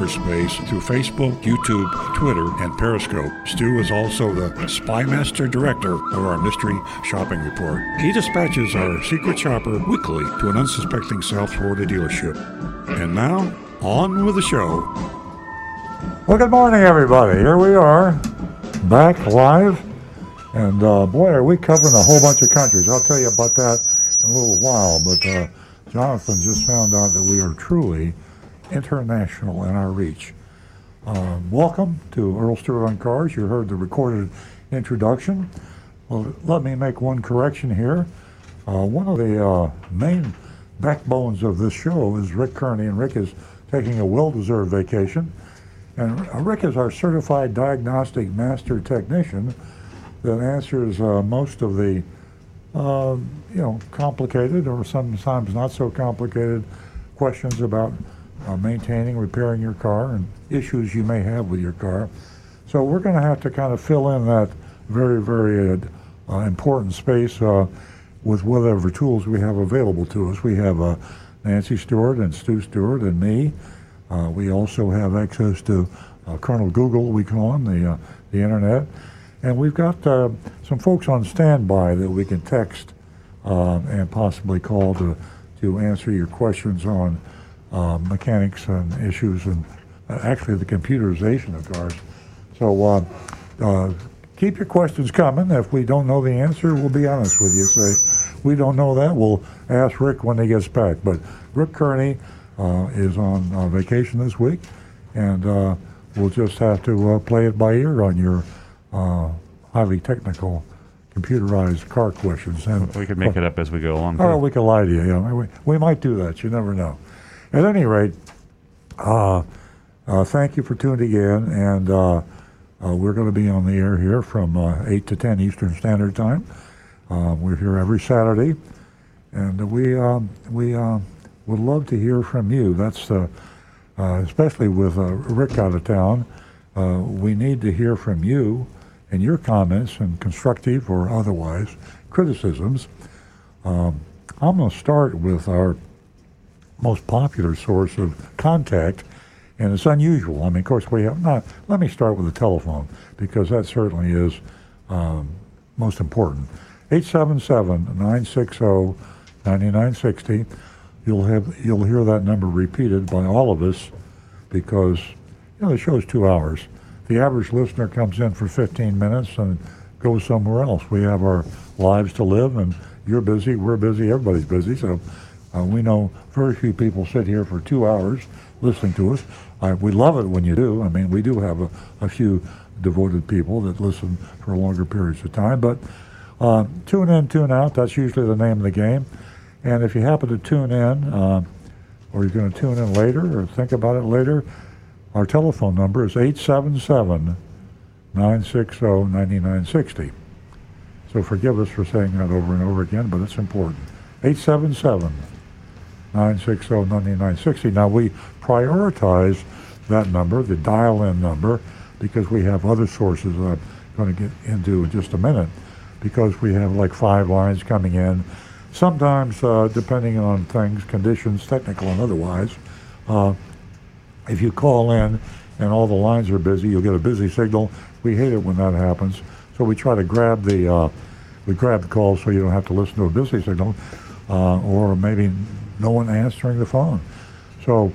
cyberspace through Facebook, YouTube, Twitter, and Periscope. Stu is also the Spymaster Director of our Mystery Shopping Report. He dispatches our secret shopper weekly to an unsuspecting South Florida dealership. And now, on with the show. Well, good morning, everybody. Here we are, back live. And uh, boy, are we covering a whole bunch of countries. I'll tell you about that in a little while. But uh, Jonathan just found out that we are truly international in our reach. Um, welcome to Earl Stewart on Cars. You heard the recorded introduction. Well, let me make one correction here. Uh, one of the uh, main backbones of this show is Rick Kearney, and Rick is taking a well-deserved vacation. And Rick is our certified diagnostic master technician that answers uh, most of the, uh, you know, complicated or sometimes not so complicated questions about uh, maintaining, repairing your car, and issues you may have with your car. So we're going to have to kind of fill in that very, very uh, important space uh, with whatever tools we have available to us. We have uh, Nancy Stewart and Stu Stewart and me. Uh, we also have access to uh, Colonel Google, we call him, the, the internet. And we've got some folks on standby that we can text and possibly call to, to answer your questions on uh, mechanics and issues and uh, actually the computerization of cars. So uh, uh, keep your questions coming. If we don't know the answer, we'll be honest with you. Say, we don't know that, we'll ask Rick when he gets back. But Rick Kearney uh, is on vacation this week, and we'll just have to play it by ear on your highly technical computerized car questions. And we could make it up as we go along. Oh, we could lie to you. Yeah, we, we might do that. You never know. At any rate, uh, uh, thank you for tuning in, and uh, uh we're going to be on the air here from uh, 8 to 10 Eastern Standard Time. We're here every Saturday, and we um, we would love to hear from you. That's especially with Rick out of town. we need to hear from you and your comments and constructive or otherwise criticisms. Um, I'm going to start with our most popular source of contact, and it's unusual. I mean, of course, we have not. Let me start with the telephone because that certainly is um, most important. 877-960-9960. You'll have you'll hear that number repeated by all of us because you know the show's two hours. The average listener comes in for 15 minutes and goes somewhere else. We have our lives to live, and you're busy, we're busy, everybody's busy. So uh, we know very few people sit here for two hours listening to us. Uh, we love it when you do. I mean, we do have a, a, few devoted people that listen for longer periods of time. But uh, tune in, tune out. That's usually the name of the game. And if you happen to tune in, uh, or you're going to tune in later or think about it later, our telephone number is 877 960 9960. So forgive us for saying that over and over again, but it's important. 877 960-9960. Now we prioritize that number, the dial-in number, because we have other sources that I'm going to get into in just a minute, because we have like five lines coming in. Sometimes, uh, depending on things, conditions, technical and otherwise, uh, if you call in and all the lines are busy, you'll get a busy signal. We hate it when that happens, so we try to grab the uh, we grab the call so you don't have to listen to a busy signal, uh, or maybe no one answering the phone. So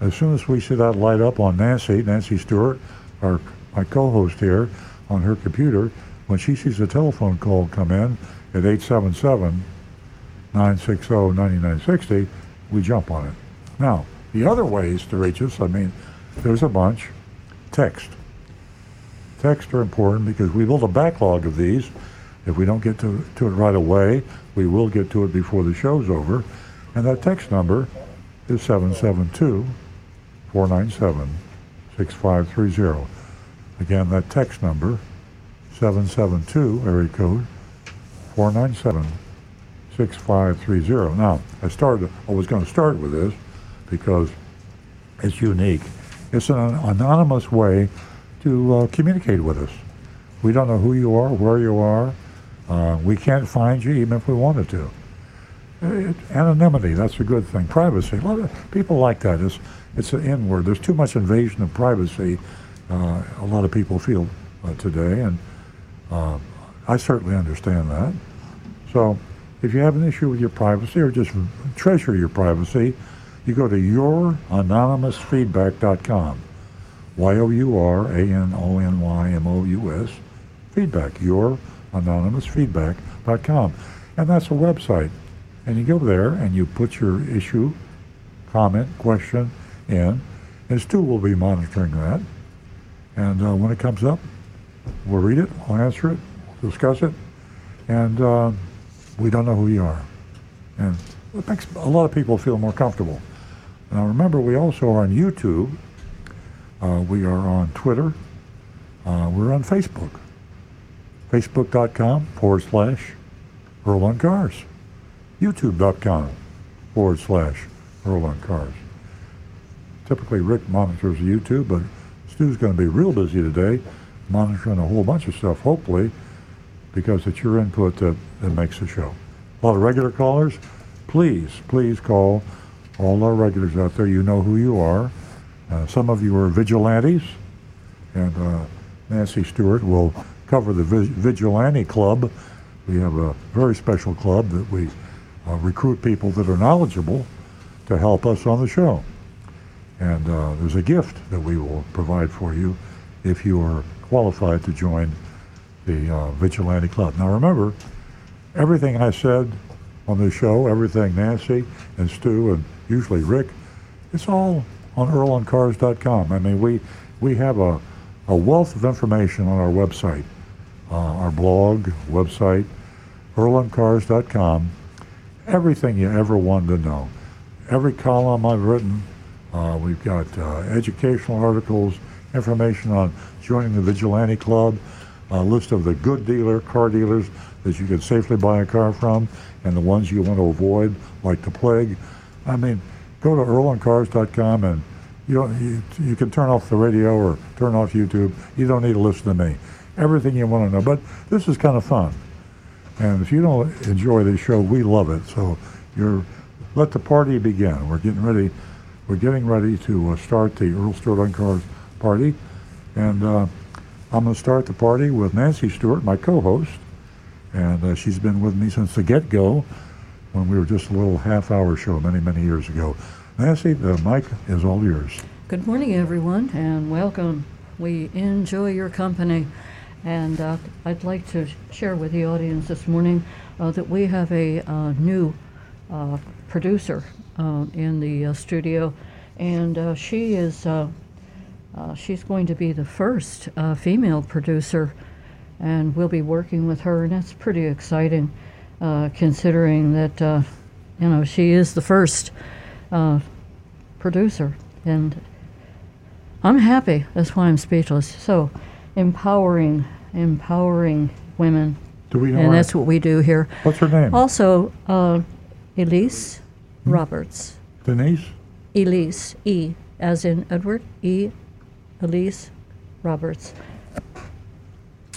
as soon as we see that light up on Nancy, Nancy Stewart, our my co-host here, on her computer, when she sees a telephone call come in at 877-960-9960, we jump on it. Now, the other ways to reach us, I mean, there's a bunch. Text. Text are important because we build a backlog of these. If we don't get to, to it right away, we will get to it before the show's over. And that text number is 772 497 6530. Again, that text number, 772, area code 497 6530. Now, I started, I was going to start with this because it's unique. It's an anonymous way to uh, communicate with us. We don't know who you are, where you are. Uh, we can't find you even if we wanted to. It, anonymity, that's a good thing. Privacy, a lot of people like that. It's, it's an N word. There's too much invasion of privacy, uh, a lot of people feel uh, today, and uh, I certainly understand that. So if you have an issue with your privacy or just treasure your privacy, you go to youranonymousfeedback.com. Y-O-U-R-A-N-O-N-Y-M-O-U-S, feedback, youranonymousfeedback.com. And that's a website. And you go there and you put your issue, comment, question in, and Stu will be monitoring that. And uh, when it comes up, we'll read it, we'll answer it, we'll discuss it, and uh, we don't know who you are. And it makes a lot of people feel more comfortable. Now remember, we also are on YouTube. Uh, we are on Twitter. Uh, we're on Facebook. Facebook.com forward slash on Cars. YouTube.com forward slash Earl on Cars. Typically, Rick monitors YouTube, but Stu's going to be real busy today monitoring a whole bunch of stuff, hopefully, because it's your input that, that makes the show. A lot of regular callers, please, please call all our regulars out there. You know who you are. Uh, some of you are vigilantes, and uh, Nancy Stewart will cover the Vigilante Club. We have a very special club that we uh, recruit people that are knowledgeable to help us on the show. And uh, there's a gift that we will provide for you if you are qualified to join the uh, Vigilante Club. Now remember, everything I said on this show, everything Nancy and Stu and usually Rick, it's all on earloncars.com. I mean, we, we have a, a wealth of information on our website, uh, our blog, website, earloncars.com. Everything you ever wanted to know. Every column I've written, uh, we've got uh, educational articles, information on joining the Vigilante Club, a list of the good dealer, car dealers that you can safely buy a car from, and the ones you want to avoid, like the plague. I mean, go to earloncars.com and you, you, you can turn off the radio or turn off YouTube. You don't need to listen to me. Everything you want to know. But this is kind of fun. And if you don't enjoy this show, we love it. So you're let the party begin. We're getting ready. We're getting ready to uh, start the Earl Stewart on Cars party, and uh, I'm going to start the party with Nancy Stewart, my co-host, and uh, she's been with me since the get-go when we were just a little half-hour show many, many years ago. Nancy, the mic is all yours. Good morning, everyone, and welcome. We enjoy your company, and uh, I'd like to share with the audience this morning uh, that we have a uh, new uh, producer uh, in the studio, and she is she's going to be the first female producer and we'll be working with her, and it's pretty exciting, uh, considering that uh, you know she is the first uh, producer, and I'm happy. That's why I'm speechless. So, empowering, empowering women. Do we know? And that's what we do here. What's her name? Also, uh, Elise hmm? Roberts. Denise. Elise E, as in Edward E. Elise Roberts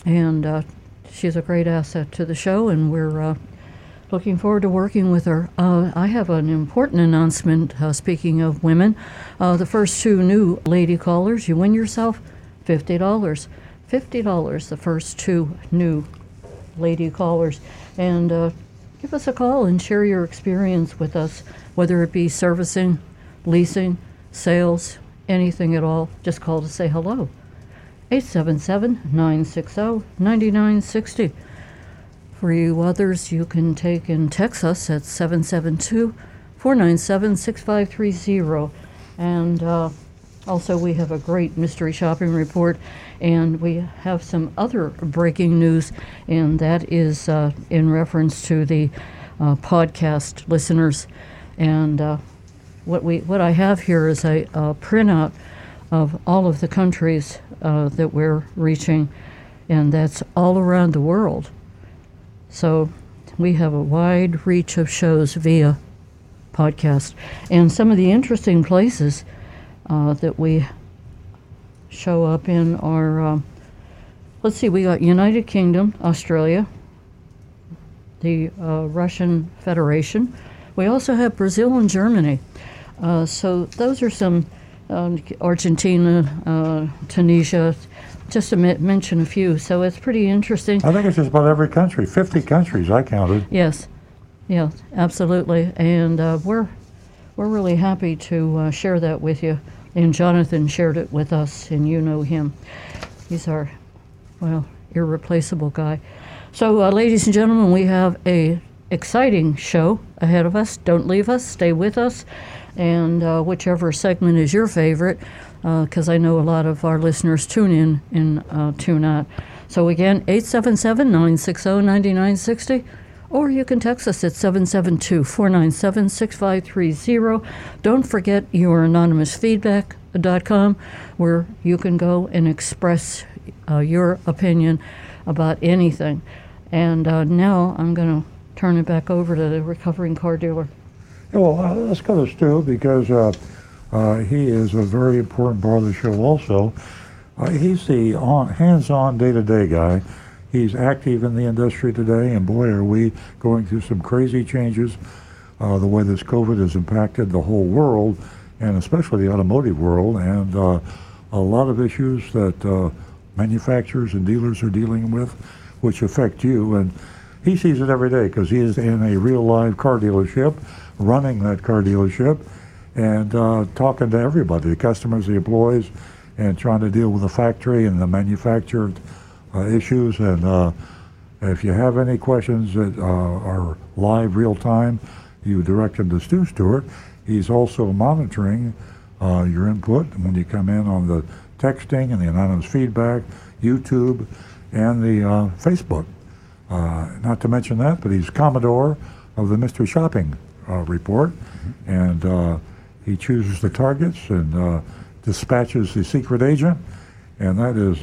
and uh, she's a great asset to the show, and we're uh, looking forward to working with her. Uh, I have an important announcement. Uh, speaking of women, uh, the first two new lady callers, you win yourself fifty dollars. Fifty dollars. The first two new lady callers, and uh, give us a call and share your experience with us, whether it be servicing, leasing, sales, anything at all. Just call to say hello. 877 960 9960. For you others, you can take and text us at 772 497 6530. And uh, also, we have a great mystery shopping report, and we have some other breaking news, and that is uh, in reference to the uh, podcast listeners. And uh, what we what I have here is a, a printout of all of the countries uh, that we're reaching, and that's all around the world. So we have a wide reach of shows via podcast. And some of the interesting places uh, that we show up in our, uh, let's see, we got United Kingdom, Australia, the uh, Russian Federation. We also have Brazil and Germany. Uh, so those are some um, Argentina, uh, Tunisia, just to me- mention a few. So it's pretty interesting. I think it's just about every country. 50 countries I counted. Yes, yeah, absolutely, and uh, we're we're really happy to uh, share that with you. And Jonathan shared it with us, and you know him. He's our well irreplaceable guy. So, uh, ladies and gentlemen, we have a exciting show ahead of us. Don't leave us. Stay with us, and uh, whichever segment is your favorite, because I know a lot of our listeners tune in and uh, tune out. So again, 877-960-9960 or you can text us at 772-497-6530. Don't forget your anonymousfeedback.com where you can go and express uh, your opinion about anything. And uh, now I'm going to turn it back over to the recovering car dealer. Well, uh, let's go to Stu because uh, uh, he is a very important part of the show also. Uh, he's the on, hands-on day-to-day guy. He's active in the industry today, and boy, are we going through some crazy changes. Uh, the way this COVID has impacted the whole world, and especially the automotive world, and uh, a lot of issues that uh, manufacturers and dealers are dealing with, which affect you. And he sees it every day because he is in a real live car dealership, running that car dealership, and uh, talking to everybody, the customers, the employees, and trying to deal with the factory and the manufactured uh, issues. And uh, if you have any questions that uh, are live, real time, you direct them to Stu Stewart. He's also monitoring uh, your input when you come in on the texting and the anonymous feedback, YouTube, and the uh, Facebook. Uh, not to mention that, but he's Commodore of the Mystery Shopping uh, Report, and uh, he chooses the targets and uh, dispatches the secret agent, and that is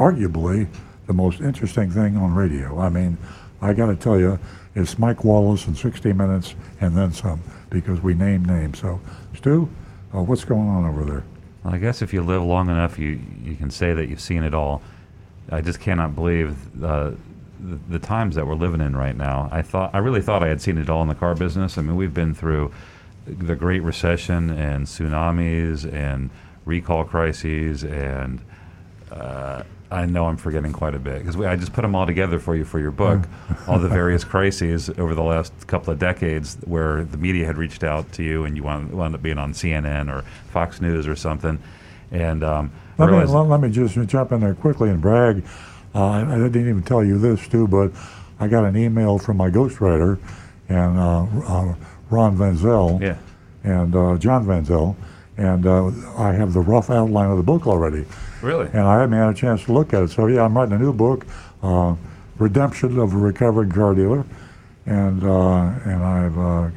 arguably the most interesting thing on radio. I mean, I got to tell you, it's Mike Wallace in 60 Minutes and then some because we name names. So, Stu, uh, what's going on over there? Well, I guess if you live long enough, you you can say that you've seen it all. I just cannot believe uh, the, the times that we're living in right now. I thought I really thought I had seen it all in the car business. I mean, we've been through the Great Recession and tsunamis and recall crises and uh, I know I'm forgetting quite a bit because I just put them all together for you for your book, all the various crises over the last couple of decades where the media had reached out to you and you wound, wound up being on CNN or Fox News or something. And um, Let me, let, let me just jump in there quickly and brag. Uh, I, I didn't even tell you this, too, but I got an email from my ghostwriter and uh, uh, Ron Van Zel yeah. and uh, John Van Zel, and uh, I have the rough outline of the book already. Really? And I haven't had a chance to look at it. So, yeah, I'm writing a new book, uh, Redemption of a Recovering Car Dealer. And, uh, and I've uh,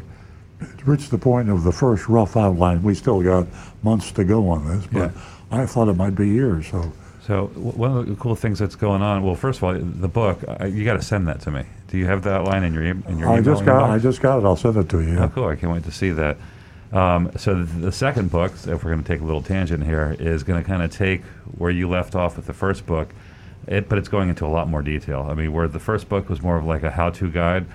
reached the point of the first rough outline. We still got months to go on this, but Yeah. I thought it might be years. So, So w- one of the cool things that's going on. Well, first of all, the book. I, you got to send that to me. Do you have that line in your in your I email just got inbox? I just got it. I'll send it to you. Oh, cool! I can't wait to see that. Um, so the, the second book, if we're going to take a little tangent here, is going to kind of take where you left off with the first book, it, but it's going into a lot more detail. I mean, where the first book was more of like a how-to guide,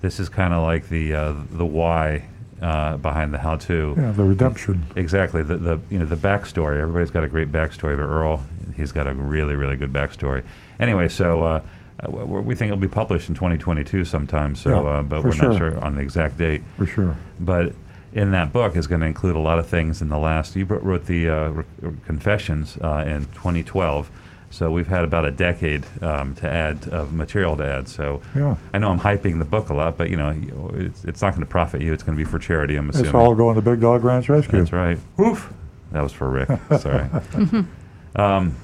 this is kind of like the uh, the why uh, behind the how-to. Yeah, the redemption. Exactly. The, the you know the backstory. Everybody's got a great backstory, but Earl, he's got a really really good backstory. Anyway, so uh, uh, we think it'll be published in 2022 sometime. So, Yeah, uh, but we're not sure. sure on the exact date. For sure. But in that book is going to include a lot of things. In the last, you wrote- the uh, re- Confessions uh, in 2012. So we've had about a decade um, to add of material to add. So Yeah. I know I'm hyping the book a lot, but you know it's, it's not going to profit you. It's going to be for charity. I'm assuming. It's all going to Big Dog Ranch Rescue. That's right. Oof. That was for Rick. Sorry. um,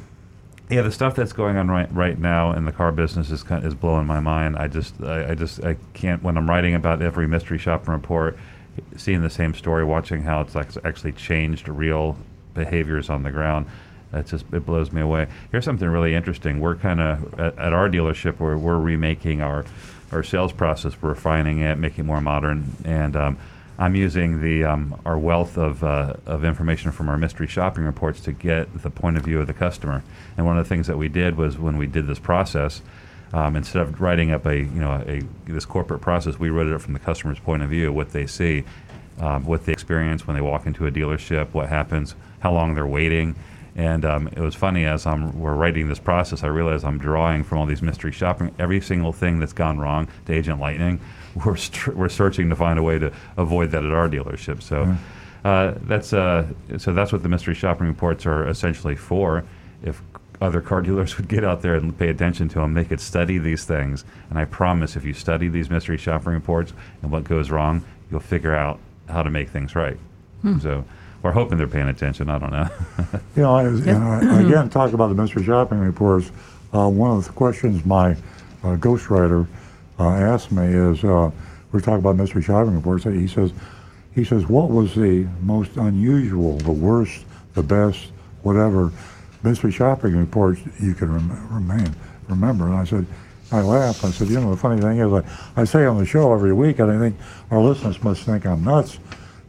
yeah, the stuff that's going on right right now in the car business is kind is blowing my mind. I just I, I just I can't when I'm writing about every mystery shopping report, seeing the same story, watching how it's like actually changed real behaviors on the ground. It just it blows me away. Here's something really interesting. We're kind of at, at our dealership where we're remaking our our sales process, we're refining it, making it more modern, and um, I'm using the um, our wealth of, uh, of information from our mystery shopping reports to get the point of view of the customer. And one of the things that we did was when we did this process, um, instead of writing up a you know a, this corporate process, we wrote it up from the customer's point of view, what they see, um, what they experience when they walk into a dealership, what happens, how long they're waiting. And um, it was funny as I'm we're writing this process, I realized I'm drawing from all these mystery shopping every single thing that's gone wrong to Agent Lightning. We're st- we're searching to find a way to avoid that at our dealership. So uh, that's uh, so that's what the mystery shopping reports are essentially for. If other car dealers would get out there and pay attention to them, they could study these things. And I promise, if you study these mystery shopping reports and what goes wrong, you'll figure out how to make things right. So we're hoping they're paying attention. I don't know. You know, I, you know, I- again, talk about the mystery shopping reports. Uh, one of the questions my uh, ghostwriter uh, asked me is, uh, we're talking about mystery shopping reports. He says, he says, what was the most unusual, the worst, the best, whatever mystery shopping reports you can rem- remain remember? And I said, I laughed. I said, you know, the funny thing is, I, I say on the show every week, and I think our listeners must think I'm nuts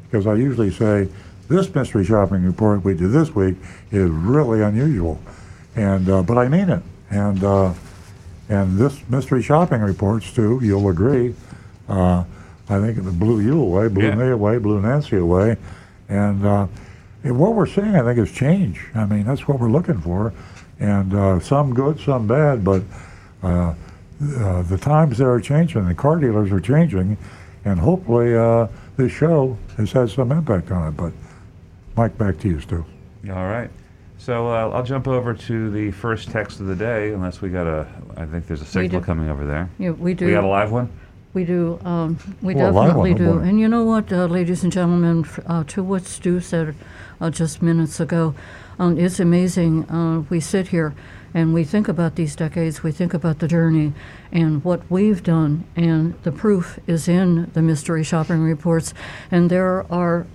because I usually say this mystery shopping report we did this week is really unusual, and uh, but I mean it, and uh, and this mystery shopping reports too. You'll agree. Uh, I think it blew you away, blew Yeah. me away, blew Nancy away, and uh, and what we're seeing, I think, is change. I mean, that's what we're looking for, and uh, some good, some bad, but. Uh, uh, the times that are changing, the car dealers are changing, and hopefully uh, this show has had some impact on it. But mic, back to you, Stu. All right. So uh, I'll jump over to the first text of the day, unless we got a. I think there's a signal coming over there. Yeah, we do. We got a live one. We do. Um, we a live definitely one, oh do. boy. And you know what, uh, ladies and gentlemen, uh, to what Stu said uh, just minutes ago, um, it's amazing. Uh, we sit here and we think about these decades, we think about the journey and what we've done, and the proof is in the mystery shopping reports. And there are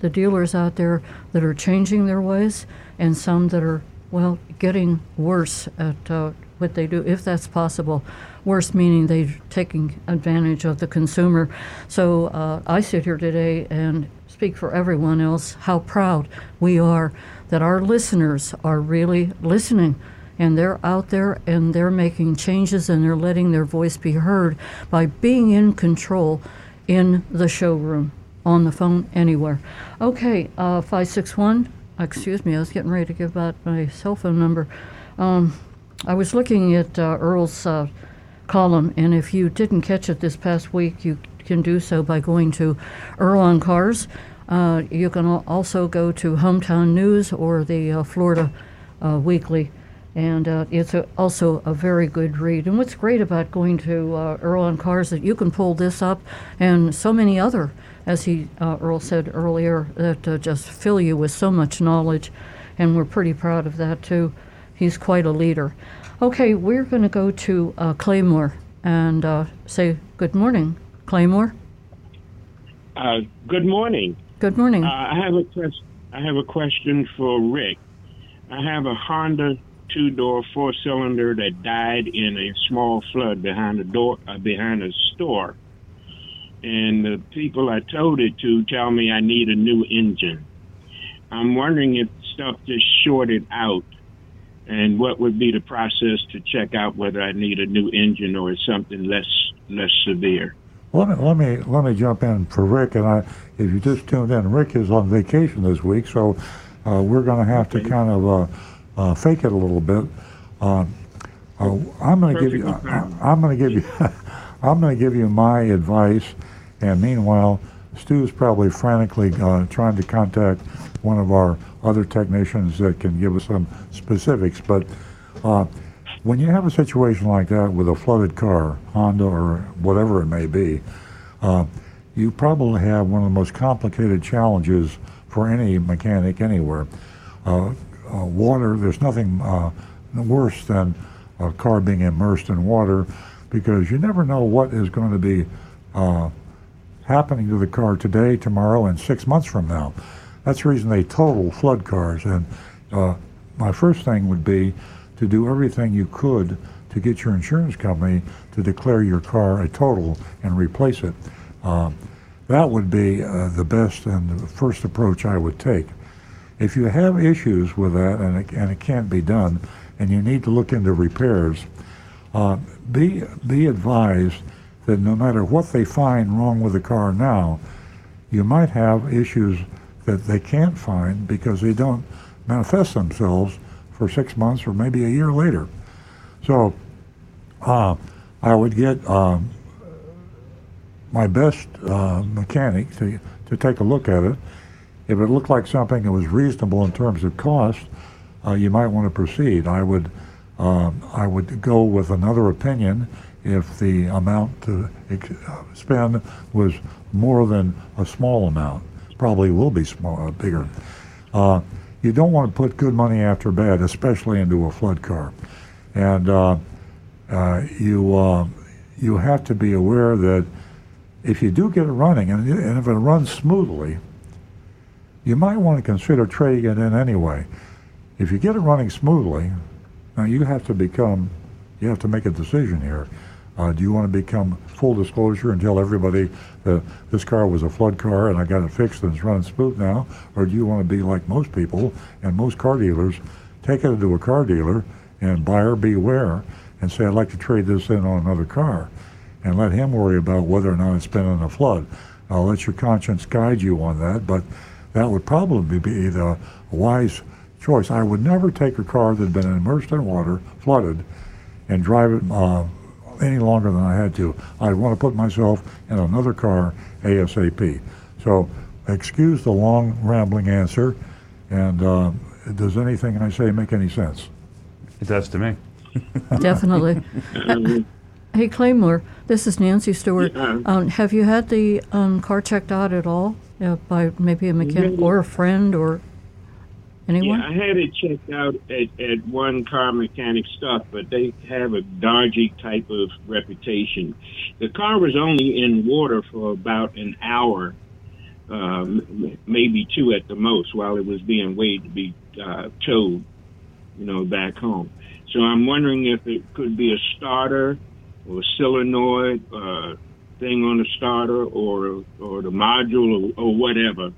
the dealers out there that are changing their ways, and some that are, well, getting worse at uh, what they do, if that's possible. Worse meaning they're taking advantage of the consumer. So uh, I sit here today and speak for everyone else how proud we are that our listeners are really listening and they're out there and they're making changes and they're letting their voice be heard by being in control in the showroom, on the phone, anywhere. Okay, uh, 561, excuse me, I was getting ready to give out my cell phone number. Um, I was looking at uh, Earl's uh, column, and if you didn't catch it this past week, you can do so by going to Earl on Cars. Uh, you can also go to Hometown News or the uh, Florida uh, Weekly, and uh, it's a, also a very good read. And what's great about going to uh, Earl on Cars is that you can pull this up and so many other, as he uh, Earl said earlier, that just fill you with so much knowledge, and we're pretty proud of that too. He's quite a leader. Okay, we're going to go to Claymore and say good morning, Claymore. Uh, good morning. Good morning. Uh, I have a quest- I have a question for Rick. I have a Honda two-door four-cylinder that died in a small flood behind a door uh, behind a store, and the people I told it to tell me I need a new engine. I'm wondering if stuff just shorted out, and what would be the process to check out whether I need a new engine or something less less severe. Let me let me let me jump in for Rick. And I, if you just tuned in, Rick is on vacation this week, so uh, we're going to have to kind of uh, uh, fake it a little bit. Uh, uh, I'm going to give you. I, I'm going to give you. I'm going to give you my advice, and meanwhile, Stu's probably frantically uh, trying to contact one of our other technicians that can give us some specifics. But uh, when you have a situation like that with a flooded car, Honda or whatever it may be, uh, you probably have one of the most complicated challenges for any mechanic anywhere. Uh, uh, water, there's nothing uh, worse than a car being immersed in water because you never know what is going to be uh, happening to the car today, tomorrow, and six months from now. that's the reason they total flood cars. And uh, my first thing would be to do everything you could to get your insurance company to declare your car a total and replace it. Um, that would be uh, the best and the first approach I would take. If you have issues with that and it, and it can't be done, and you need to look into repairs, uh, be be advised that no matter what they find wrong with the car now, you might have issues that they can't find because they don't manifest themselves for six months or maybe a year later. So uh, I would get um, my best uh, mechanic to, to take a look at it. If it looked like something that was reasonable in terms of cost, uh, you might want to proceed. I would um, I would go with another opinion if the amount to ex- spend was more than a small amount. Probably will be small, uh, bigger. Uh, you don't want to put good money after bad, especially into a flood car, and uh, uh, you uh, you have to be aware that if you do get it running, and, and if it runs smoothly, you might want to consider trading it in anyway. If you get it running smoothly, now you have to become, you have to make a decision here. Uh, do you want to become full disclosure and tell everybody that this car was a flood car and I got it fixed and it's running smooth now? Or do you want to be like most people and most car dealers, take it into a car dealer and buyer beware and say, I'd like to trade this in on another car and let him worry about whether or not it's been in a flood. I'll let your conscience guide you on that, but that would probably be the wise choice. I would never take a car that had been immersed in water, flooded, and drive it uh, any longer than I had to. I'd want to put myself in another car ASAP. So, excuse the long, rambling answer. And uh, does anything I say make any sense? It does to me. Definitely. hey, Claymore, this is Nancy Stewart. Yeah. Um, have you had the um, car checked out at all uh, by maybe a mechanic or a friend or anyone? Yeah, I had it checked out at, at one car mechanic stuff, but they have a dodgy type of reputation. The car was only in water for about an hour, um, maybe two at the most, while it was being weighed to be uh, towed, you know, back home. So I'm wondering if it could be a starter or a solenoid uh, thing on the starter or or the module or, or whatever.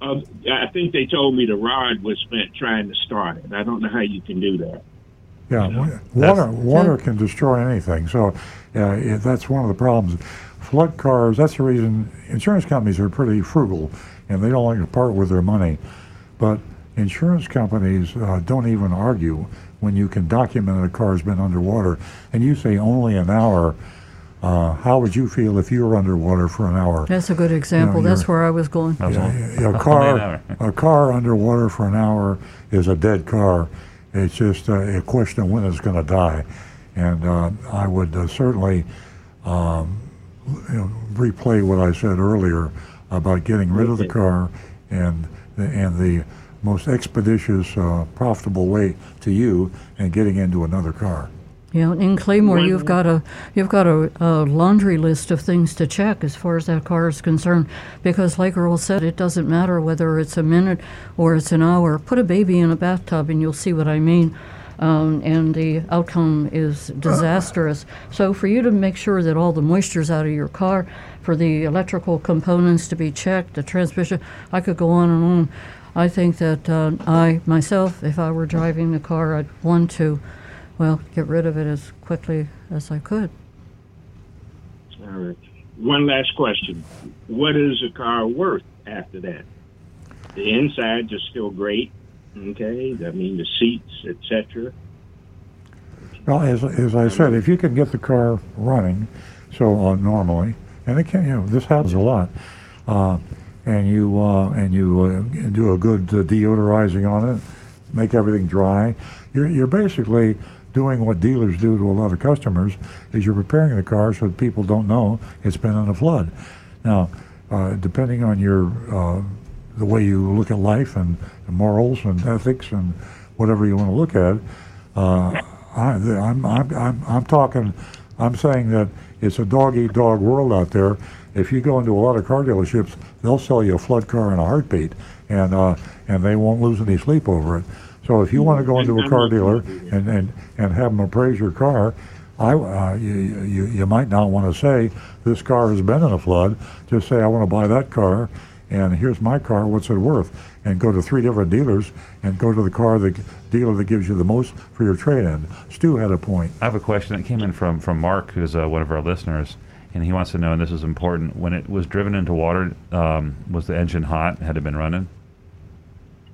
Uh, I think they told me the rod was spent trying to start it. I don't know how you can do that. Yeah, You know, water water can destroy anything. So uh, that's one of the problems. Flood cars. That's the reason insurance companies are pretty frugal, and they don't like to part with their money. But insurance companies uh, don't even argue when you can document a car's been underwater, and you say only an hour. Uh, how would you feel if you were underwater for an hour? That's a good example. you're- That's where I was going. Yeah, yeah, a car, a car underwater for an hour is a dead car. It's just a, a question of when it's going to die, and uh, I would uh, certainly, um, you know, replay what I said earlier about getting rid of the car and the, and the most expeditious, uh, profitable way to you and getting into another car. Yeah, in Claymore, you've got a you've got a, a laundry list of things to check as far as that car is concerned. Because, like Earl said, it doesn't matter whether it's a minute or it's an hour. Put a baby in a bathtub, and you'll see what I mean. Um, and the outcome is disastrous. So, for you to make sure that all the moisture's out of your car, for the electrical components to be checked, the transmission, I could go on and on. I think that uh, I myself, if I were driving the car, I'd want to well, get rid of it as quickly as I could. All right. One last question: What is a car worth after that? The insides are still great. Okay, I mean the seats, etc. Well, as, as I said, if you can get the car running, so uh, normally, and it can, you know, this happens a lot, uh, and you uh, and you uh, do a good uh, deodorizing on it, make everything dry, you're, you're basically doing what dealers do to a lot of customers, is you're preparing the car so that people don't know it's been in a flood. Now, uh, depending on your uh, the way you look at life and, morals and ethics and whatever you want to look at, uh, I, I'm, I'm, I'm, I'm talking, I'm saying that it's a dog eat dog world out there. If you go into a lot of car dealerships, they'll sell you a flood car in a heartbeat. and uh, and they won't lose any sleep over it. So if you want to go into a car dealer and, and, and have them appraise your car, I, uh, you, you, you might not want to say, this car has been in a flood. Just say, I want to buy that car, and here's my car, what's it worth? And go to three different dealers and go to the car, the dealer that gives you the most for your trade-in. Stu had a point. I have a question that came in from, from Mark, who's uh, one of our listeners, and he wants to know, and this is important, when it was driven into water, um, was the engine hot? Had it been running?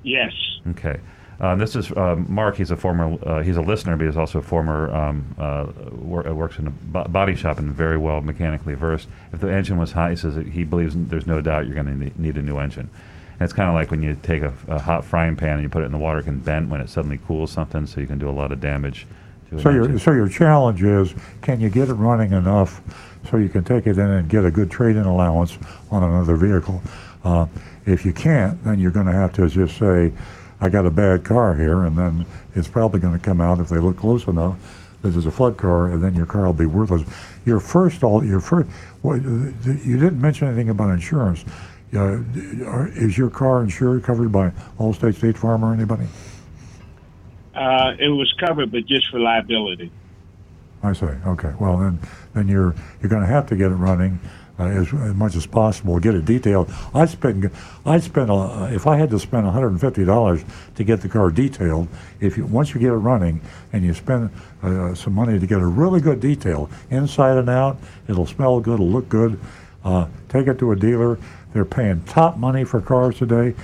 Yes. Okay. Uh, this is uh, Mark. He's a former. Uh, he's a listener, but he's also a former. Um, uh, wor- uh, works in a bo- body shop and very well mechanically versed. If the engine was hot, he says that he believes there's no doubt you're going to need a new engine. And it's kind of like when you take a, a, hot frying pan and you put it in the water, it can bend when it suddenly cools something, so you can do a lot of damage. so your so your challenge is, can you get it running enough so you can take it in and get a good trade-in allowance on another vehicle? Uh, if you can't, then you're going to have to just say I got a bad car here, and then it's probably going to come out if they look close enough. This is a flood car, and then your car will be worthless. Your first, all your first, well, you didn't mention anything about insurance. Uh, is your car insured, covered by Allstate, State Farm, or anybody? Uh, it was covered, but just for liability. I see. Okay. Well, then, then you're you're going to have to get it running uh, as, as, much as possible. Get it detailed. I'd spend, I'd spend, uh, if I had to spend $150 to get the car detailed. If you once you get it running and you spend uh, some money to get a really good detail inside and out, it'll smell good, it'll look good. Uh, take it to a dealer. They're paying top money for cars today.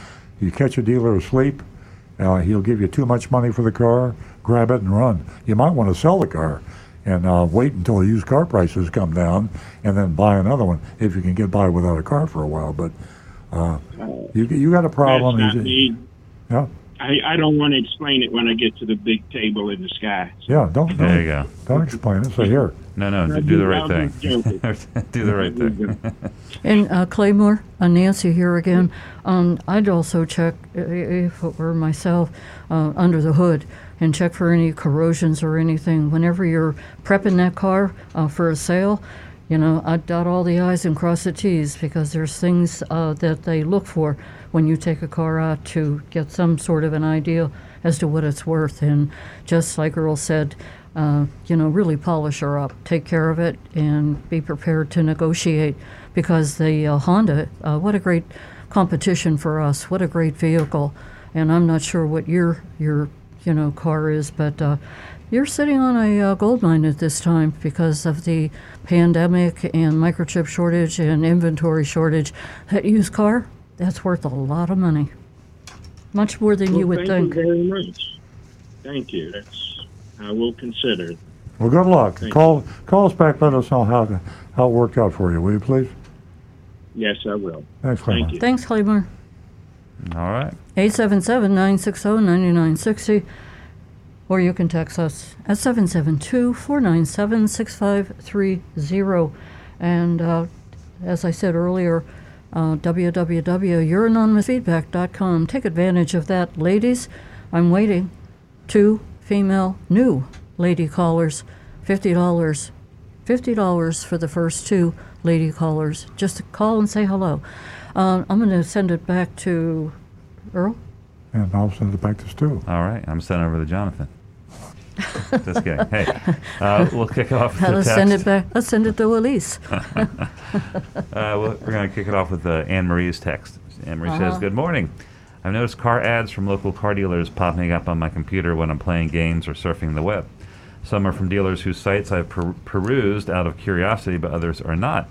You catch a dealer asleep, uh, he'll give you too much money for the car. Grab it and run. You might want to sell the car and uh, wait until used car prices come down and then buy another one if you can get by without a car for a while. But uh, you you got a problem. That's not me. Yeah. I, I don't want to explain it when I get to the big table in the sky. Yeah, don't. don't there you go. Don't explain it. Say here. No, no, do, do the right thing. do the right thing. and uh, Claymore, uh, Nancy here again. Um, I'd also check if it were myself uh, under the hood and check for any corrosions or anything. Whenever you're prepping that car uh, for a sale, you know, I dot all the I's and cross the T's because there's things uh, that they look for when you take a car out to get some sort of an idea as to what it's worth. And just like Earl said, uh, you know, really polish her up, take care of it, and be prepared to negotiate because the uh, Honda, uh, what a great competition for us, what a great vehicle. And I'm not sure what your your you know car is, but uh, you're sitting on a uh, gold mine at this time because of the pandemic and microchip shortage and inventory shortage. That used car, that's worth a lot of money, much more than well, you would thank think. Thank you very much. Thank you. That's I will consider. Well, good luck. Thank call you. call us back. Let us know how how it worked out for you. Will you please? Yes, I will. Thanks, Claymore. Thank you. Thanks, Claymore. All right. 877 960 9960. Or you can text us at 772 497 6530. And uh, as I said earlier, uh, www.youranonymousfeedback.com. Take advantage of that. Ladies, I'm waiting. Two female new lady callers, $50. $50 for the first two lady callers. Just call and say hello. Uh, I'm going to send it back to Earl. And I'll send it back to Stu. All right. I'm sending over to Jonathan. Just kidding. Hey, uh, we'll kick off with Let's the send it back. Let's send it to Elise. uh, we're going to kick it off with uh, Anne Marie's text. Anne Marie Uh-huh. says, Good morning. I've noticed car ads from local car dealers popping up on my computer when I'm playing games or surfing the web. Some are from dealers whose sites I've per- perused out of curiosity, but others are not.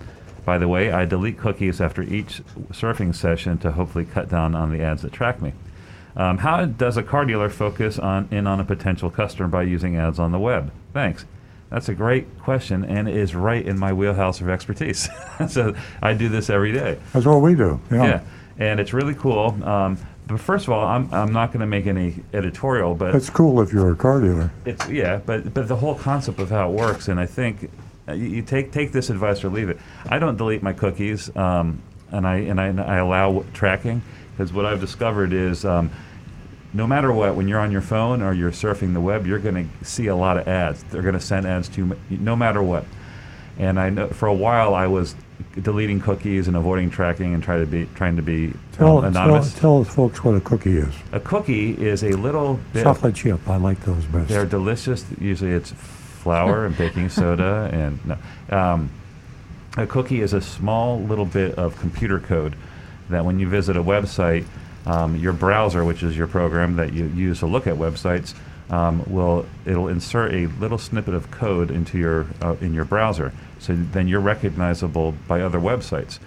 By the way, I delete cookies after each surfing session to hopefully cut down on the ads that track me. Um, how does a car dealer focus on in on a potential customer by using ads on the web? Thanks. That's a great question and is right in my wheelhouse of expertise. so I do this every day. That's what we do. Know? Yeah, and it's really cool. Um, but first of all, I'm, I'm not going to make any editorial, but It's cool if you're a car dealer. it's yeah, but but the whole concept of how it works, and I think you, you take take this advice or leave it. I don't delete my cookies, um, and I and I, and I allow tracking because what I've discovered is. Um, no matter what, when you're on your phone or you're surfing the web, you're going to see a lot of ads. They're going to send ads to you, no matter what. And I know for a while I was deleting cookies and avoiding tracking and trying to be trying to be Tell, um, tell, tell us folks what a cookie is. a cookie is a little bit. Chocolate chip. I like those best. They're delicious. Usually it's flour and baking soda and no. Um, a cookie is a small little bit of computer code that when you visit a website, um, your browser, which is your program that you use to look at websites, um, will it'll insert a little snippet of code into your uh, in your browser. So then you're recognizable by other websites,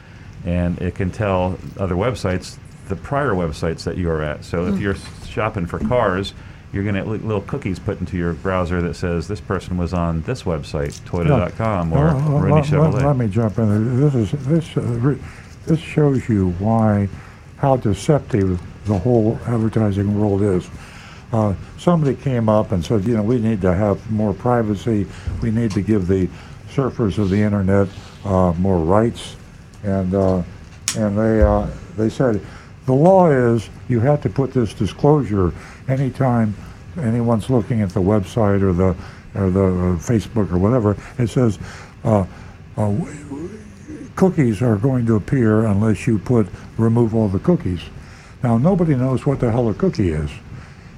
and it can tell other websites the prior websites that you are at. So if you're shopping for cars, you're going to little cookies put into your browser that says this person was on this website, Toyota.com or Well, well, Rooney let, Chevrolet. let- let me jump in. there. This is this uh, re- this shows you why how deceptive the whole advertising world is. Uh, somebody came up and said, you know, we need to have more privacy. We need to give the surfers of the internet uh, more rights, and uh, and they uh, they said the law is you have to put this disclosure anytime anyone's looking at the website or the or the uh, Facebook or whatever. It says. Uh, uh, cookies are going to appear unless you put remove all the cookies. Now nobody knows what the hell a cookie is.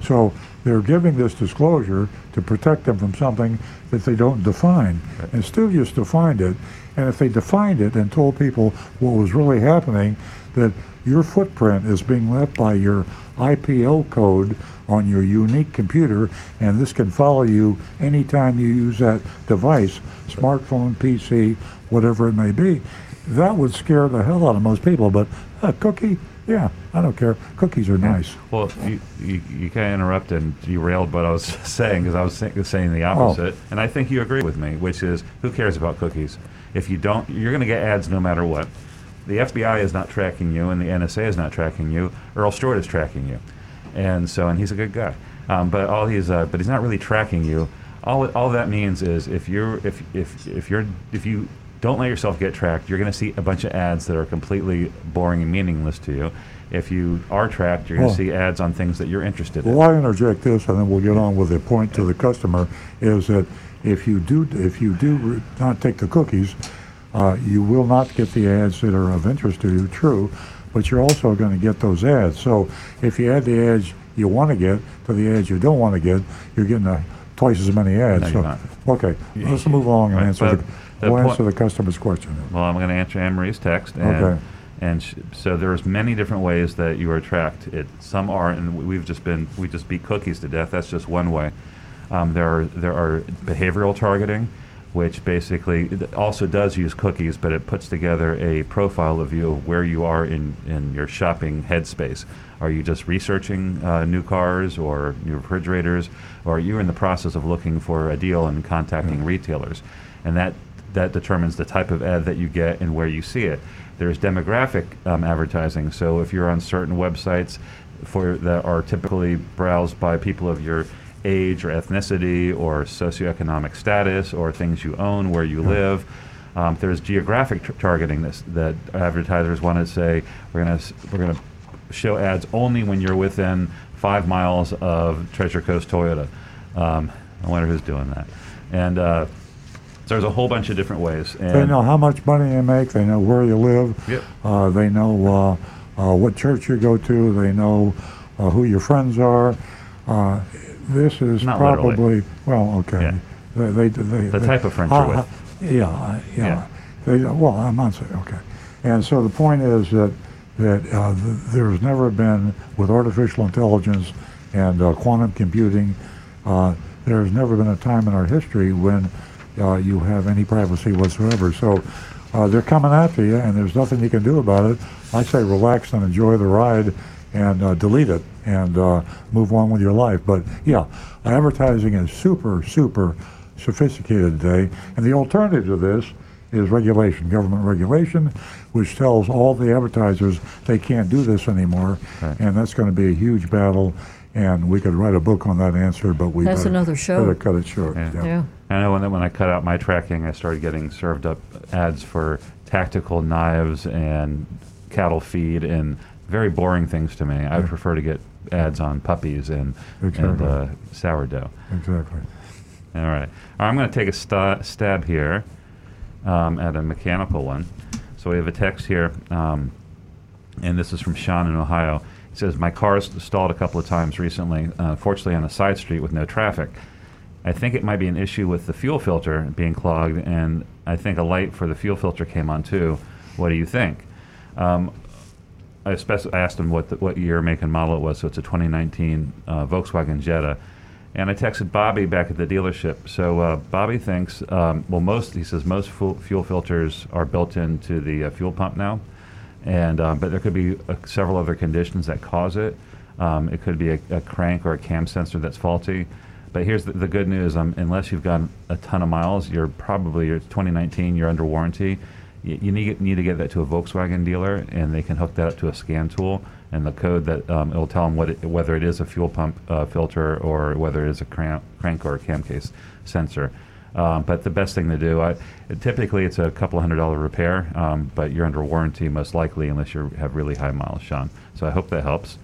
So they're giving this disclosure to protect them from something that they don't define. And still just defined it. And if they defined it and told people what was really happening, that your footprint is being left by your IPO code on your unique computer, and this can follow you anytime you use that device, smartphone, PC, whatever it may be. That would scare the hell out of most people. But a cookie, yeah, I don't care. Cookies are nice. Well, you, you, you kind of interrupted and derailed what I was saying because I was sa- saying the opposite. Oh. opposite. And I think you agree with me, which is who cares about cookies? If you don't, you're going to get ads no matter what. The FBI is not tracking you and the NSA is not tracking you. Earl Stewart is tracking you. And so, and he's a good guy. Um, but all he's, uh, but he's not really tracking you. All, all that means is if you're, if, if, if you're, if you don't let yourself get tracked, you're going to see a bunch of ads that are completely boring and meaningless to you. If you are tracked, you're going Well- to see ads on things that you're interested in. Well, I interject this, and then we'll get on with the point to the customer. Is that if you do if you do not take the cookies, uh, you will not get the ads that are of interest to you. True, but you're also going to get those ads. So if you add the ads you want to get to the ads you don't want to get, you're getting uh, twice as many ads. No, so. Okay, let's move along and Right, answer the, the we'll answer the customer's question. Well, I'm going to answer Anne Marie's text. And, Okay. And sh- so there's many different ways that you are tracked. It some are, and we've just been we just beat cookies to death. That's just one way. Um, there are there are behavioral targeting, which basically also does use cookies, but it puts together a profile of you of where you are in in your shopping headspace. Are you just researching uh, new cars or new refrigerators, or are you in the process of looking for a deal and contacting retailers? And that that determines the type of ad that you get and where you see it. There's demographic um, advertising. So if you're on certain websites for that are typically browsed by people of your age or ethnicity or socioeconomic status or things you own, where you live. Um, there's geographic tr- targeting this, that advertisers want to say we're going to we're going to show ads only when you're within five miles of Treasure Coast Toyota. Um, I wonder who's doing that. And uh, so there's a whole bunch of different ways. And They know how much money you make. They know where you live. Yep. Uh, they know uh, uh, what church you go to. They know uh, who your friends are. This is Not probably literally. well, okay. Yeah. They, they, they, The type of friends how- you're with. yeah, uh, yeah. Yeah. They, well, I'm not saying okay. And so the point is that that uh, th- there's never been with artificial intelligence and uh, quantum computing. Uh, there's never been a time in our history when uh, you have any privacy whatsoever. So uh, they're coming after you, and there's nothing you can do about it. I say relax and enjoy the ride, and uh, delete it and uh, move on with your life. But yeah, advertising is super, super sophisticated today, and the alternative to this is regulation, government regulation, which tells all the advertisers they can't do this anymore, Right. and that's going to be a huge battle. And we could write a book on that answer, but we That's better, another show. better cut it short. Yeah. Yeah. I know when, when I cut out my tracking, I started getting served up ads for tactical knives and cattle feed and very boring things to me. I would prefer to get ads on puppies and, and uh, sourdough. Exactly. All right. All right I'm going to take a sta- stab here um, at a mechanical one. So we have a text here, um, and this is from Sean in Ohio. He says, My car stalled a couple of times recently, uh, fortunately on a side street with no traffic. I think it might be an issue with the fuel filter being clogged, and I think a light for the fuel filter came on too. What do you think? Um, I, spec- I asked him what the, what year, make, and model it was. So it's a 2019 uh, Volkswagen Jetta, and I texted Bobby back at the dealership. So uh, Bobby thinks, um, well, most he says most fu- fuel filters are built into the uh, fuel pump now, and um, but there could be uh, several other conditions that cause it. Um, it could be a, a crank or a cam sensor that's faulty. But here's the, the good news: um, unless you've gone a ton of miles, you're probably you're 2019, you're under warranty. You, you need, need to get that to a Volkswagen dealer, and they can hook that up to a scan tool, and the code that um, it'll tell them what it, whether it is a fuel pump uh, filter or whether it is a crank, crank or a cam case sensor. Um, but the best thing to do, I, typically it's a couple hundred dollar repair, um, but you're under warranty most likely unless you have really high miles, Sean. So I hope that helps.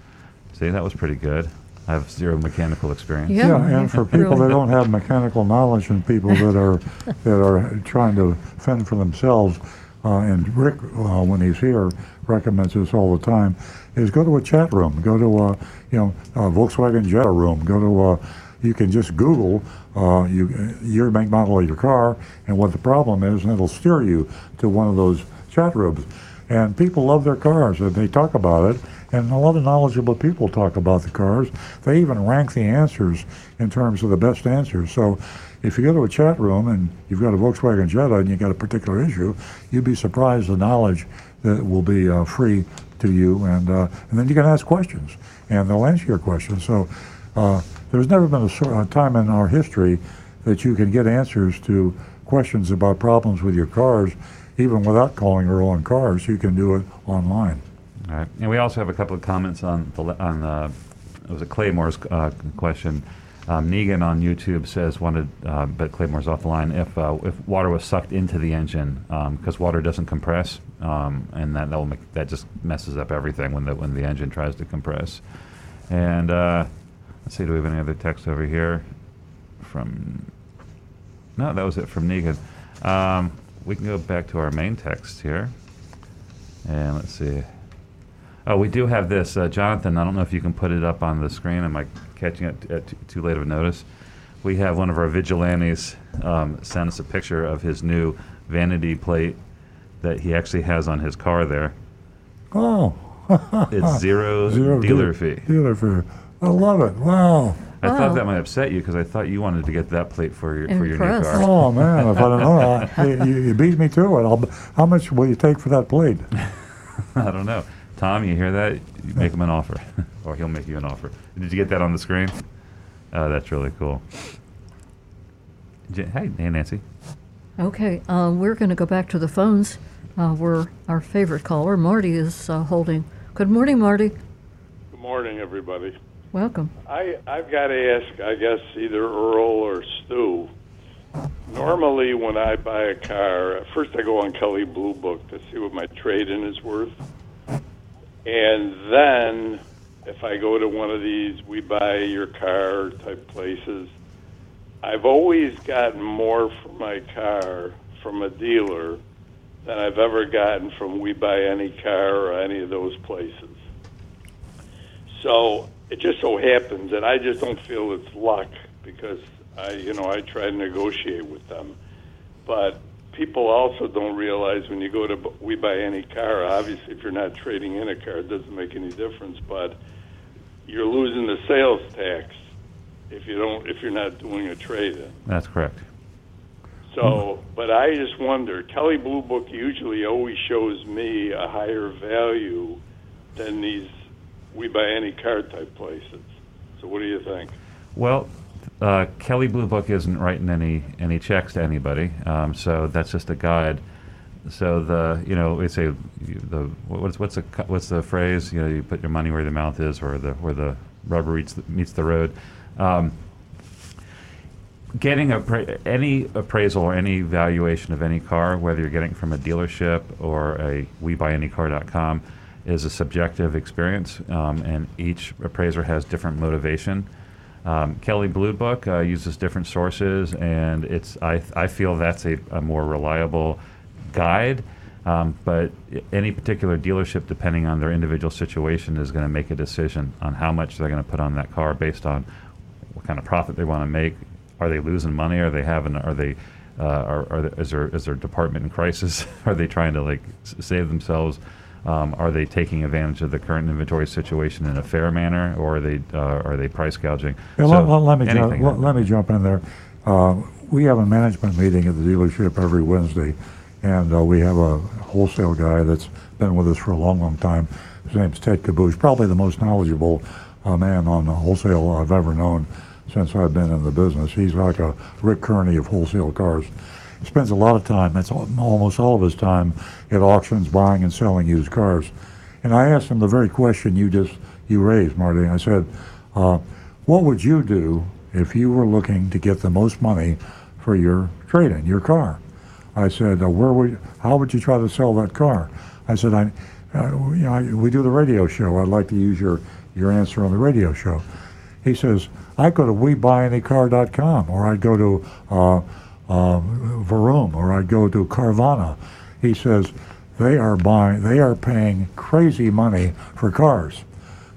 See, that was pretty good. I have zero mechanical experience. Yeah. Yeah, and for people really. that don't have mechanical knowledge and people that are that are trying to fend for themselves, uh, and Rick, uh, when he's here, recommends this all the time, is go to a chat room, go to a you know a Volkswagen Jetta room, go to a you can just Google uh, you, your make model of your car and what the problem is, and it'll steer you to one of those chat rooms. And people love their cars, and they talk about it. And a lot of knowledgeable people talk about the cars. They even rank the answers in terms of the best answers. So, if you go to a chat room and you've got a Volkswagen Jetta and you've got a particular issue, you'd be surprised the knowledge that will be uh, free to you, and uh, and then you can ask questions, and they'll answer your questions. So. Uh, there's never been a, time in our history that you can get answers to questions about problems with your cars, even without calling Earl Cars. You can do it online. All right. And we also have a couple of comments on the on uh, it was a Claymore's uh, question. Um, Negan on YouTube says wanted, uh, but Claymore's off the line. If uh, if water was sucked into the engine, because water doesn't compress, um, and that that, will make, that just messes up everything when the when the engine tries to compress. And uh, let's see, do we have any other text over here? From no, that was it from Negan. Um, we can go back to our main text here, and let's see. Oh, we do have this, uh, Jonathan. I don't know if you can put it up on the screen. I catching it at t- too late of a notice? We have one of our vigilantes um, send us a picture of his new vanity plate that he actually has on his car. There, Oh, it's zero, zero dealer de- fee. Dealer fee. I love it. Wow. I Wow. thought that might upset you because I thought you wanted to get that plate for your for your new car. Oh man, if I don't know, I, you, you beat me to it. I'll, how much will you take for that plate? I don't know. Tom, you hear that? You make him an offer, or he'll make you an offer. Did you get that on the screen? Oh, that's really cool. J- Hey, hey, Nancy. Okay, uh, we're going to go back to the phones uh, where our favorite caller, Marty, is uh, holding. Good morning, Marty. Good morning, everybody. Welcome. I, I've got to ask, I guess, either Earl or Stu. Normally, when I buy a car, first I go on Kelley Blue Book to see what my trade in is worth. And then, if I go to one of these we buy your car type places, I've always gotten more for my car from a dealer than I've ever gotten from We Buy Any Car or any of those places. So it just so happens, and I just don't feel it's luck because I, you know, I try to negotiate with them. But people also don't realize when you go to We Buy Any Car, obviously, if you're not trading in a car, it doesn't make any difference. But you're losing the sales tax if you don't, if you're not doing a trade in. That's correct. So, but I just wonder. Kelley Blue Book usually always shows me a higher value than these we buy any car type places. So, what do you think? Well, uh, Kelley Blue Book isn't writing any any checks to anybody, um, so that's just a guide. So the you know it's a the what's what's the what's the phrase you know you put your money where the mouth is or the where the rubber meets the, meets the road. Um, getting a any appraisal or any valuation of any car, whether you're getting from a dealership or a WeBuyAnyCar.com, is a subjective experience, um, and each appraiser has different motivation. Um, Kelley Blue Book uh, uses different sources, and it's I, I feel that's a, a more reliable guide. Um, but any particular dealership, depending on their individual situation, is going to make a decision on how much they're going to put on that car based on what kind of profit they want to make. Are they losing money? Are they having? Are they? Uh, are, are is there is their department in crisis? are they trying to like save themselves? Um, are they taking advantage of the current inventory situation in a fair manner, or are they uh, are they price gouging? Yeah, So let, let- me ju- let, let me jump in there. Uh, we have a management meeting at the dealership every Wednesday, and uh, we have a wholesale guy that's been with us for a long, long time. His name's Ted Caboose, probably the most knowledgeable uh, man on the wholesale I've ever known since I've been in the business. He's like a Rick Kearney of wholesale cars. Spends a lot of time, that's almost all of his time, at auctions buying and selling used cars. And I asked him the very question you just you raised, Marty. I said, uh, "What would you do if you were looking to get the most money for your trade-in, your car?" I said, uh, "Where would? How would you try to sell that car?" I said, "I, uh, you know, I, we do the radio show. I'd like to use your your answer on the radio show." He says, "I go to WeBuyAnyCar.com, or I'd go to Varum, or I'd go to Carvana." He says, "They are buying, they are paying crazy money for cars."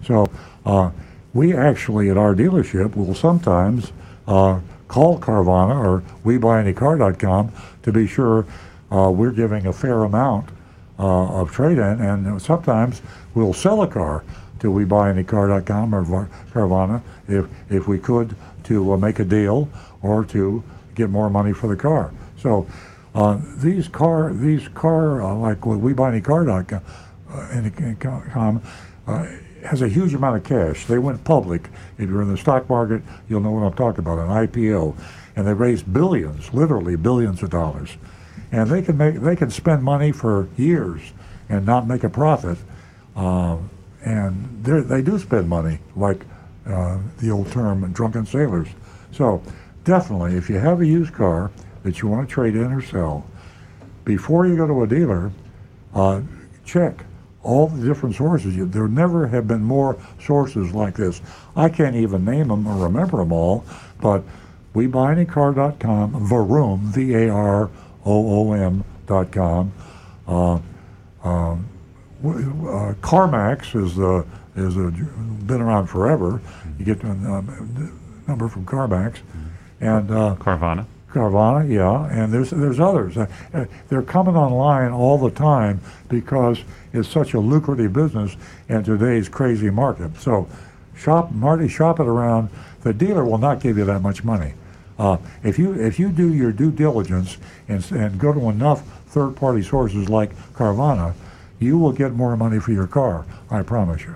So uh, we actually at our dealership will sometimes uh, call Carvana or WeBuyAnyCar.com to be sure uh, we're giving a fair amount uh, of trade-in, and sometimes we'll sell a car to WeBuyAnyCar.com or Carvana if if we could to uh, make a deal or to get more money for the car. So. Uh, these car, these car, uh, like WeBuyAnyCar.com, uh, com, uh, has a huge amount of cash. They went public. If you're in the stock market, you'll know what I'm talking about, an IPO. And they raised billions, literally billions of dollars. And they can make, they can spend money for years and not make a profit. Uh, and they do spend money, like uh, the old term, drunken sailors. So definitely, if you have a used car that you want to trade in or sell, before you go to a dealer, uh, check all the different sources. There never have been more sources like this. I can't even name them or remember them all, but WeBuyAnyCar.com, Varoom, V-A-R-O-O-M dot com. Uh, um, uh, CarMax is is a, been around forever. You get a um, number from CarMax, and uh, Carvana. Carvana, yeah, and there's there's others. Uh, uh, they're coming online all the time because it's such a lucrative business in today's crazy market. So, shop Marty, shop it around. The dealer will not give you that much money. Uh, if you if you do your due diligence and and go to enough third-party sources like Carvana, you will get more money for your car. I promise you.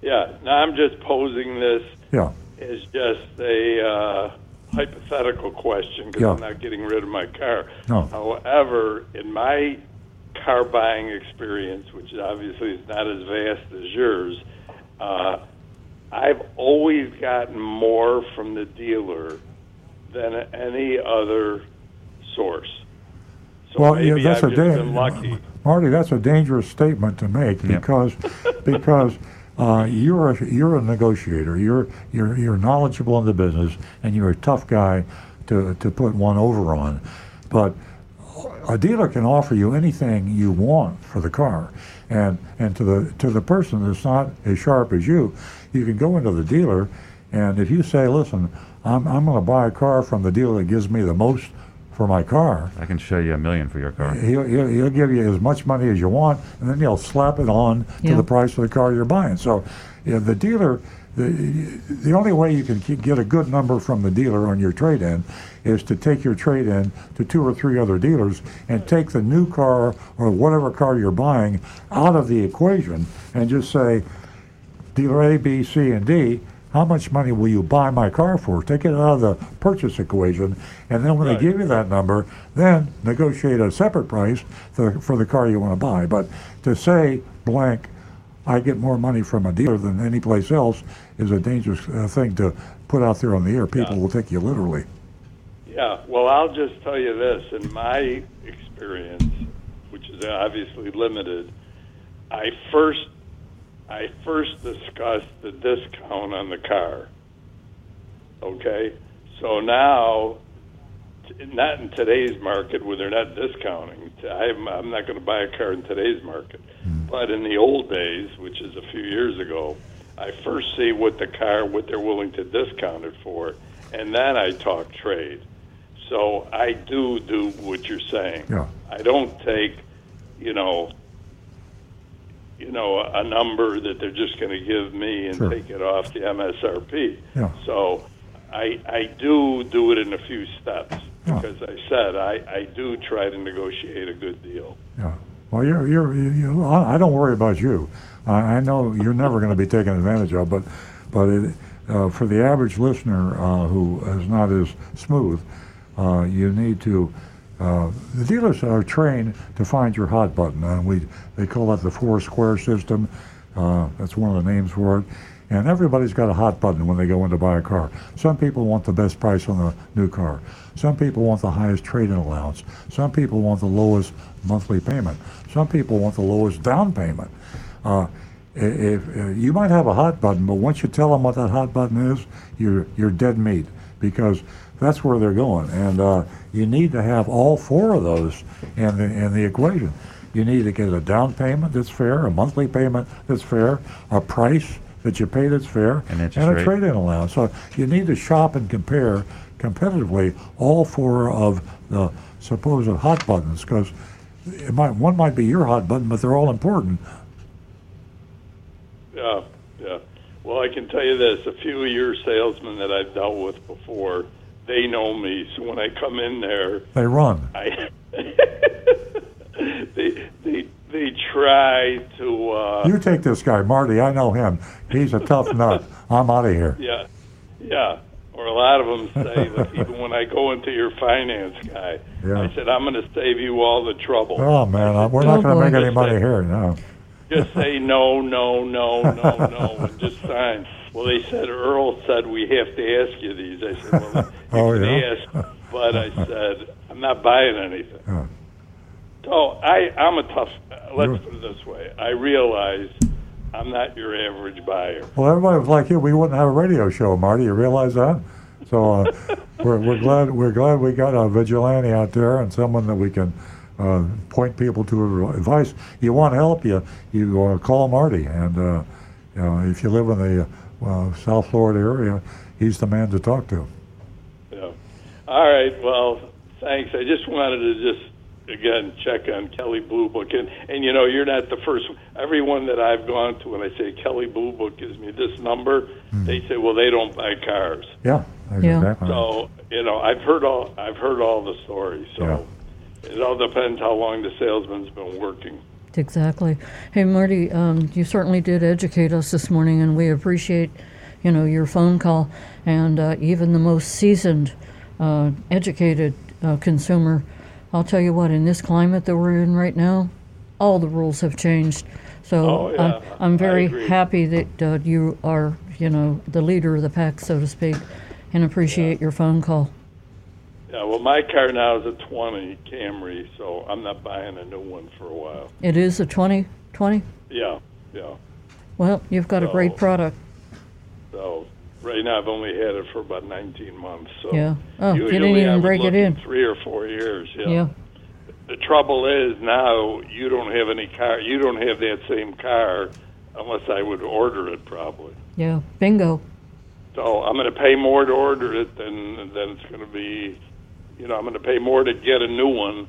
Yeah. Now I'm just posing this Yeah. as just a uh, hypothetical question because Yeah. I'm not getting rid of my car. No. However, in my car buying experience, which obviously is not as vast as yours, uh, I've always gotten more from the dealer than any other source. So Well, maybe yeah, that's I've a just da- been lucky. Marty, that's a dangerous statement to make Yep. because because uh, you're a, you're a negotiator. You're you're you're knowledgeable in the business, and you're a tough guy to to put one over on. But a dealer can offer you anything you want for the car, and and to the to the person that's not as sharp as you, you can go into the dealer, and if you say, listen, I'm I'm going to buy a car from the dealer that gives me the most for my car, I can show you a million for your car. He'll, he'll, he'll give you as much money as you want, and then he'll slap it on to the price of the car you're buying. So, yeah, the dealer, the, the only way you can ke- get a good number from the dealer on your trade-in is to take your trade-in to two or three other dealers and take the new car or whatever car you're buying out of the equation and just say, dealer A, B, C, and D, how much money will you buy my car for? Take it out of the purchase equation, and then when Right. they give you that number, then negotiate a separate price for, for the car you want to buy. But to say blank, I get more money from a dealer than any place else is a dangerous uh, thing to put out there on the air. People Yeah. will take you literally. Yeah, well, I'll just tell you this. In my experience, which is obviously limited, I first I first discussed the discount on the car, Okay, so now, not in today's market where they're not discounting. I'm, I'm not going to buy a car in today's market, hmm. but in the old days, which is a few years ago, I first see what the car, what they're willing to discount it for, and then I talk trade. So I do do what you're saying. Yeah. I don't take, you know, you know, a, number that they're just going to give me and Sure. take it off the MSRP. Yeah. So I I do do it in a few steps Yeah. because I said I I do try to negotiate a good deal. Yeah. Well, you're, you're, you, you, I I don't worry about you. I, I know you're never going to be taken advantage of, but, but it, uh, for the average listener uh, who is not as smooth, uh, you need to. Uh, the dealers are trained to find your hot button, and we they call that the four square system. Uh, that's one of the names for it. And everybody's got a hot button when they go in to buy a car. Some people want the best price on the new car. Some people want the highest trade-in allowance. Some people want the lowest monthly payment. Some people want the lowest down payment. Uh, i- if, uh, you might have a hot button, but once you tell them what that hot button is, you're you're dead meat because that's where they're going. And uh, you need to have all four of those in the, in the equation. You need to get a down payment that's fair, a monthly payment that's fair, a price that you pay that's fair, An interest and a trade-in allowance. So you need to shop and compare competitively all four of the supposed hot buttons because might one might be your hot button, but they're all important. Yeah, yeah. Well, I can tell you this: a few of your salesmen that I've dealt with before, they know me. So when I come in there, They run. I they they they try to uh, You take this guy, Marty. I know him. He's a tough nut. I'm out of here. yeah yeah. Or a lot of them say that even when I go into your finance guy, Yeah. I said I'm going to save you all the trouble. Oh man, I- we're not Oh, going to make any money here. No. Just say no, no, no, no, no, and just sign. Well, they said Earl said we have to ask you these. I said, well, you Oh, can yeah? ask, but I said I'm not buying anything. Yeah. So I, I'm a tough. Let's You're- put it this way: I realize I'm not your average buyer. Well, everybody was like you. We wouldn't have a radio show, Marty. You realize that? So uh, we're, we're glad we're glad we got a vigilante out there and someone that we can uh, point people to advice. You want help, you you uh, call Marty, and uh, you know if you live in the uh, South Florida area, he's the man to talk to. Yeah. All right. Well, thanks. I just wanted to just again check on Kelley Blue Book, and and you know you're not the first. Everyone that I've gone to, when I say Kelley Blue Book gives me this number, they say, well, they don't buy cars. Yeah, Yeah. exactly. So you know, I've heard all I've heard all the stories. So it all depends how long the salesman's been working. Exactly. Hey, Marty, um, you certainly did educate us this morning, and we appreciate, you know, your phone call. And uh, even the most seasoned, uh, educated uh, consumer, I'll tell you what, in this climate that we're in right now, all the rules have changed. So Oh, yeah. I'm, I'm very happy that uh, you are, you know, the leader of the pack, so to speak, and appreciate your phone call. Yeah. Well, my car now is a 20 Camry, so I'm not buying a new one for a while. It is a 2020. Yeah. Yeah. Well, you've got a great product. So right now I've only had it for about 19 months. So Yeah. Oh, you didn't even break it in. Three or four years. Yeah. Yeah. The trouble is now you don't have any car. You don't have that same car unless I would order it probably. Yeah. Bingo. So I'm going to pay more to order it than than it's going to be. You know, I'm going to pay more to get a new one,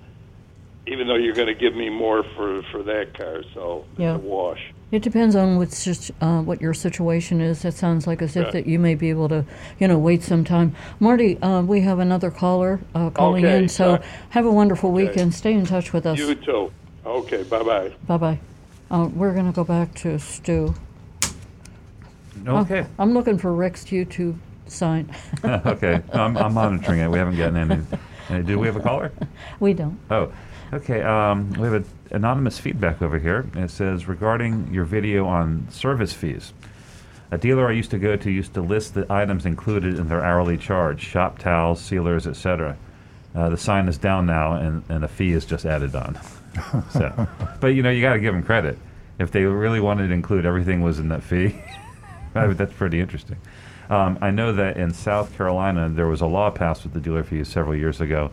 even though you're going to give me more for for that car. So Yeah. it's a wash. It depends on what's just, uh, what your situation is. It sounds like as if Yeah. that you may be able to, you know, wait some time. Marty, uh, we have another caller uh, calling Okay, in, so sorry. have a wonderful Okay. weekend. Stay in touch with us. You too. Okay. Bye bye. Bye bye. Uh, we're going to go back to Stu. Okay. I'm looking for Rick's YouTube sign. okay. I'm, I'm monitoring it. We haven't gotten any. any do we have a caller? we don't. Oh, okay. Um, we have an anonymous feedback over here. It says regarding your video on service fees. A dealer I used to go to used to list the items included in their hourly charge: shop towels, sealers, etc. Uh, the sign is down now, and, and a fee is just added on. so, but you know, you got to give them credit. If they really wanted to include everything was in that fee, that's pretty interesting. Um, I know that in South Carolina there was a law passed with the dealer fees several years ago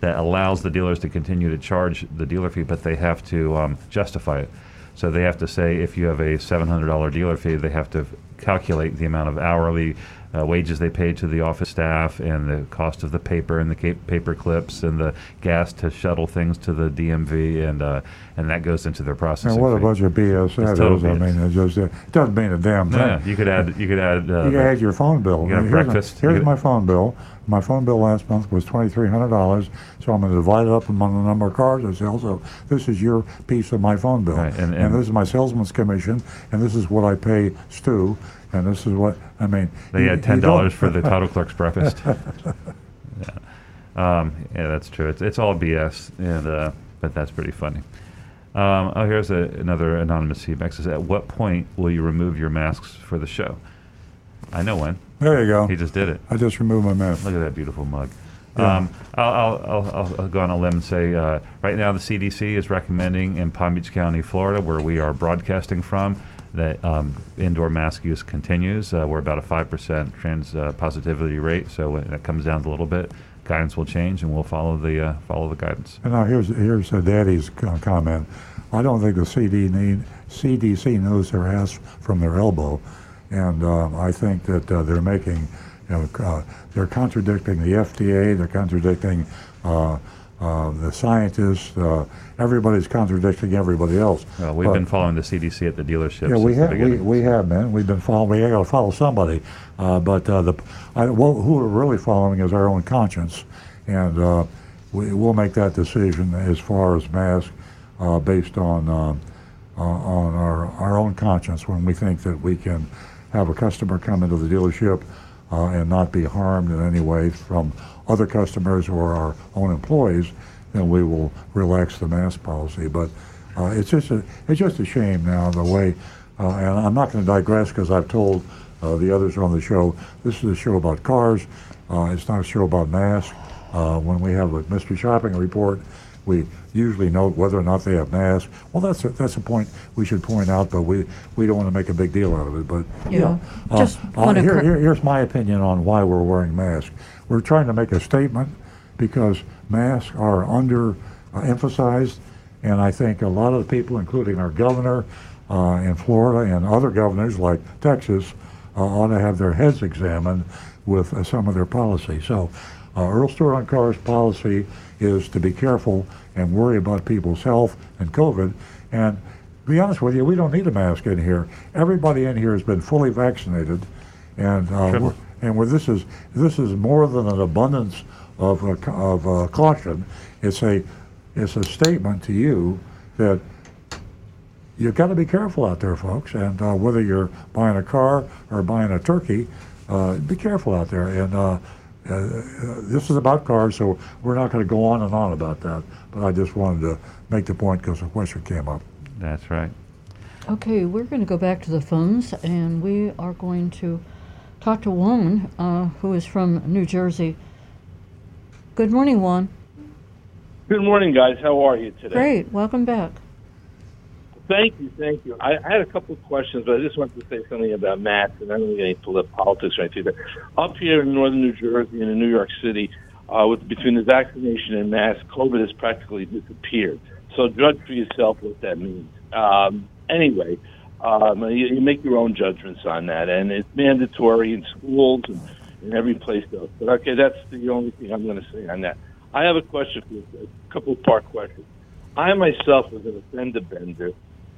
that allows the dealers to continue to charge the dealer fee, but they have to um, justify it. So they have to say if you have a $700 dealer fee, they have to calculate the amount of hourly uh, wages they pay to the office staff and the cost of the paper and the paper clips and the gas to shuttle things to the DMV and uh, and that goes into their processing. And what a bunch of BS that is. I mean, it just it doesn't mean a damn thing. Yeah, you could add you could add uh, You can add your phone bill. You got here's breakfast, here's my phone bill. My phone bill last month was twenty three hundred dollars. So I'm going to divide it up among the number of cars I sell. So this is your piece of my phone bill, Right, and- and- this is my salesman's commission, and this is what I pay Stu, and this is what I mean. They you- had ten dollars for the title clerk's breakfast. yeah. Um, yeah, that's true. It's, it's all BS, and uh, but that's pretty funny. Um, oh, here's a, another anonymous feedback. Says, at what point will you remove your masks for the show? I know when. There you go. He just did it. I just removed my mask. Look at that beautiful mug. Yeah. Um, I'll, I'll, I'll, I'll, I'll go on a limb and say uh, right now the CDC is recommending in Palm Beach County, Florida, where we are broadcasting from, that um, indoor mask use continues. Uh, we're about a 5% trans uh, positivity rate, so when it comes down a little bit, guidance will change and we'll follow the, uh, follow the guidance. And now here's here's uh, Daddy's comment. I don't think the CD need, CDC knows their ass from their elbow, and um, I think that uh, they're making, you know, uh, they're contradicting the FDA. They're contradicting uh, the scientists. Uh, everybody's contradicting everybody else. Uh, we've But- been following the CDC at the dealership yeah, we have we, we have been. We've been following. We got to follow somebody, uh, but uh, the I, well, who we're really following is our own conscience, and uh, we, we'll make that decision as far as masks uh, based on on our our own conscience when we think that we can have a customer come into the dealership uh, and not be harmed in any way from other customers or our own employees, then we will relax the mask policy. But uh, it's just a it's just a shame now the way, uh, and I'm not going to digress because I've told uh, the others on the show this is a show about cars. Uh, it's not a show about masks. Uh, when we have a mystery shopping report, we usually note whether or not they have masks. Well, that's a, that's a point we should point out, but we, we don't want to make a big deal out of it. But Yeah, uh, just here, here- here's my opinion on why we're wearing masks. We're trying to make a statement because masks are under uh, emphasized, and I think a lot of the people, including our governor uh, in Florida and other governors like Texas, uh, ought to have their heads examined with uh, some of their policy. So, uh, Earl Stewart on Cars policy is to be careful and worry about people's health and COVID. And to be honest with you, we don't need a mask in here. Everybody in here has been fully vaccinated, and uh, and where this is this is more than an abundance of uh, of uh, caution. It's a it's a statement to you that you've got to be careful out there, folks. And uh, whether you're buying a car or buying a turkey, uh, be careful out there. And uh, uh, this is about cars, so we're not going to go on and on about that. But I just wanted to make the point because the question came up. That's right. Okay, we're going to go back to the phones, and we are going to talk to Juan, uh, who is from New Jersey. Good morning, Juan. Good morning, guys. How are you today? Great, welcome back. Thank you, thank you. I, I had a couple of questions, but I just wanted to say something about masks, and I don't get any polit- politics or anything. But up here in northern New Jersey and in New York City, uh, with between the vaccination and masks, COVID has practically disappeared. So judge for yourself what that means. Um, anyway, um, you, you make your own judgments on that, and it's mandatory in schools and in every place else. But okay, that's the only thing I'm going to say on that. I have a question for you, a couple of part questions. I myself was in a fender bender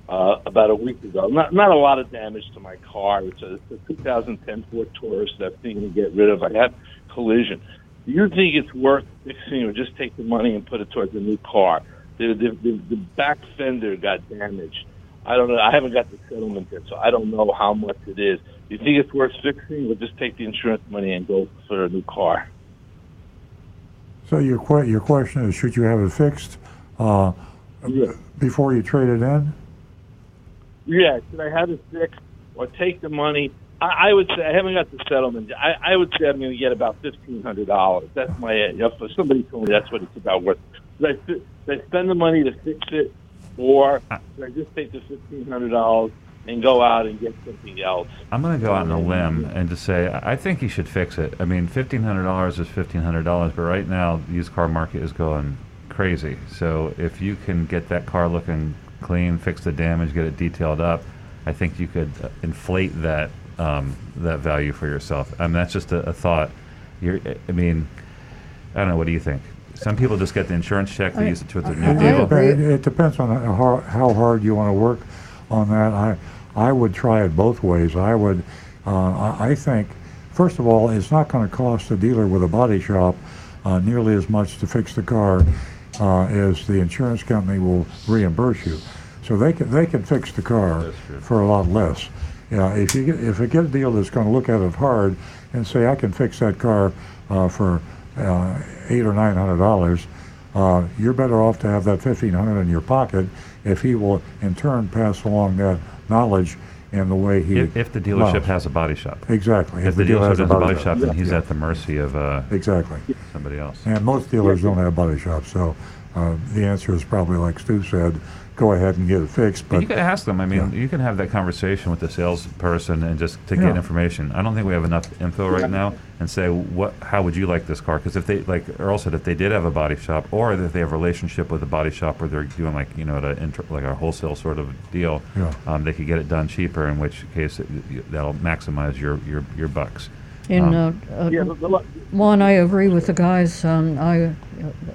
uh, about a week ago. Not not a lot of damage to my car. It's a, it's a 2010 Ford Taurus that I'm thinking to get rid of. I had collision. Do you think it's worth fixing, or just take the money and put it towards a new car? The the, the, the back fender got damaged. I don't know. I haven't got the settlement yet, so I don't know how much it is. Do you think it's worth fixing, or just take the insurance money and go for a new car? So your que- your question is, should you have it fixed uh, Yeah. before you trade it in? Yeah, should I have it fixed or take the money? I, I would say I haven't got the settlement. I, I would say I'm going to get about fifteen hundred dollars. That's my. You know, somebody told me that's what it's about worth. Should I, should I spend the money to fix it, or should I just take the fifteen hundred dollars and go out and get something else. I'm going to go out on a limb and just say I think you should fix it. I mean, fifteen hundred dollars is fifteen hundred dollars, but right now the used car market is going crazy. So if you can get that car looking clean, fix the damage, get it detailed up, I think you could uh, inflate that um, that value for yourself. I mean, that's just a, a thought. You're, I mean, I don't know. What do you think? Some people just get the insurance check, they I- use it to their I- new deal. It, it depends on how, how hard you want to work on that. I, I would try it both ways. I would, uh, I, I think, first of all, it's not going to cost the dealer with a body shop uh, nearly as much to fix the car uh, as the insurance company will reimburse you. So they can, they can fix the car for a lot less. Yeah, if you get, if you get a deal that's going to look at it hard and say I can fix that car uh, for uh, eight or nine hundred dollars, uh, you're better off to have that fifteen hundred in your pocket if he will in turn pass along that knowledge in the way he If, if the dealership loves. has a body shop. exactly If the dealer dealership has a body shop, then he's Yeah. at the mercy of uh, exactly. somebody else. And most dealers don't have body shops, so uh, the answer is probably like Stu said, go ahead and get it fixed. But But you can ask them. I mean, Yeah. you can have that conversation with the salesperson and just to Yeah. get information. I don't think we have enough info right now and say what, how would you like this car? Because if they like Earl said, if they did have a body shop, or if they have a relationship with a body shop where they're doing like you know at a inter, like a wholesale sort of deal, Yeah. um, they could get it done cheaper. In which case, it, that'll maximize your your your bucks. In, Um, uh, uh, Yeah, the, the, Juan, I agree with the guys. Um, I, uh,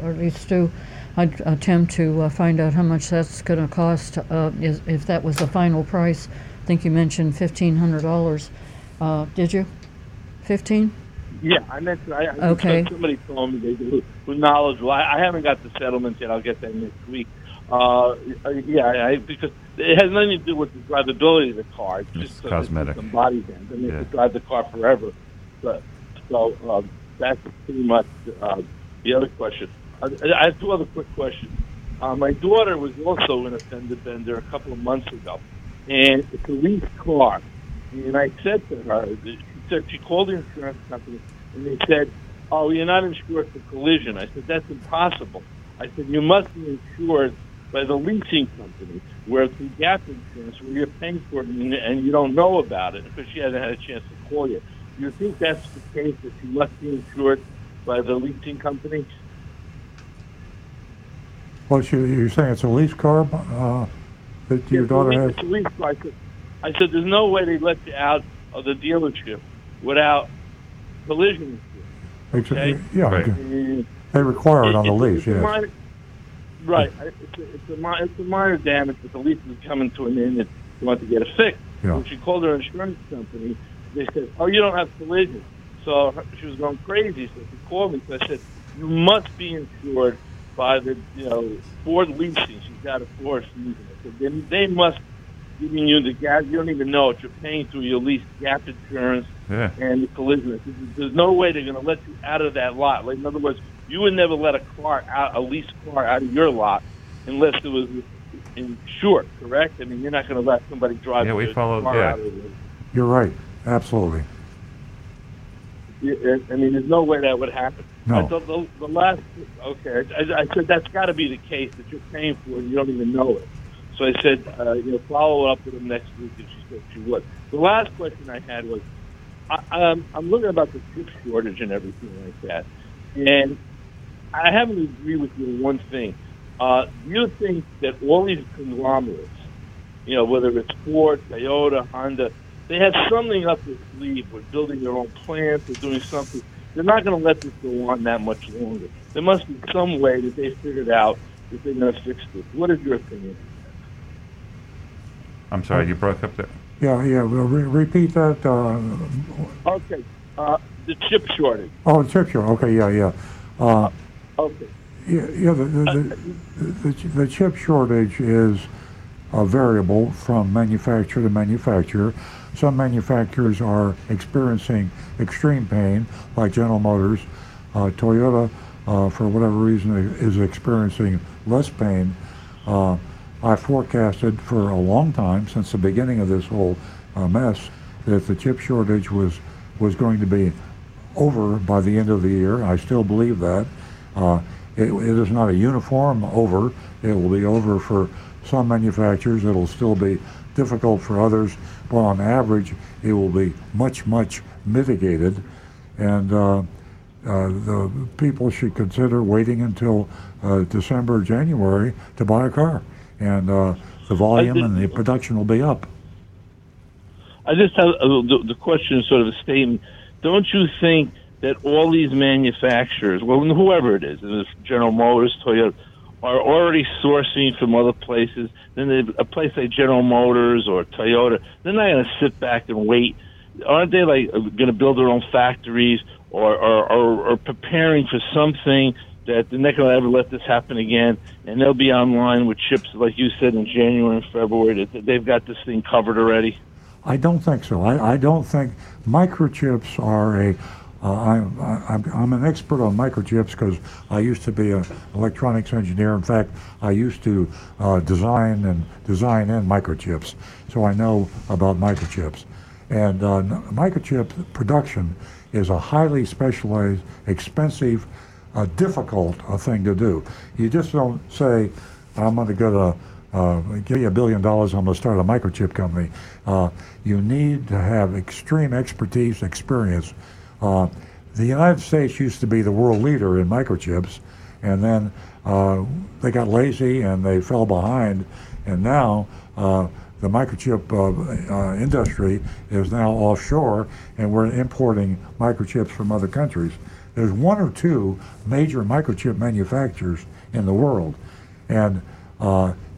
or at least do, I'd attempt to uh, find out how much that's going to cost. Uh, is, if that was the final price, I think you mentioned fifteen hundred dollars. Uh, did you? Fifteen? Yeah, I meant I, I Okay. Somebody told me they do with knowledgeable. I, I haven't got the settlement yet. I'll get that next week. Uh, uh, yeah, I, because it has nothing to do with the drivability of the car. It's It's just cosmetic. Some body bends. I mean, Yeah. to drive the car forever. But so um, that's pretty much uh, the other question. I, have two other quick questions. Uh, my daughter was also in a fender bender a couple of months ago, and it's a leased car. And I said to her, she said she called the insurance company, and they said, "Oh, you're not insured for collision." I said, "That's impossible." I said, "You must be insured by the leasing company, where through gap insurance, where you're paying for it and, and you don't know about it because she hasn't had a chance to call you." Do you think that's the case that she must be insured by the leasing company? Well, you, you're saying it's a lease car uh, that your Yeah, daughter the has? lease- the lease car. I said, I said, "There's no way they let you out of the dealership without collision insurance." Ex- okay. Yeah, Right. They require it on the it's- lease. it's a Yes. minor- right. It's a, it's, a, it's a minor damage, but the lease is coming to an end and you want to get it fixed. Yeah. When she called her insurance company, they said, oh, you don't have collision. So she was going crazy. So she called me. So I said, you must be insured by the, you know, Ford leasing. She's got a Ford leasing. I said, they, they must giving you the gap. You don't even know it. You're paying through your lease gap insurance Yeah. and the collision. There's- There's no way they're going to let you out of that lot. Like in other words, you would never let a car out, a leased car out of your lot, unless it was insured. Correct? I mean, you're not going to let somebody drive. Yeah, we follow- car yeah. out of it. You're right. Absolutely. I mean, there's no way that would happen. No. Thought the, the last, okay, I, I said that's got to be the case that you're paying for and you don't even know it. So I said, uh, you know, follow up with them next week if she said she would. The last question I had was, I, um, I'm looking about the chip shortage and everything like that, and I haven't agreed with you on one thing. Uh, do you think that all these conglomerates, you know, whether it's Ford, Toyota, Honda, they have something up their sleeve with building their own plants or doing something. They're not going to let this go on that much longer. There must be some way that they figured out that they're going to fix this. What is your opinion? I'm sorry, you broke up there. Yeah, yeah. Well, re- repeat that. Uh, Okay, uh, the chip shortage. oh, the chip shortage. Okay, yeah, yeah. Uh, Okay, Yeah, yeah the, the, the, the, the chip shortage is a variable from manufacturer to manufacturer. Some manufacturers are experiencing extreme pain, like General Motors. Uh, Toyota, uh, for whatever reason, is experiencing less pain. Uh, I forecasted for a long time, since the beginning of this whole uh, mess, that the chip shortage was was going to be over by the end of the year. I still believe that. Uh, it, it is not a uniform over. It will be over for some manufacturers it'll still be difficult for others, but on average it will be much, much mitigated. And uh, uh, the people should consider waiting until uh, December, January to buy a car, and uh, the volume and the production will be up. I just have uh, the, the question, is sort of a statement. Don't you think that all these manufacturers, well, whoever it is, General Motors, Toyota, are already sourcing from other places? Then they, a place like General Motors or Toyota, they're not going to sit back and wait. Aren't they like going to build their own factories or, or, or, or preparing for something that they're not going to ever let this happen again, and they'll be online with chips, like you said, in January and February. That they've got this thing covered already. I don't think so. I, I don't think microchips are a. Uh, I'm, I'm, I'm an expert on microchips because I used to be an electronics engineer. In fact, I used to uh, design and design in microchips, so I know about microchips. And uh, microchip production is a highly specialized, expensive, uh, difficult uh, thing to do. You just don't say, "I'm going to go to." Uh, give me a billion dollars, I'm going to start a microchip company. You need to have extreme expertise, experience. Uh, the United States used to be the world leader in microchips, and then uh, they got lazy and they fell behind, and now uh, the microchip uh, industry is now offshore, and we're importing microchips from other countries. There's one or two major microchip manufacturers in the world, and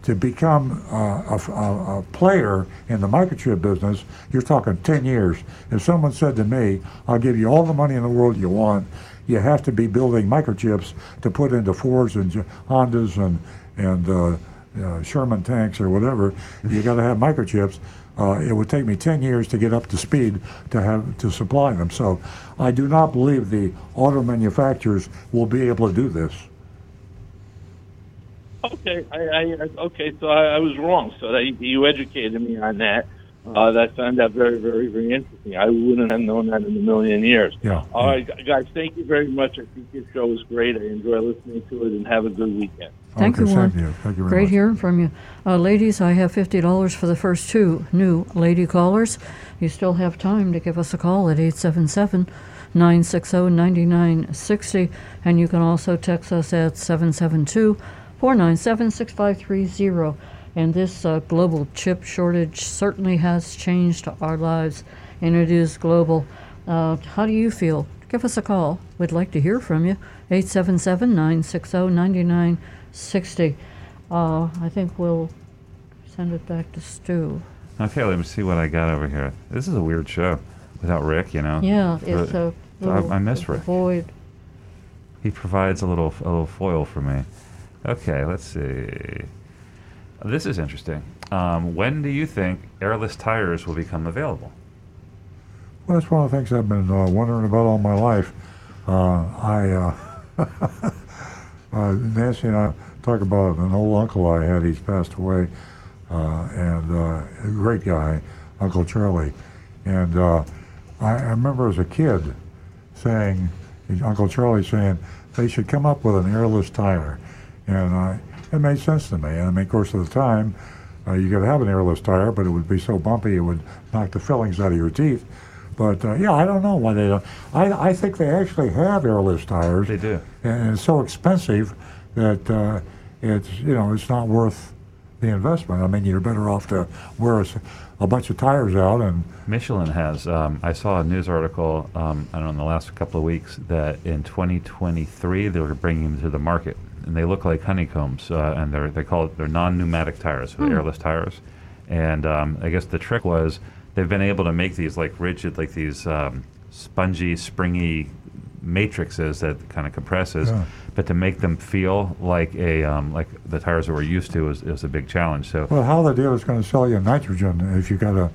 to become a, a, a, player in the microchip business, you're talking 10 years. If someone said to me, I'll give you all the money in the world you want, you have to be building microchips to put into Fords and Hondas and, and uh, uh, Sherman tanks or whatever, you got to have microchips. Uh, it would take me 10 years to get up to speed to have to supply them. So I do not believe the auto manufacturers will be able to do this. Okay, I, I okay, so I, I, was wrong. So that you educated me on that. Uh, that found that very, very, very interesting. I wouldn't have known that in a million years. Yeah. All right, guys, thank you very much. I think your show was great. I enjoy listening to it, and have a good weekend. Thank okay, you, Warren. You. Thank you Great much. hearing from you. Uh, ladies, I have $50 for the first two new lady callers. You still have time to give us a call at 877 960 9960, and you can also text us at 772 497 6530. And this uh, global chip shortage certainly has changed our lives, and it is global. Uh, how do you feel? Give us a call. We'd like to hear from you. 877 960 9960. Uh, I think we'll send it back to Stu. Okay, let me see what I got over here. This is a weird show without Rick, you know. Yeah, it's a. Little, I, I miss Rick. Void. He provides a little a little foil for me. Okay, let's see. This is interesting. Um, when do you think airless tires will become available? Well, that's one of the things I've been uh, wondering about all my life. Uh, I, uh, uh Nancy and I talk about an old uncle I had. He's passed away, uh, and uh, a great guy, Uncle Charlie. And I, I remember as a kid saying, Uncle Charlie saying, they should come up with an airless tire. And uh, it made sense to me. And I mean, of course, at the time, uh, you could have an airless tire, but it would be so bumpy it would knock the fillings out of your teeth. But uh, yeah, I don't know why they don't. I, I think they actually have airless tires. They do. And it's so expensive that uh, it's you know it's not worth the investment. I mean, you're better off to wear a, a bunch of tires out and. Michelin has. Um, I saw a news article. Um, I don't know in the last couple of weeks that in 2023 they were bringing them to the market and they look like honeycombs, uh, and they're they call it they're non-pneumatic tires, so mm. airless tires. And um, I guess the trick was they've been able to make these like rigid, like these um, spongy, springy matrices that kind of compresses, yeah. but to make them feel like a um, like the tires that we're used to is, is a big challenge. So well, how the dealer's going to sell you nitrogen if you got a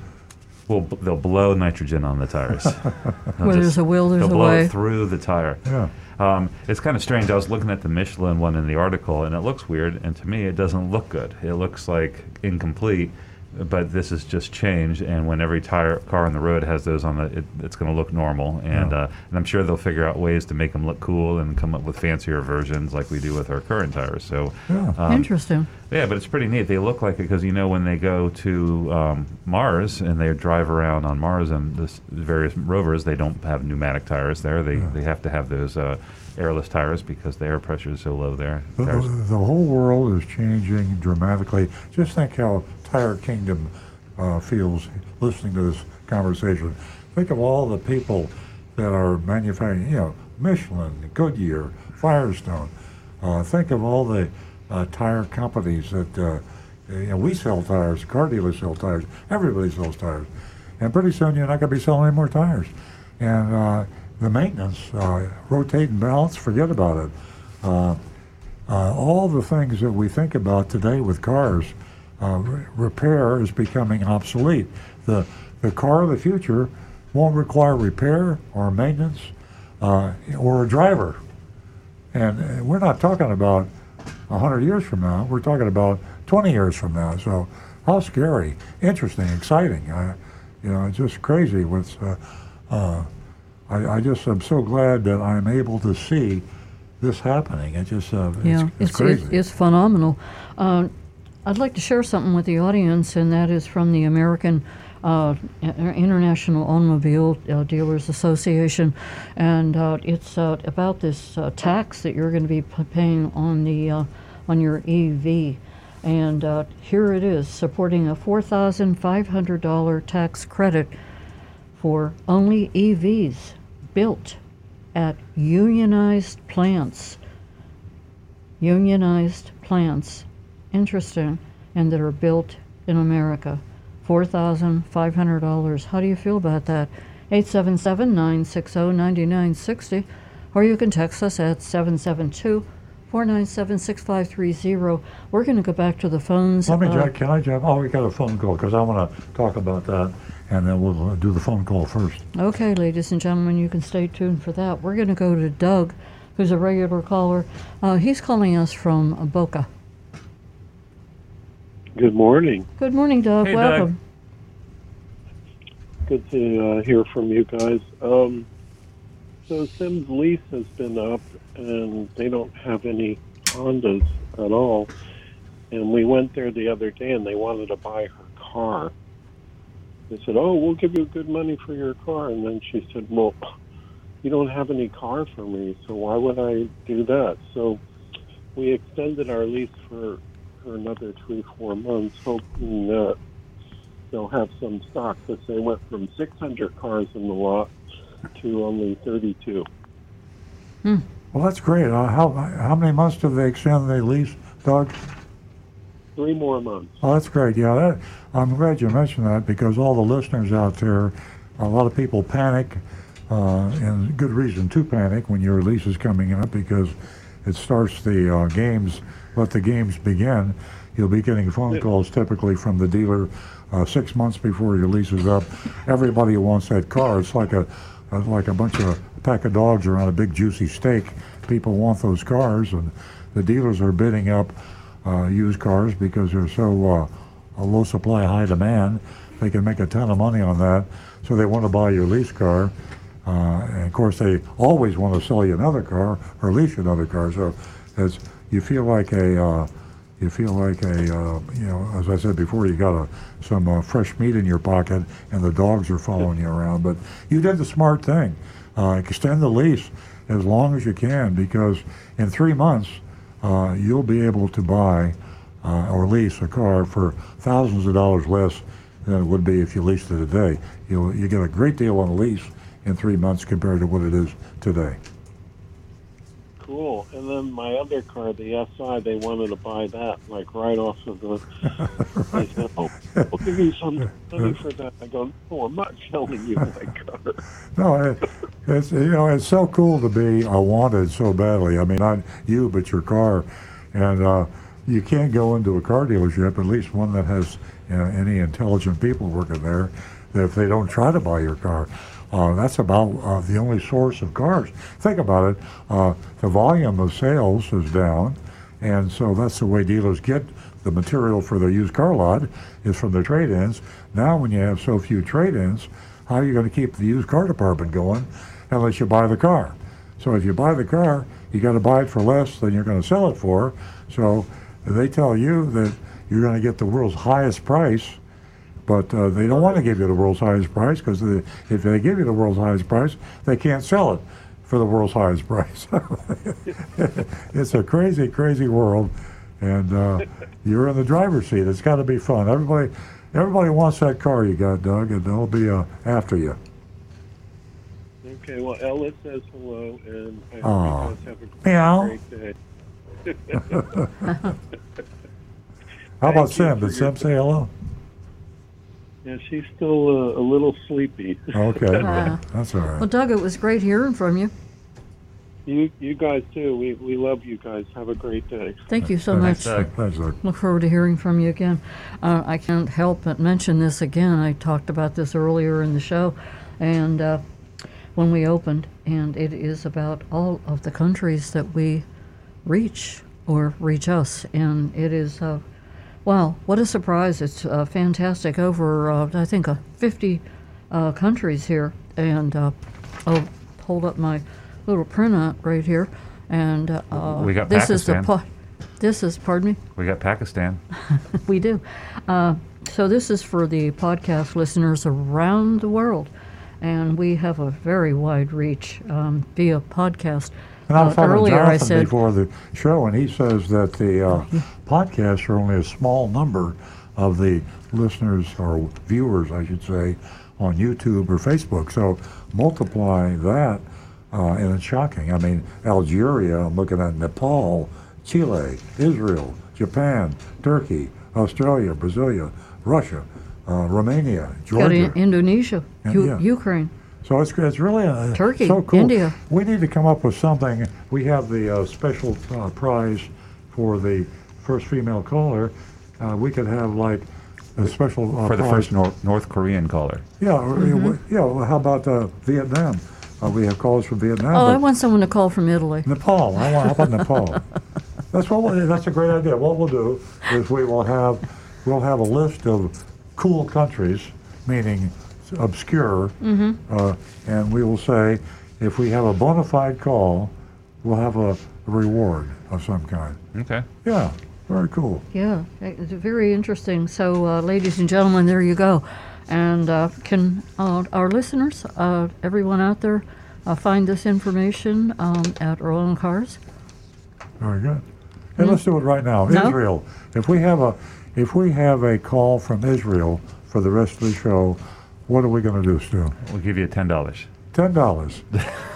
well, they'll blow nitrogen on the tires. Where there's a will, there's they'll a blow way. It through the tire. Yeah. Um, it's kind of strange. I was looking at the Michelin one in the article, and it looks weird, and to me, it doesn't look good. It looks like incomplete. But this has just changed, and when every tire car on the road has those on the, it, it's going to look normal, and Yeah. uh, and I'm sure they'll figure out ways to make them look cool and come up with fancier versions like we do with our current tires. So Yeah. um, Interesting. yeah, but it's pretty neat. They look like it because you know when they go to um, Mars and they drive around on Mars and the various rovers, they don't have pneumatic tires there. They they have to have those uh, airless tires because the air pressure is so low there. The, the whole world is changing dramatically. Just think how Tire Kingdom uh, feels listening to this conversation. Think of all the people that are manufacturing, you know, Michelin, Goodyear, Firestone. Uh, think of all the uh, tire companies that, uh, you know, we sell tires, car dealers sell tires, everybody sells tires. And pretty soon you're not going to be selling any more tires. And uh, the maintenance, uh, rotate and balance, forget about it. All the things that we think about today with cars, uh, re- repair is becoming obsolete. The, the car of the future won't require repair or maintenance uh, or a driver. And uh, we're not talking about 100 years from now, we're talking about 20 years from now. So, how scary, interesting, exciting. Uh, you know, it's just crazy what's. Uh, uh, I, I just am so glad that I'm able to see this happening. It just uh, it's, Yeah, it's, it's, crazy. it's, it's phenomenal. I'd like to share something with the audience, and that is from the American uh, International Automobile uh, Dealers Association, and uh, it's uh, about this uh, tax that you're going to be paying on the uh, on your EV. And here it is, supporting a $4,500 tax credit for only EVs built at unionized plants. Unionized plants, interesting, and that are built in America. $4,500. How do you feel about that? 877 960 9960, or you can text us at 772 497 6530. We're going to go back to the phones. Let me, Uh, Jack, can I, Jack? Oh, we got a phone call because I want to talk about that, and then we'll uh, do the phone call first. Okay, ladies and gentlemen, you can stay tuned for that. We're going to go to Doug, who's a regular caller. Uh, he's calling us from Boca. Good morning. Good morning, Doug. Hey, Doug. Welcome. Good to uh, hear from you guys. Um, so Sim's lease has been up, and they don't have any Hondas at all. And we went there the other day, and they wanted to buy her car. They said, "Oh, we'll give you good money for your car," and then she said, "Well, you don't have any car for me, so why would I do that?" So we extended our lease for, for another three, four months, hoping that they'll have some stock because they went from 600 cars in the lot to only 32. Hmm. Well, that's great. Uh, how how many months do they extend the lease, Doug? Three more months. Oh, that's great. Yeah, that, I'm glad you mentioned that because all the listeners out there, a lot of people panic, uh, and good reason to panic when your lease is coming up because it starts the uh, games. Let the games begin. You'll be getting phone calls typically from the dealer uh, six months before your lease is up. Everybody wants that car. It's like a uh, like a bunch of a pack of dogs around a big juicy steak. People want those cars, and the dealers are bidding up uh, used cars because they're so uh, a low supply, high demand. They can make a ton of money on that, so they want to buy your lease car. Uh, and of course, they always want to sell you another car or lease you another car. So, it's, you feel like a uh, you feel like a uh, you know, as I said before, you got a, some uh, fresh meat in your pocket, and the dogs are following you around. But you did the smart thing. Uh, extend the lease as long as you can because in three months uh, you'll be able to buy uh, or lease a car for thousands of dollars less than it would be if you leased it today. You you get a great deal on a lease in three months compared to what it is today. Cool. And then my other car, the SI, they wanted to buy that like right off of the. I said, "Oh, we'll give you some money for that." I go, "No, I'm not selling you my car." No, it, it's you know it's so cool to be uh, wanted so badly. I mean, not you, but your car, and uh, you can't go into a car dealership, at least one that has you know, any intelligent people working there, that if they don't try to buy your car. Uh, that's about uh, the only source of cars. Think about it. Uh, the volume of sales is down, and so that's the way dealers get the material for their used car lot is from the trade-ins. Now, when you have so few trade-ins, how are you going to keep the used car department going unless you buy the car? So if you buy the car, you got to buy it for less than you're going to sell it for. So they tell you that you're going to get the world's highest price, but uh, they don't want to give you the world's highest price because if they give you the world's highest price, they can't sell it for the world's highest price. it's a crazy, crazy world, and uh, you're in the driver's seat. It's got to be fun. Everybody, everybody wants that car you got, Doug, and they'll be uh, after you. Okay, well, Ella says hello, and I hope you guys have a great day. How about Thank Sim? Did Sim say hello? Yeah, she's still uh, a little sleepy. Okay, Ah. that's all right. Well. Doug, it was great hearing from you. You, you guys too. We, we love you guys. Have a great day. Thank you so Thanks, much. Doug. Thanks, Doug. Look forward to hearing from you again. Uh, I can't help but mention this again. I talked about this earlier in the show, and uh, when we opened, and it is about all of the countries that we reach or reach us, and it is. Wow, what a surprise. It's uh, fantastic. Over, uh, I think, uh, 50 uh, countries here. And uh, I'll hold up my little printout right here. And uh, We got this is the Pakistan. this is, pardon me? We got Pakistan. We do. Uh, so this is for the podcast listeners around the world. And we have a very wide reach um, via podcast. And I was Uh, talking to I Jonathan said, before the show, and he says that the uh, podcasts are only a small number of the listeners or viewers, I should say, on YouTube or Facebook. So multiply that, uh, and it's shocking. I mean, Algeria, I'm looking at Nepal, Chile, Israel, Japan, Turkey, Australia, Brasilia, Russia, uh, Romania, Georgia. in- Indonesia, Yeah, U- yeah. Ukraine. So it's, it's really uh, Turkey, so cool. India. We need to come up with something. We have the uh, special uh, prize for the first female caller. Uh, we could have like a special uh, For the prize. first North, North Korean caller. Yeah, Mm-hmm. yeah. well, How about uh, Vietnam? Uh, we have callers from Vietnam. Oh, I want someone to call from Italy. Nepal. I want, how about Nepal? That's what. We'll, that's a great idea. What we'll do is we will have we'll have a list of cool countries, meaning obscure, Mm-hmm. uh, and we will say if we have a bona fide call, we'll have a reward of some kind. Okay. Yeah, very cool. Yeah, it's very interesting. So, uh, ladies and gentlemen, there you go. And uh, can uh, our listeners, uh, everyone out there, uh, find this information um, at Earl and Cars? Very good. Hey, let's do it right now. No? Israel. If we have a if we have a call from Israel for the rest of the show, what are we going to do, Stu? We'll give you ten dollars. Ten dollars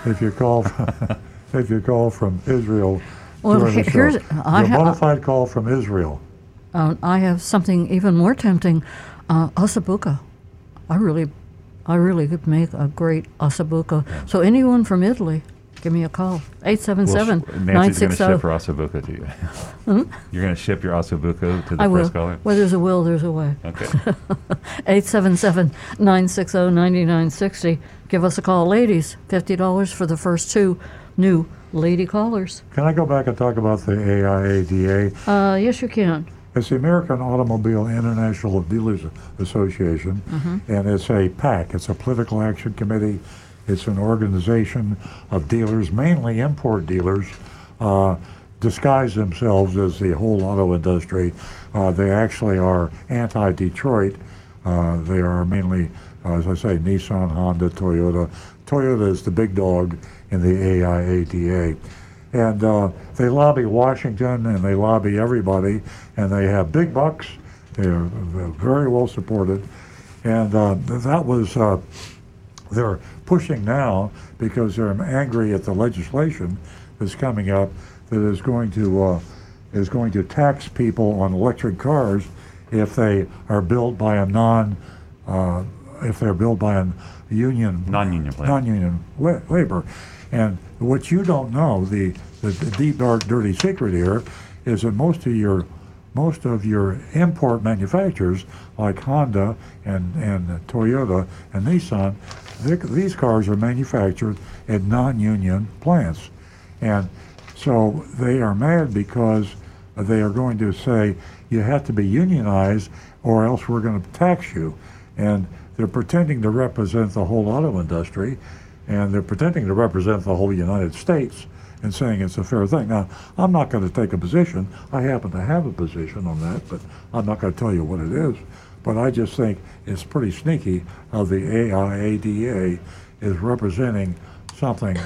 if you call from, if you call from Israel Well, during the show. here's- I Your ha- bona fide call from Israel. Uh, I have something even more tempting uh, ossobuco. I really, I really could make a great ossobuco. So, anyone from Italy, give me a call. 877 Nancy's going to ship 960. her ossobuco to you. You're going to ship your ossobuco to the I will. first caller. Where there's a will, there's a way. Okay. 877 960 9960. Give us a call, ladies. $50 for the first two new lady callers. Can I go back and talk about the AIADA? Uh, yes, you can. It's the American Automobile International Dealers Association, and it's a PAC. It's a political action committee. It's an organization of dealers, mainly import dealers, uh, disguise themselves as the whole auto industry. Uh, they actually are anti-Detroit. Uh, they are mainly, uh, as I say, Nissan, Honda, Toyota. Toyota is the big dog in the AIADA and uh, they lobby Washington and they lobby everybody, and they have big bucks. They're, very well supported, and uh, that was uh, they're pushing now because they're angry at the legislation that's coming up that is going to is going to tax people on electric cars if they are built by a non uh, if they're built by a union Non-union plant. non-union la- labor. And what you don't know, the, the, the deep, dark, dirty secret here, is that most of your most of your import manufacturers, like Honda and, and Toyota and Nissan, they- these cars are manufactured at non-union plants. And so they are mad because they are going to say, you have to be unionized or else we're going to tax you. And they're pretending to represent the whole auto industry and they're pretending to represent the whole United States and saying it's a fair thing. Now, I'm not going to take a position. I happen to have a position on that, but I'm not going to tell you what it is. But I just think it's pretty sneaky how the AIADA is representing something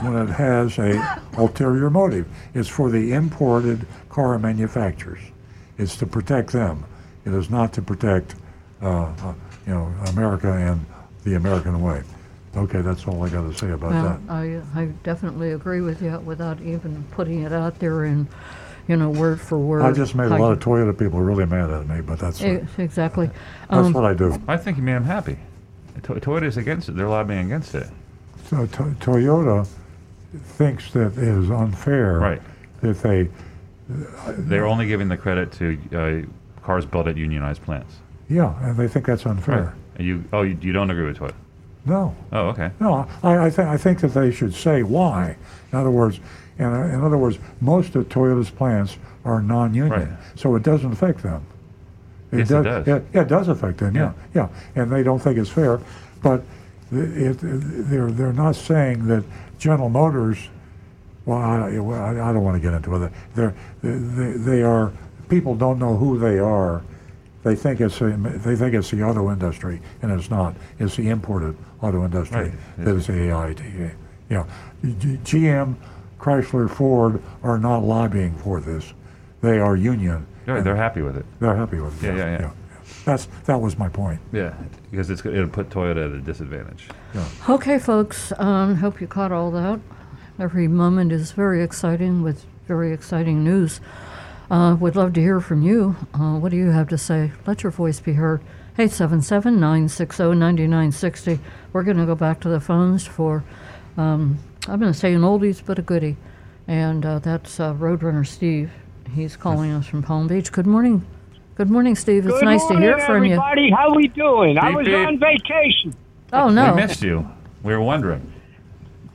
when it has a ulterior motive. It's for the imported car manufacturers. It's to protect them. It is not to protect, uh, uh, you know, America and the American way. Okay, that's all I got to say about Well, that. I, I definitely agree with you without even putting it out there in, you know, word for word. I just made a lot of Toyota people really mad at me, but that's E- Exactly. that's Um, what I do. I think you made him happy. To- Toyota's against it. They're lobbying against it. So to- Toyota thinks that it is unfair Right. that they, They're only giving the credit to uh, cars built at unionized plants. yeah, and they think that's unfair. And you, oh, you, you don't agree with Toyota? No, Oh, okay. no, I, I, th- I think that they should say why. In other words, in, in other words, most of Toyota's plants are non-union, Right. so it doesn't affect them. Yes, it does. Yeah, yeah, it does affect them. Yeah. yeah, and they don't think it's fair, but it, it, they're they're not saying that General Motors. Well, I, I I don't want to get into it. They're, they, they are people don't know who they are. They think it's a, they think it's the auto industry, and it's not. It's the imported auto industry Right. that is AIADA. Yeah, GM, Chrysler, Ford are not lobbying for this. They are union. Right, they're happy with it. They're happy with it. Yeah, yeah, yeah. That's that was my point. Yeah, because it's, it'll put Toyota at a disadvantage. Okay, folks, um, hope you caught all that. Every moment is very exciting with very exciting news. Uh, would love to hear from you. Uh, what do you have to say? Let your voice be heard. 877 960 9960. We're going to go back to the phones for, um, I'm going to say an oldies but a goodie. And uh, that's uh, Roadrunner Steve. He's calling us from Palm Beach. Good morning. Good morning, Steve. It's Good nice to hear morning, from you. everybody. How we doing? I was beep. on vacation. Oh, no. We missed you. We were wondering.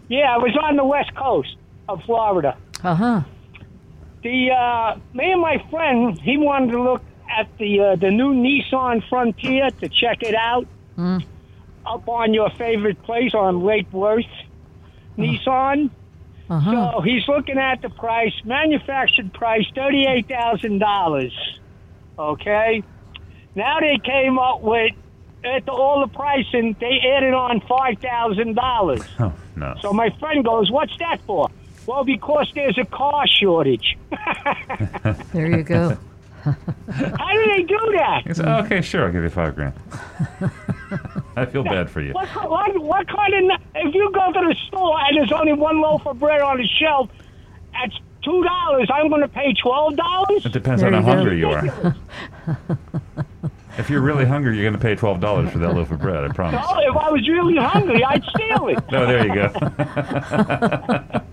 Yeah, I was on the west coast of Florida. Uh huh. The uh, me and my friend, he wanted to look at the uh, the new Nissan Frontier to check it out. Mm. Up on your favorite place on Lake Worth, Nissan. Uh huh. So he's looking at the price, manufactured price, thirty-eight thousand dollars. Okay. Now they came up with at the, all the pricing, they added on five thousand dollars. Oh, no. So my friend goes, "What's that for?" Well, because there's a car shortage. There you go. How do they do that? He said, okay, sure, I'll give you five grand. I feel bad for you. What, what, what kind of? If you go to the store and there's only one loaf of bread on the shelf, that's two dollars. I'm going to pay twelve dollars. It depends There on you how go. hungry you are. If you're really hungry, you're going to pay twelve dollars for that loaf of bread. I promise. Oh, if I was really hungry, I'd steal it. No, there you go.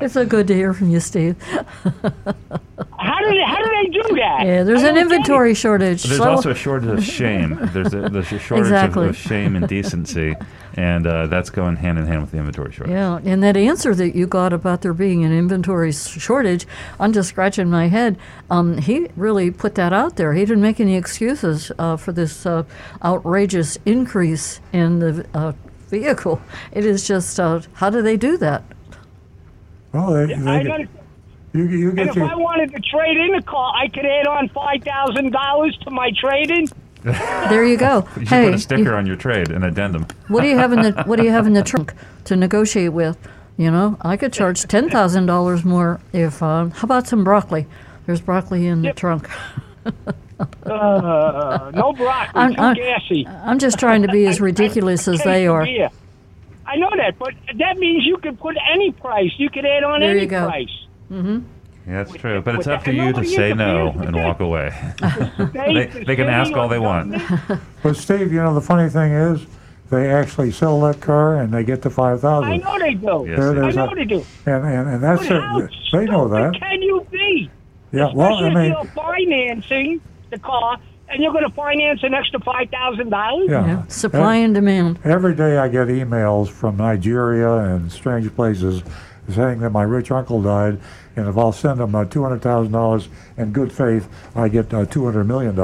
It's so good to hear from you, Steve. How do they? How do they do that? Yeah, there's I an don't get it. inventory shortage. There's So- also a shortage of shame. There's a, there's a shortage Exactly. of, of shame and decency, and uh, that's going hand in hand with the inventory shortage. Yeah, and that answer that you got about there being an inventory shortage, I'm just scratching my head. Um, he really put that out there. He didn't make any excuses uh, for this uh, outrageous increase in the uh, vehicle. It is just, uh, how do they do that? Well, they, I they gotta, get, you, you and get if your, I wanted to trade in a car, I could add on five thousand dollars to my trade-in. There you go. You hey, put a sticker you- on your trade, an addendum. what do you have in the What do you have in the trunk to negotiate with? You know, I could charge ten thousand dollars more if. Uh, how about some broccoli? There's broccoli in the trunk. Uh, no broccoli, I'm- too I'm- gassy. I'm just trying to be as ridiculous as they are. Yeah, I know that, but that means you could put any price. You could add on any price. There any you go. Price. Yeah, that's true. But it's up to you to say no and walk away. They, They, they can ask all they want. but Steve, you know the funny thing is, they actually sell that car and they get the five thousand. I know they do. Yes, There- I know a- they do. And, and, and that's But it. They know stupid that. Can you be? Yeah. Well, I mean, if you're financing the car and you're going to finance an extra five thousand dollars. yeah. Yeah, supply eh, and demand. Every day I get emails from Nigeria and strange places saying that my rich uncle died, and if I'll send him uh, $200,000 in good faith, I get uh, $200 million.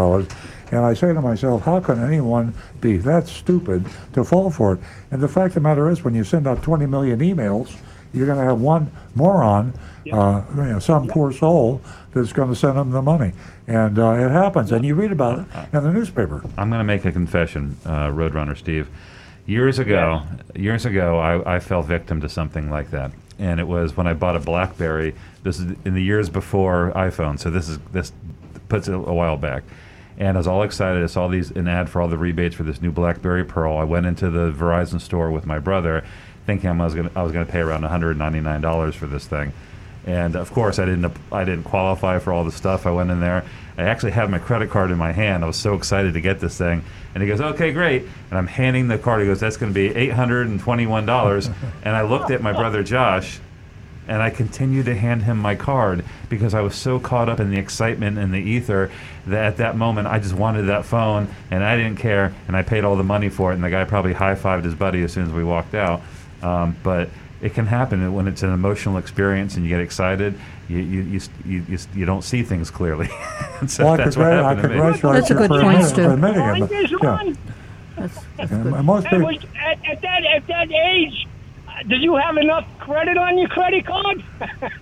And I say to myself, how can anyone be that stupid to fall for it? And the fact of the matter is, when you send out 20 million emails, you're going to have one moron, uh, you know, some poor soul that's going to send them the money. And uh, it happens, and you read about it in the newspaper. I'm going to make a confession, uh, Roadrunner Steve. Years ago, years ago, I, I fell victim to something like that, and it was when I bought a BlackBerry. This is in the years before iPhone, so this is this puts it a while back. And I was all excited. I saw these an ad for all the rebates for this new BlackBerry Pearl. I went into the Verizon store with my brother, thinking I was going I was to pay around 199 dollars for this thing. And of course, I didn't I didn't qualify for all the stuff. I went in there. I actually had my credit card in my hand. I was so excited to get this thing. And he goes, "Okay, great." And I'm handing the card. He goes, "That's going to be 821 dollars." and I looked at my brother Josh, and I continued to hand him my card because I was so caught up in the excitement and the ether that at that moment I just wanted that phone and I didn't care and I paid all the money for it and the guy probably high fived his buddy as soon as we walked out. Um, but it can happen when it's an emotional experience and you get excited. You you you you, you, you don't see things clearly. so Well, that's what congrat- I happened to me. That's a you good for point, admitting- Stu. for admitting it. But- yeah. That's, that's And good. most Hey, people, was, at, at that at that age, did you have enough credit on your credit card?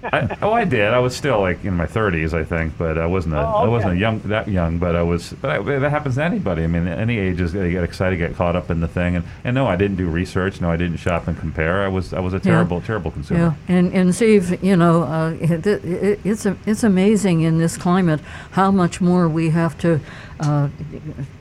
I, oh, I did. I was still like in my 30s, I think, but I wasn't. A, Oh, I wasn't a young that young, but I was. But I, that happens to anybody. I mean, any age is they get excited, get caught up in the thing, and, and no, I didn't do research. No, I didn't shop and compare. I was I was a terrible, terrible consumer. Yeah, and and Steve, you know, uh, it, it, it's a, it's amazing in this climate how much more we have to uh,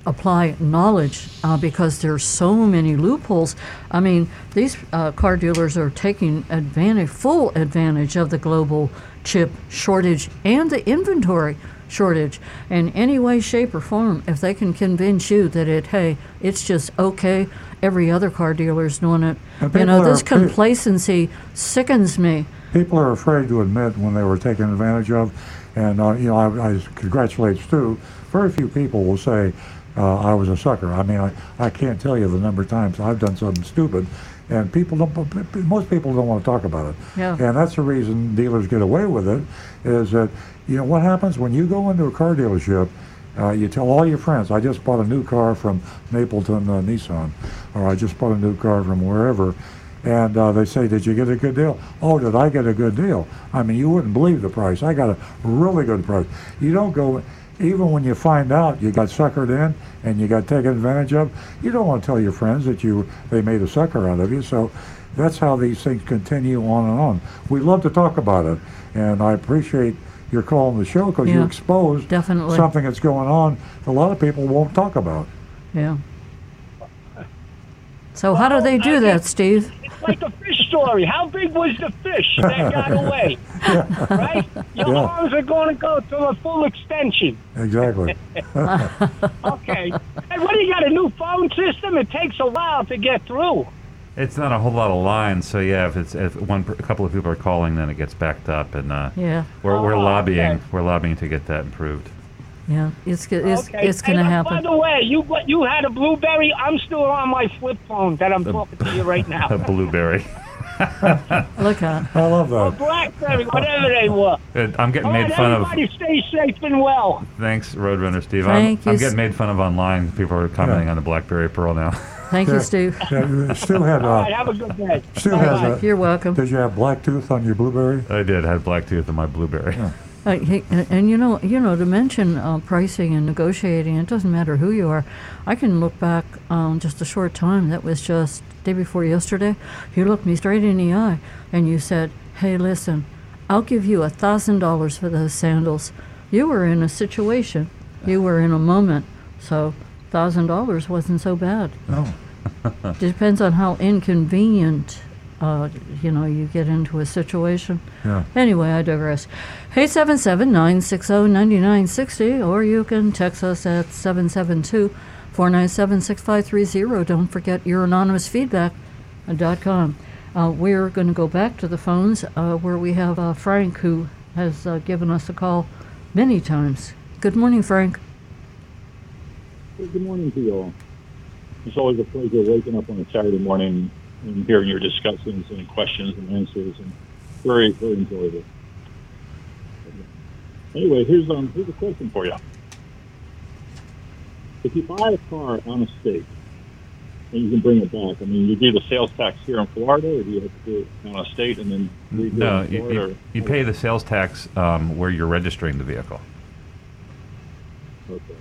apply knowledge uh, because there's so many loopholes. I mean, these uh, car dealers are taking advantage, full advantage of the global chip shortage and the inventory shortage in any way, shape, or form. If they can convince you that it, hey, it's just okay, every other car dealer is doing it. You know, this complacency sickens me. people are afraid to admit when they were taken advantage of. And, uh, you know, I, I congratulate Stu. Very few people will say, uh, I was a sucker. I mean, I, I can't tell you the number of times I've done something stupid. And people don't, most people don't want to talk about it. Yeah. And that's the reason dealers get away with it is that, you know, what happens when you go into a car dealership, uh, you tell all your friends, I just bought a new car from Napleton uh, Nissan, or I just bought a new car from wherever. And uh, they say, Did you get a good deal? Oh, did I get a good deal? I mean, you wouldn't believe the price. I got a really good price. You don't go, even when you find out you got suckered in and you got taken advantage of, you don't want to tell your friends that you they made a sucker out of you. So that's how these things continue on and on. We love to talk about it, and I appreciate your call on the show because you Yeah, exposed definitely. something that's going on a lot of people won't talk about. Yeah. So how do they do that, Steve? It's like a fish story. How big was the fish that got away? Right? Your Yeah. arms are going to go to a full extension. Exactly. Okay. and what do you got? A new phone system? It takes a while to get through. It's not a whole lot of lines, so yeah. If it's if one a couple of people are calling, then it gets backed up, and uh, Yeah, we're we're Oh, lobbying. okay. We're lobbying to get that improved. yeah. It's it's okay. it's going to Hey, happen. By the way, you you had a blueberry. I'm still on my flip phone that I'm talking to you right now. A blueberry. Look at. I love or that. blackberry, whatever they were. Uh, I'm getting All made right, fun of. everybody stay safe and well. Thanks, Roadrunner Steve. Thank I'm, I'm getting made fun of online. People are commenting Yeah. on the BlackBerry Pearl now. Thank you, Yeah. Steve. Yeah, Stu had. All right, Uh, have a good day. Stu Bye-bye. has a. You're welcome. Did you have black tooth on your blueberry? I did. I had black tooth in my blueberry. Uh, and, and you know, you know, to mention uh, pricing and negotiating, it doesn't matter who you are. I can look back um, just a short time. That was just day before yesterday. You looked me straight in the eye and you said, "Hey, listen, I'll give you a thousand dollars for those sandals." You were in a situation. You were in a moment. So, thousand dollars wasn't so bad. No. Depends on how inconvenient, uh, you know, you get into a situation. Yeah. Anyway, I digress. Hey, 777 960 9960, or you can text us at 772 497 6530. Don't forget your anonymous feedback.com. Uh, we're going to go back to the phones uh, where we have uh, Frank, who has uh, given us a call many times. Good morning, Frank. Good morning to you all. It's always a pleasure waking up on a Saturday morning and hearing your discussions and questions and answers. And very very enjoyable. Anyway, here's um here's a question for you. If you buy a car on a state and you can bring it back, I mean, you do the sales tax here in Florida, or do you have to do it on a state and then No, you, Florida? you, you pay the sales tax um, where you're registering the vehicle. okay.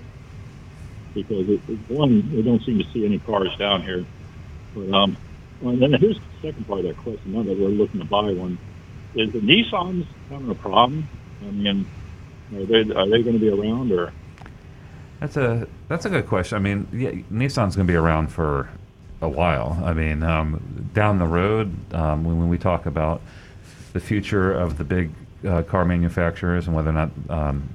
Because it, it, one, we don't seem to see any cars down here. But um, and then here's the second part of that question. Now that we're looking to buy one, is the Nissans having a problem? I mean, are they are they going to be around or? That's a that's a good question. I mean, yeah, Nissan's going to be around for a while. I mean, um, down the road, um, when, when we talk about the future of the big uh, car manufacturers and whether or not um,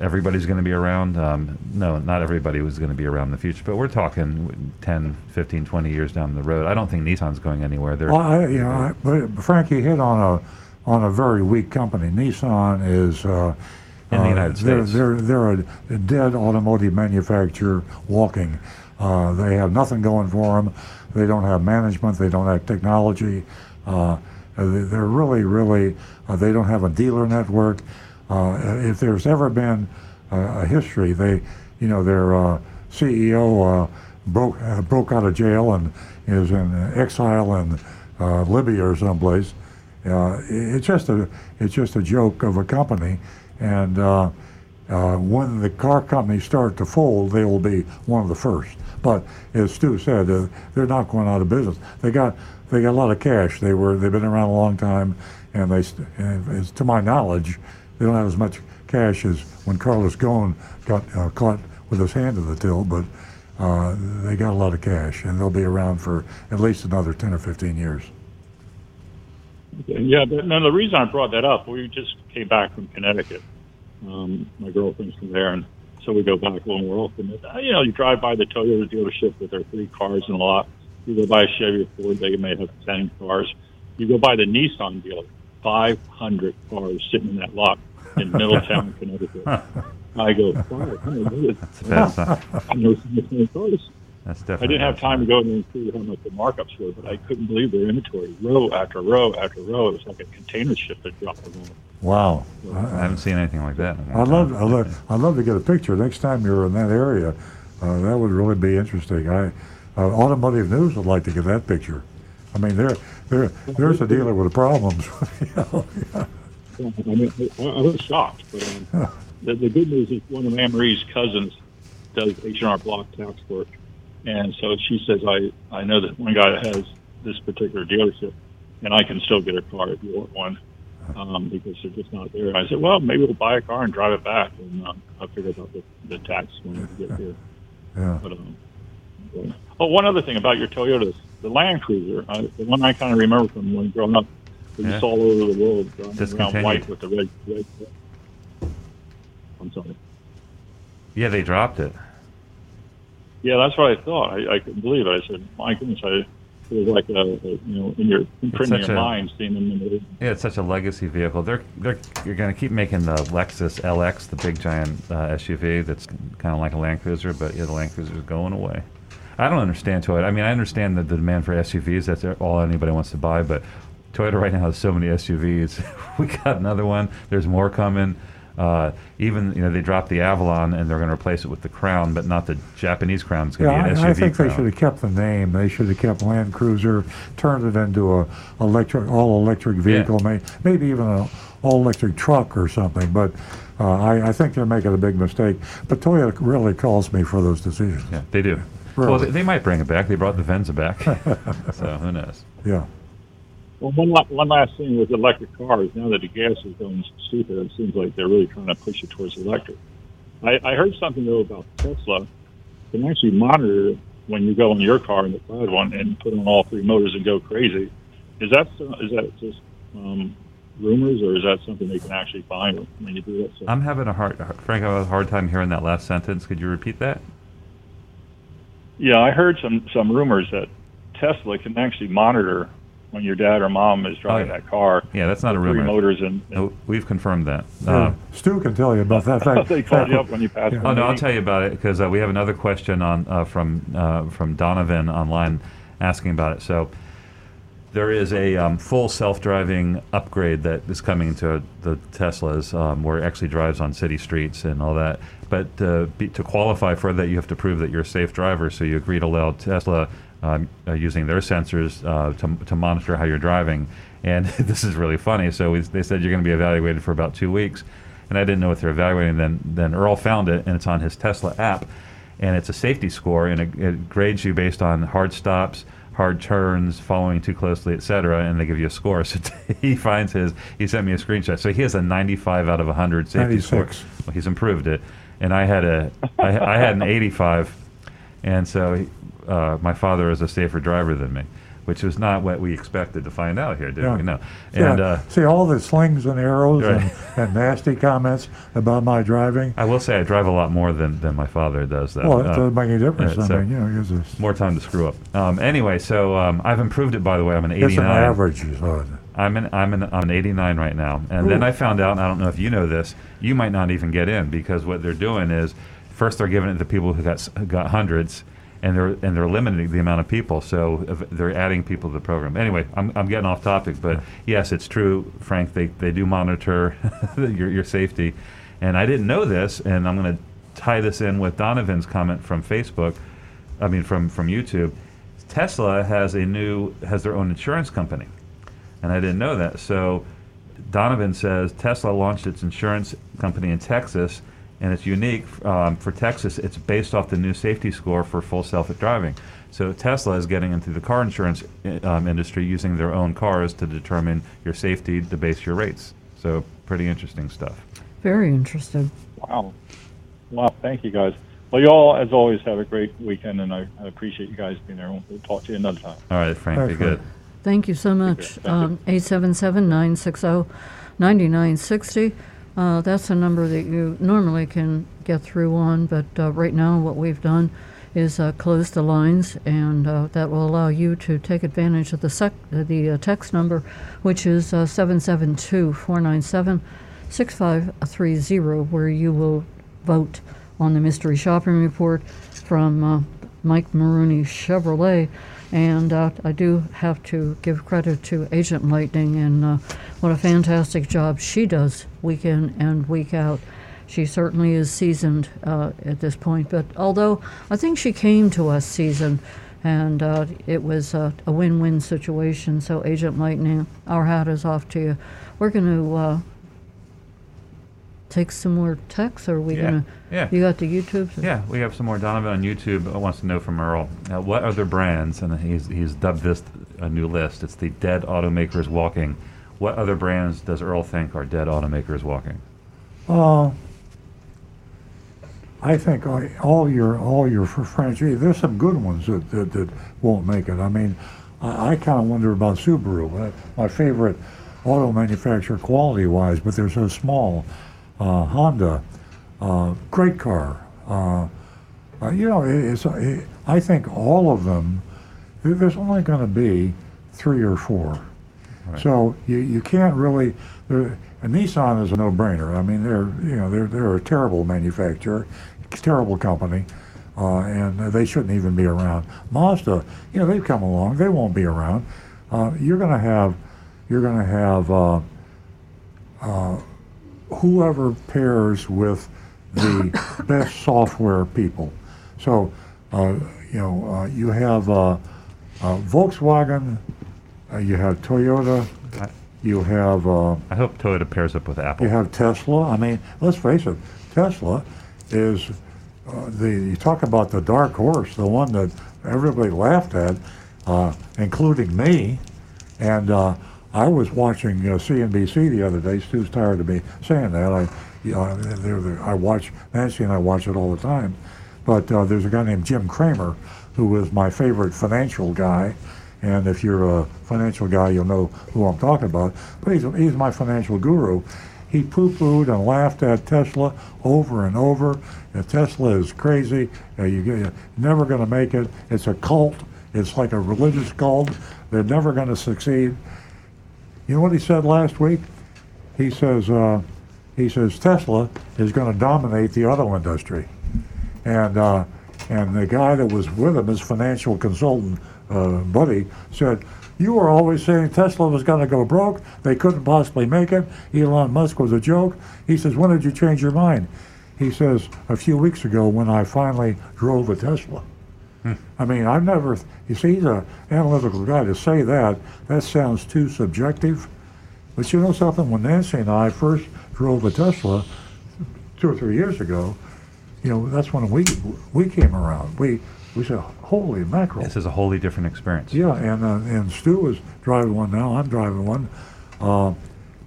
everybody's going to be around, um, no, not everybody was going to be around in the future. But we're talking 10, 15, 20 years down the road. I don't think Nissan's going anywhere. They're Well, I, you know, I, but Frankie hit on a on a very weak company. Nissan is. Uh, In the uh, United they're, States. They're they're a, a dead automotive manufacturer walking. Uh, they have nothing going for them. They don't have management. They don't have technology. Uh, they- they're really, really. Uh, they don't have a dealer network. Uh, if there's ever been a, a history, they, you know, their uh, CEO uh, broke uh, broke out of jail and is in exile in uh, Libya or someplace. Uh, it's just a it's just a joke of a company, and uh, uh, when the car companies start to fold, they will be one of the first. But as Stu said, uh, they're not going out of business. They got they got a lot of cash. They were they've been around a long time, and they and to my knowledge, they don't have as much cash as when Carlos Ghosn got uh, caught with his hand to the till, but. Uh, they got a lot of cash, and they'll be around for at least another 10 or 15 years. Yeah, but no, the reason I brought that up, we just came back from Connecticut. Um, my girlfriend's from there, and so we go back when we're often. Uh, you know, you drive by the Toyota dealership with their three cars in the lot. You go by a Chevy or Ford, they may have ten cars. You go by the Nissan dealer, 500 cars sitting in that lot in Middletown, Connecticut. I go, 500? That's a bad sign. I know so cars. That's I didn't have time to go in and see how much the markups were, but I couldn't believe their inventory. Row after row after row. It was like a container ship that dropped them off. Wow. I haven't seen anything like that. in a long I'd love. I'd love, I'd love to get a picture next time you're in that area. Uh, that would really be interesting. I, uh, Automotive News would like to get that picture. I mean, there, there, there's a dealer with problems. you know, yeah. I mean, I, I was shocked. But um, the, the good news is one of Anne Marie's cousins does H&R Block tax work, and so she says I I know that one guy that has this particular dealership, and I can still get a car if you want one. Um, because they're just not there. I said, well, maybe we'll buy a car and drive it back, and um, I'll figure out the, the tax when we get here. yeah. But, um, yeah. oh, one other thing about your Toyotas, the Land Cruiser, I, the one I kind of remember from when growing up, was Yeah. just all over the world, driving around Discontinued. white with the red, red. I'm sorry. Yeah, they dropped it. Yeah, that's what I thought. I, I couldn't believe it. I said, my goodness, I, it was like a, you know, in your imprinting your a- mind, seeing them in the Yeah, it's such a legacy vehicle. They're they're you're going to keep making the Lexus LX, the big giant uh, SUV that's kind of like a Land Cruiser, but yeah, the Land Cruiser is going away. I don't understand Toyota. I mean, I understand the, the demand for SUVs. That's all anybody wants to buy, but Toyota right now has so many SUVs. we got another one. There's more coming. Uh, even you know they dropped the Avalon and they're going to replace it with the Crown, but not the Japanese Crown. It's going to Yeah, be an SUV I, I think Crown. they should have kept the name. They should have kept Land Cruiser, turned it into a electric, all electric vehicle, may, maybe even an all electric truck or something. But uh, I, I think they're making a big mistake. But Toyota really calls me for those decisions. Yeah, they do. Well, they, they might bring it back. They brought the Venza back, so who knows? Yeah. Well, one, one last thing with electric cars. Now that the gas is going stupid, it seems like they're really trying to push it towards electric. I, I heard something though about Tesla. Can actually monitor when you go in your car in the cloud one and put on all three motors and go crazy. Is that so- is that just um, rumors or is that something they can actually find when you do that? stuff? I'm having a hard, Frank. I have a hard time hearing that last sentence. Could you repeat that? Yeah, I heard some some rumors that Tesla can actually monitor when your dad or mom is driving Oh, yeah. that car. Yeah, that's not a Three rumor. motors and, and No, we've confirmed that. Yeah. Uh, Stu can tell you about that. Fact, they called you up when you passed. Yeah. oh no, I'll tell you about it because uh, we have another question on uh, from uh, from Donovan online asking about it. So there is a um, full self-driving upgrade that is coming to the Teslas, um, where it actually drives on city streets and all that. But uh, be, to qualify for that, you have to prove that you're a safe driver. So you agree to allow Tesla um, uh, using their sensors uh, to, to monitor how you're driving. And this is really funny. So we, they said you're going to be evaluated for about two weeks, and I didn't know what they're evaluating. Then then Earl found it, and it's on his Tesla app, and it's a safety score, and it, it grades you based on hard stops hard turns, following too closely, etc., and they give you a score. So he finds his. He sent me a screenshot. So he has a 95 out of 100 safety 96. score. Well, he's improved it, and I had a I, I had an 85, and so he, uh, my father is a safer driver than me, which was not what we expected to find out here, did Yeah. we? No. Yeah, And uh, see all the slings and arrows Right. and, and nasty comments about my driving. I will say I drive a lot more than, than my father does. Though. Well, it Uh, doesn't make any difference. uh, I so mean, you know, more time to screw up. Um, anyway, so um, I've improved it. By the way, I'm an 89. it's an average. You said. I'm an I'm an I'm an 89 right now, and then I found out. and I don't know if you know this. You might not even get in because what they're doing is first they're giving it to people who got who got hundreds, and they're and they're limiting the amount of people. So they're adding people to the program. Anyway, I'm, I'm getting off topic, but yes, it's true, Frank. They they do monitor your your safety, and I didn't know this, and I'm going to tie this in with Donovan's comment from Facebook. I mean from from YouTube. Tesla has a new has their own insurance company and I didn't know that. So Donovan says Tesla launched its insurance company in Texas, and it's unique um, for Texas. It's based off the new safety score for full self-driving. So Tesla is getting into the car insurance um, industry using their own cars to determine your safety to base your rates. So pretty interesting stuff. Very interesting. Wow. Wow. Thank you, guys. Well, you all, as always, have a great weekend, and I, I appreciate you guys being there. We'll talk to you another time. All right, Frank, All be good. Thank you so much. Um, 877-960-9960. Uh, that's a number that you normally can get through on, but uh, right now what we've done is uh, close the lines, and uh, that will allow you to take advantage of the, sec- the uh, text number, which is uh, 772-497-6530, where you will vote on the mystery shopping report from Mike Maroone Chevrolet. And uh, I do have to give credit to Agent Lightning and uh, what a fantastic job she does week in and week out. She certainly is seasoned uh, at this point, but although I think she came to us seasoned, and uh, it was uh, a win win situation. So, Agent Lightning, our hat is off to you. We're going to uh, take some more texts, or are we Yeah, going to? yeah. You got the YouTube? Yeah, we have some more. Donovan on YouTube wants to know from Earl uh, what other brands, and he's he's dubbed this a new list. It's the dead automakers walking. What other brands does Earl think are dead automakers walking? Uh, I think all- all your all your fr- franchise. There's some good ones that, that, that won't make it. I mean, I, I kind of wonder about Subaru. Uh, my favorite auto manufacturer quality wise, but they're so small. Uh, Honda, uh, great car. Uh, uh, you know, it, it's. It, I think all of them. There's only going to be three or four. So you, you can't really. there- Nissan is a no-brainer. I mean, they're you know they're they're a terrible manufacturer, terrible company, uh, and they shouldn't even be around. Mazda, you know, they've come along. They won't be around. Uh, you're going to have you're going to have uh, uh, whoever pairs with the best software people. So uh, you know uh, you have uh, uh, Volkswagen, uh, you have Toyota, you have. Uh, I hope Toyota pairs up with Apple. you have Tesla. I mean, let's face it, Tesla is uh, the. You talk about the dark horse, the one that everybody laughed at, uh, including me. And uh, I was watching uh, CNBC the other day. Stu's tired of me saying that. I, you know, they're, they're, I watch Nancy and I watch it all the time. But uh, there's a guy named Jim Cramer who is my favorite financial guy. And if you're a financial guy, you'll know who I'm talking about. But he's, he's my financial guru. He poo-pooed and laughed at Tesla over and over. Uh, Tesla is crazy. Uh, you, you're never going to make it. It's a cult. It's like a religious cult. They're never going to succeed. You know what he said last week? He says, uh, he says Tesla is going to dominate the auto industry. And uh, and the guy that was with him, his financial consultant uh, buddy, said, you were always saying Tesla was going to go broke. They couldn't possibly make it. Elon Musk was a joke. He says, when did you change your mind? He says, a few weeks ago when I finally drove a Tesla. I mean, I've never, you see, he's an analytical guy. To say that, that sounds too subjective. But you know something? When Nancy and I first drove a Tesla two or three years ago, you know, that's when we we came around. We we said, holy mackerel. This is a wholly different experience. Yeah, and uh, and Stu is driving one now. I'm driving one. Uh,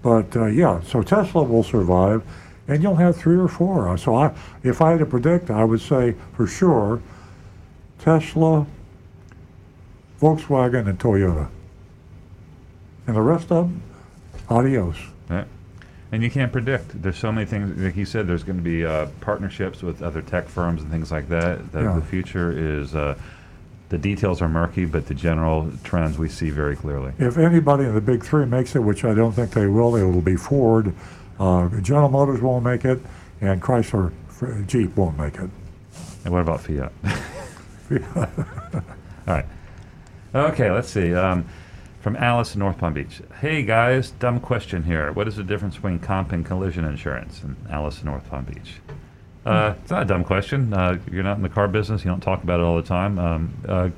but uh, yeah, so Tesla will survive, and you'll have three or four. So I, if I had to predict, I would say for sure, Tesla, Volkswagen, and Toyota. And the rest of them, adios. Yeah. And you can't predict. There's so many things. Like you said, there's going to be uh, partnerships with other tech firms and things like that. The, Yeah. the future is. Uh, the details are murky, but the general trends we see very clearly. If anybody in the big three makes it, which I don't think they will, it will be Ford. Uh, General Motors won't make it, and Chrysler Jeep won't make it. And what about Fiat? All right. Okay, let's see. Um, from Alice in North Palm Beach. Hey guys, dumb question here. What is the difference between comp and collision insurance? And Alice in North Palm Beach. Uh, it's not a dumb question. Uh, you're not in the car business. You don't talk about it all the time. Um, uh,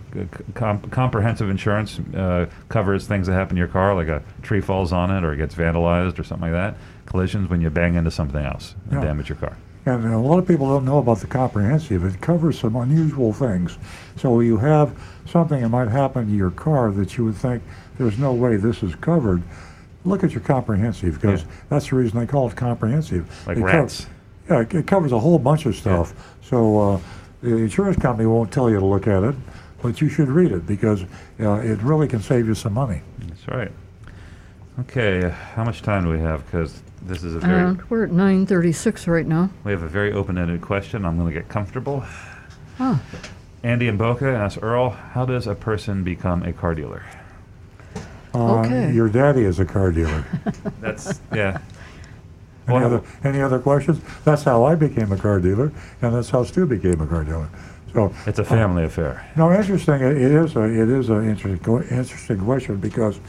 comp- comprehensive insurance uh, covers things that happen to your car, like a tree falls on it or it gets vandalized or something like that. Collisions when you bang into something else and Yeah. damage your car. And a lot of people don't know about the comprehensive. It covers some unusual things. So you have something that might happen to your car that you would think there's no way this is covered. Look at your comprehensive because Yeah. that's the reason they call it comprehensive. Like It rats. yeah, it, covers a whole bunch of stuff. So uh, the insurance company won't tell you to look at it, but you should read it because uh, it really can save you some money. That's right. Okay, how much time do we have? Because this is a very And we're at 9:36 right now. we have a very open-ended question. I'm going to get comfortable. Oh, Andy and Boca asks Earl, how does a person become a car dealer? Uh, Okay. Your daddy is a car dealer. That's yeah. Any Well- other any other questions? That's how I became a car dealer, and that's how Stu became a car dealer. So It's a uh, family affair. no, interesting. It it is a it is an interesting interesting question because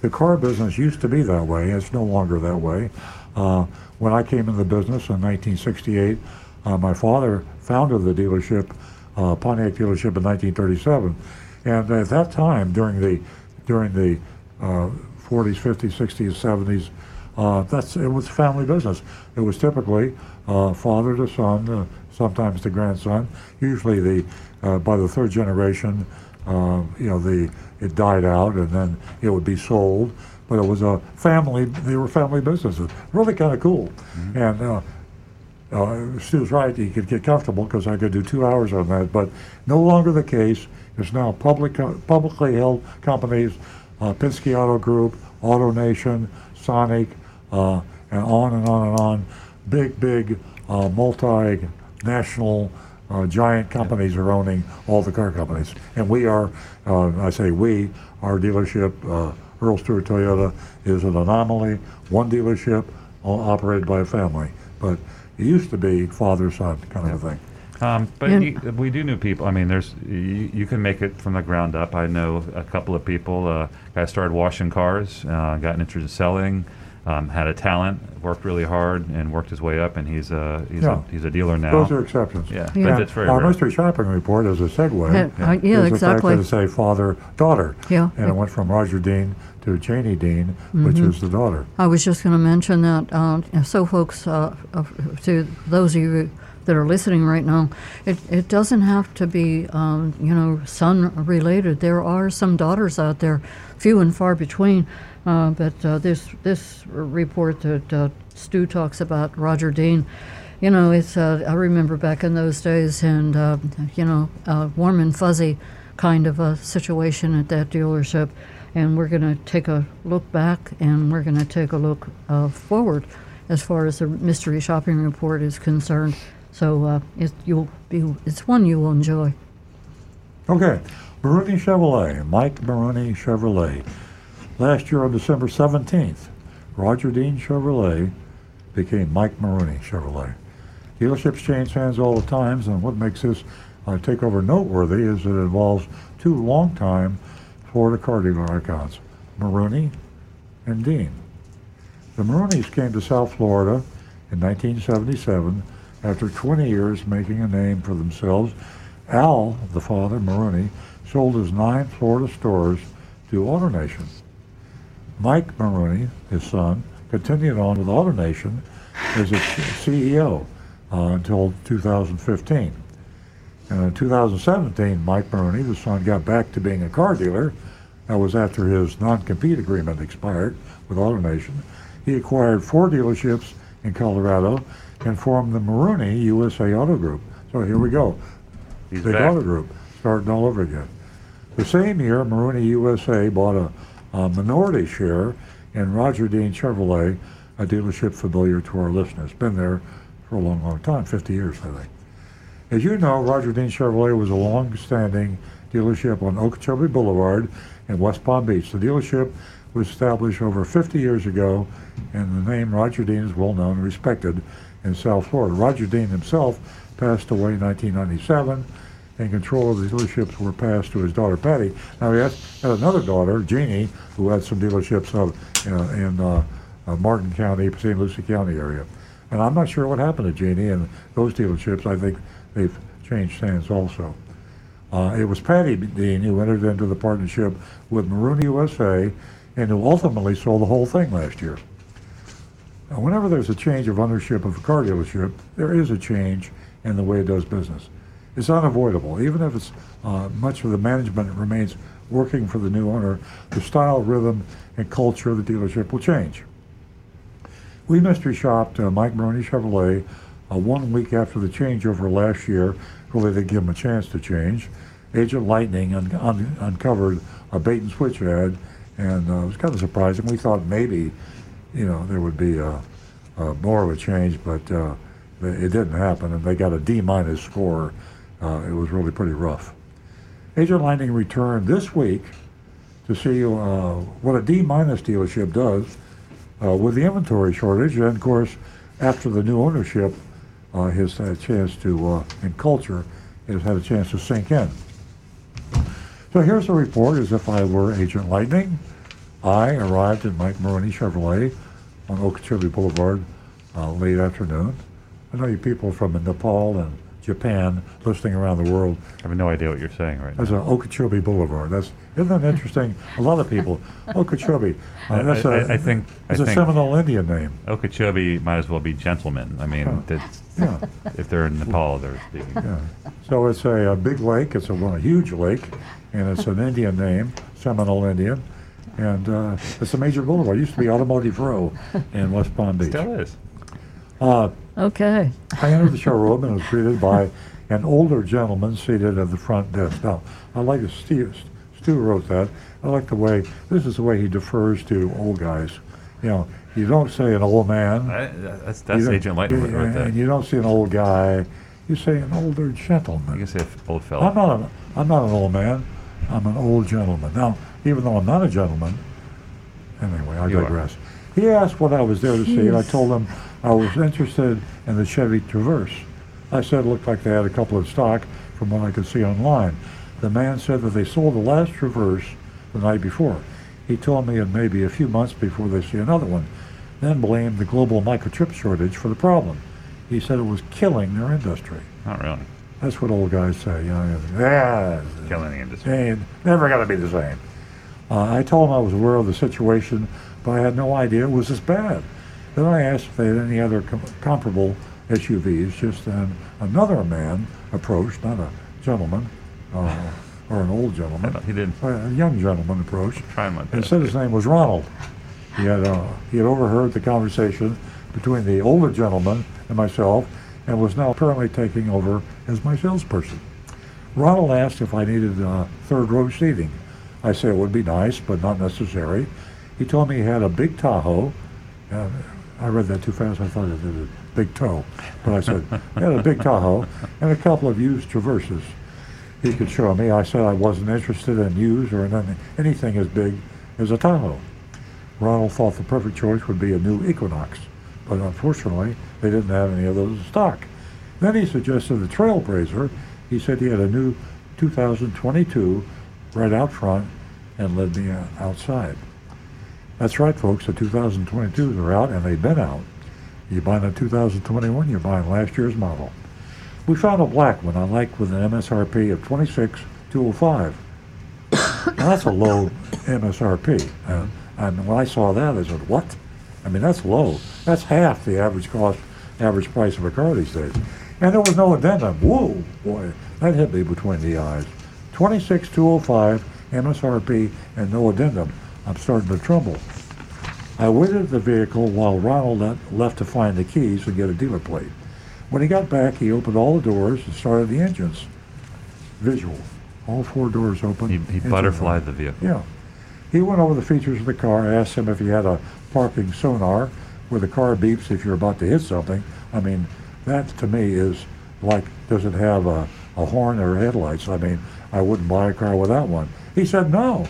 the car business used to be that way. It's no longer that way. Uh, when I came in the business in 1968, uh, my father founded the dealership, uh, Pontiac dealership in 1937, and at that time during the during the uh, 40s, 50s, 60s, 70s. Uh, that's it was family business. It was typically uh, father to son, uh, sometimes to grandson. Usually, the by the third generation, you know, the it died out, and then it would be sold. But it was a family. They were family businesses. Really kind of cool. And uh, uh, Stu's right. He could get comfortable because I could do two hours on that. But no longer the case. It's now public, publicly held companies, uh, Penske Auto Group, Auto Nation, Sonic, uh, and on and on and on. Big, big, uh, multinational, uh, giant companies are owning all the car companies. And we are, uh, I say we, our dealership, uh, Earl Stewart Toyota, is an anomaly. One dealership o- operated by a family. But it used to be father son kind of a thing. Um, but And- you, we do know people. I mean, there's you, you can make it from the ground up. I know a couple of people. Uh, guy started washing cars, uh, got interested in selling, um, had a talent, worked really hard, and worked his way up. And he's a he's Yeah. a he's a dealer now. Those are exceptions. Yeah, Yeah. but And it's very our rare. mystery shopping report is a segue. Yeah, uh, yeah, is exactly. The fact that it's a father daughter. Yeah. And it went from Roger Dean to Janie Dean, which Mm-hmm. is the daughter. I was just going to mention that. Uh, so, folks, uh, uh, to those of you that are listening right now, it, it doesn't have to be, um, you know, son related. There are some daughters out there, few and far between. Uh, but uh, this this report that uh, Stu talks about, Roger Dean, you know, it's. Uh, I remember back in those days, and uh, you know, warm and fuzzy kind of a situation at that dealership. And we're going to take a look back, and we're going to take a look uh, forward, as far as the mystery shopping report is concerned. So it, you'll be. It's one you will enjoy. Okay. Maroone Chevrolet, Mike Maroone Chevrolet. Last year on December 17th, Roger Dean Chevrolet became Mike Maroone Chevrolet. Dealerships change hands all the times, and what makes this uh, takeover noteworthy is it involves two longtime Florida car dealer icons, Maroone and Dean. The Maroones came to South Florida in 1977 after 20 years making a name for themselves. Al, the father, Maroone, sold his nine Florida stores to AutoNation. Mike Maroone, his son, continued on with AutoNation as its CEO uh, until 2015. And in 2017, Mike Maroone, the son, got back to being a car dealer. That was after his non-compete agreement expired with AutoNation. He acquired four dealerships in Colorado and formed the Maroone USA Auto Group. So here we go. He's Big back. Auto Group, starting all over again. The same year, Maroone USA bought a, a minority share in Roger Dean Chevrolet, a dealership familiar to our listeners. Been there for a long, long time, 50 years, I think. As you know, Roger Dean Chevrolet was a long-standing dealership on Okeechobee Boulevard in West Palm Beach. The dealership was established over 50 years ago, and the name Roger Dean is well known and respected in South Florida. Roger Dean himself passed away in 1997, and control of the dealerships were passed to his daughter Patty. Now he had, another daughter, Jeannie, who had some dealerships uh, in uh, uh, Martin County, St. Lucie County area. And I'm not sure what happened to Jeannie and those dealerships. I think they've changed hands also. Uh, it was Patty Dean who entered into the partnership with Maroone USA and who ultimately sold the whole thing last year. Now, whenever there's a change of ownership of a car dealership, there is a change in the way it does business. It's unavoidable. Even if it's uh, much of the management remains working for the new owner, the style, rhythm, and culture of the dealership will change. We mystery shopped uh, Mike Maroone Chevrolet uh, one week after the changeover last year. Really, they didn't give him a chance to change. Agent Lightning un- un- uncovered a bait and switch ad, and uh, it was kind of surprising. We thought maybe, you know, there would be a, a more of a change, but uh, it didn't happen, and they got a D minus score. Uh, it was really pretty rough. Agent Lightning returned this week to see uh, what a D minus dealership does uh, with the inventory shortage, and of course, after the new ownership uh, has had a chance to, uh, in culture, it has had a chance to sink in. So here's the report as if I were Agent Lightning. I arrived at Mike Maroone Chevrolet on Okeechobee Boulevard uh, late afternoon. I know you people from Nepal and Japan listening around the world. I have no idea what you're saying right That's now. a Okeechobee Boulevard. That's isn't that interesting? a lot of people Okeechobee. I- Uh, that's I- a, I think- it's a think- Seminole Indian name. Okeechobee might as well be gentlemen. I mean, Yeah. if they're in Nepal, they're speaking. Yeah. So it's a, a big lake. It's a, a huge lake, and it's an Indian name, Seminole Indian, and uh, it's a major boulevard. It used to be Automotive Row in West Palm Beach. Still is. Uh, Okay. I entered the showroom and was greeted by an older gentleman seated at the front desk. Now, I like it. Stu, Stu wrote that. I like the way, this is the way he defers to old guys. You know, you don't say an old man. I, that's You that's don't- Agent Lightning you- right there. And you don't see an old guy. You say an older gentleman. You can say old fellow. I'm not, a, I'm not an old man. I'm an old gentleman. Now, even though I'm not a gentleman, anyway, I You are. digress. He asked what I was there to see, and I told him I was interested in the Chevy Traverse. I said it looked like they had a couple in stock from what I could see online. The man said that they sold the last Traverse the night before. He told me it may be a few months before they see another one, then blamed the global microchip shortage for the problem. He said it was killing their industry. Not really. That's what old guys say. You know, yeah, Killing the industry. ain't never going to be the same. Uh, I told him I was aware of the situation, but I had no idea it was this bad. Then I asked if they had any other com- comparable SUVs. Just then, another man approached, not a gentleman uh, or an old gentleman, He didn't. a young gentleman approached my and said his name was Ronald. He had uh, he had overheard the conversation between the older gentleman and myself, and was now apparently taking over as my salesperson. Ronald asked if I needed uh, third row seating. I said it would be nice, but not necessary. He told me he had a big Tahoe. I read that too fast. I thought it was a big toe, but I said had a big Tahoe and a couple of used Traverses. He could show me. I said I wasn't interested in used or in any, anything as big as a Tahoe. Ronald thought the perfect choice would be a new Equinox, but unfortunately, they didn't have any of those in stock. Then he suggested the Trailblazer. He said he had a new 2022 right out front, and led me outside. That's right, folks. The 2022s are out, and they've been out. You buying a 2021, you're buying last year's model. We found a black one I like with an MSRP of 26205. now that's a low MSRP. Uh, and when I saw that, I said, "What? I mean, that's low. That's half the average cost, average price of a car these days." And there was no addendum. Whoa, boy, that hit me between the eyes. 26205 MSRP and no addendum. I'm starting to tremble. I waited at the vehicle while Ronald left to find the keys and get a dealer plate. When he got back, he opened all the doors and started the engines. Visual. All four doors open. He, he butterflied the vehicle. Yeah. He went over the features of the car, asked him if he had a parking sonar where the car beeps if you're about to hit something. I mean, that to me is like, does it have a, a horn or headlights? I mean, I wouldn't buy a car without one. He said no.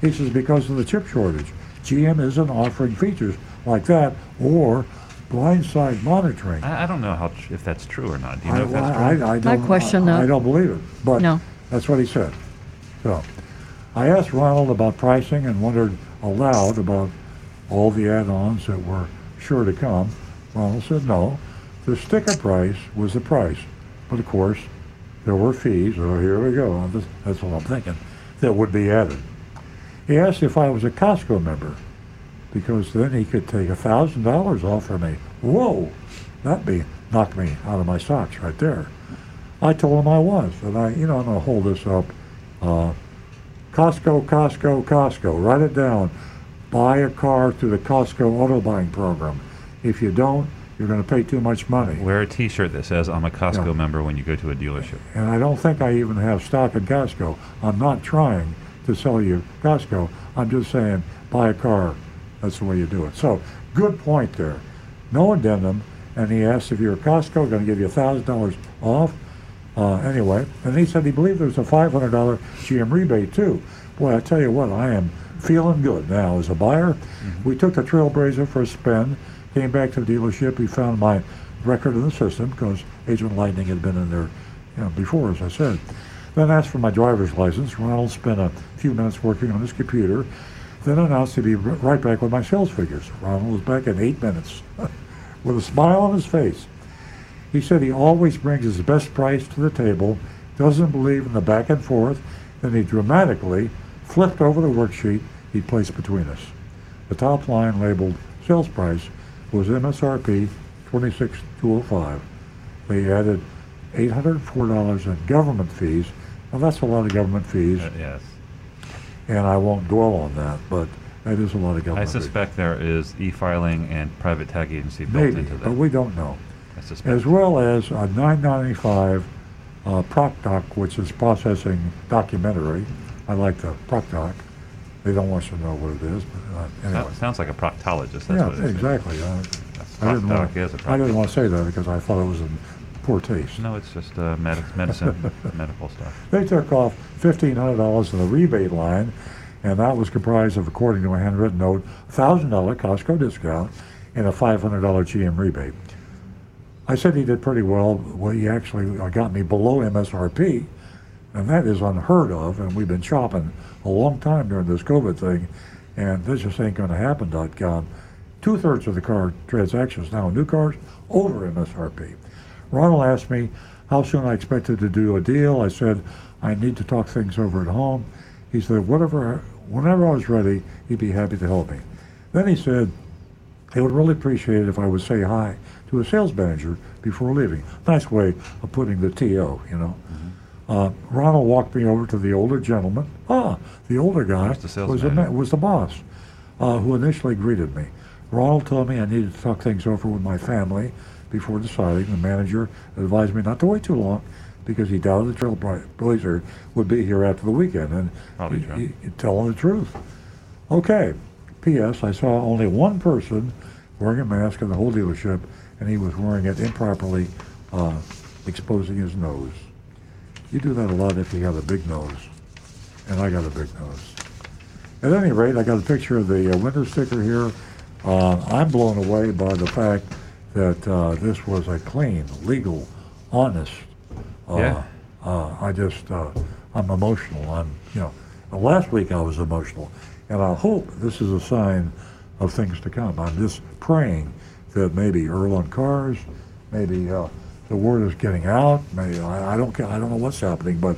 He says because of the chip shortage. GM isn't offering features like that or blindside monitoring. I, I don't know how tr- if that's true or not. Do you I, know if that's I, true? I, I don't, question I, that. I don't believe it, but No. that's what he said. So, I asked Ronald about pricing and wondered aloud about all the add-ons that were sure to come. Ronald said no. The sticker price was the price, but of course, there were fees. Oh, here we go. That's what I'm thinking. That would be added. He asked if I was a Costco member, because then he could take a thousand dollars off for me. Whoa, that be knocked me out of my socks right there. I told him I was, and I, you know, I'm gonna hold this up. Uh, Costco, Costco, Costco. Write it down. Buy a car through the Costco auto buying program. If you don't, you're going to pay too much money. Wear a T-shirt that says "I'm a Costco Yeah. member" when you go to a dealership. And I don't think I even have stock in Costco. I'm not trying to sell you Costco. I'm just saying buy a car. That's the way you do it. So good point there. No addendum. And he asked if you're a Costco, going to give you thousand dollars off. Uh, anyway, and he said he believed there was a five hundred dollar GM rebate too. Boy, I tell you what, I am feeling good now as a buyer. We took the Trailblazer for a spin. Came back to the dealership. He found my record in the system because Agent Lightning had been in there you know, before, as I said. Then asked for my driver's license. Ronald spent a few minutes working on his computer. Then announced he'd be right back with my sales figures. Ronald was back in eight minutes with a smile on his face. He said he always brings his best price to the table, doesn't believe in the back and forth, then he dramatically flipped over the worksheet he placed between us. The top line labeled sales price was MSRP 26205. They added $804 in government fees. Now that's a lot of government fees, Uh, yes. and I won't dwell on that, but that is a lot of I government fees. suspect there is e-filing and private tag agency built Maybe, into that. but we don't know. I suspect. as well as a 995 uh, ProcDoc, which is processing documentary. I like the ProcDoc. They don't want you to know what it is, but uh, anyway. Sounds- Sounds like a proctologist. That's yeah, what it is. exactly. Uh, That's I didn't ProcDoc want. is a I didn't proctologist. want to say that because I thought it was in poor taste. No, it's just uh, medic- medicine, medical stuff. They took off fifteen hundred dollars in the rebate line, and that was comprised of, according to a handwritten note, thousand dollar Costco discount and a five hundred dollar GM rebate. I said he did pretty well. Well, he actually uh, got me below MSRP, and that is unheard of. And we've been shopping a long time during this COVID thing, and this just ain't going to happen. Dot com. Two thirds of the car transactions now, new cars, over MSRP. Ronald asked me how soon I expected to do a deal. I said I need to talk things over at home. He said whatever, whenever I was ready, he'd be happy to help me. Then he said he would really appreciate it if I would say hi to a sales manager before leaving. Nice way of putting the TO, you know. Uh, Ronald walked me over to the older gentleman. Ah, the older guy the was, the, was the boss, uh, who initially greeted me. Ronald told me I needed to talk things over with my family before deciding. The manager advised me not to wait too long because he doubted the Trailblazer would be here after the weekend, and Probably he, true. he, he telling the truth. Okay. P.S. I saw only one person wearing a mask in the whole dealership, and he was wearing it improperly, uh, exposing his nose. You do that a lot if you have a big nose, and I got a big nose. At any rate, I got a picture of the uh, window sticker here. Uh, I'm blown away by the fact that uh, this was a clean, legal, honest. Uh, Yeah. Uh, I just, uh, I'm emotional. I'm, you know, last week I was emotional, and I hope this is a sign of things to come. I'm just praying that maybe Earl on Cars, maybe uh, the word is getting out. Maybe I, I don't I don't know what's happening, but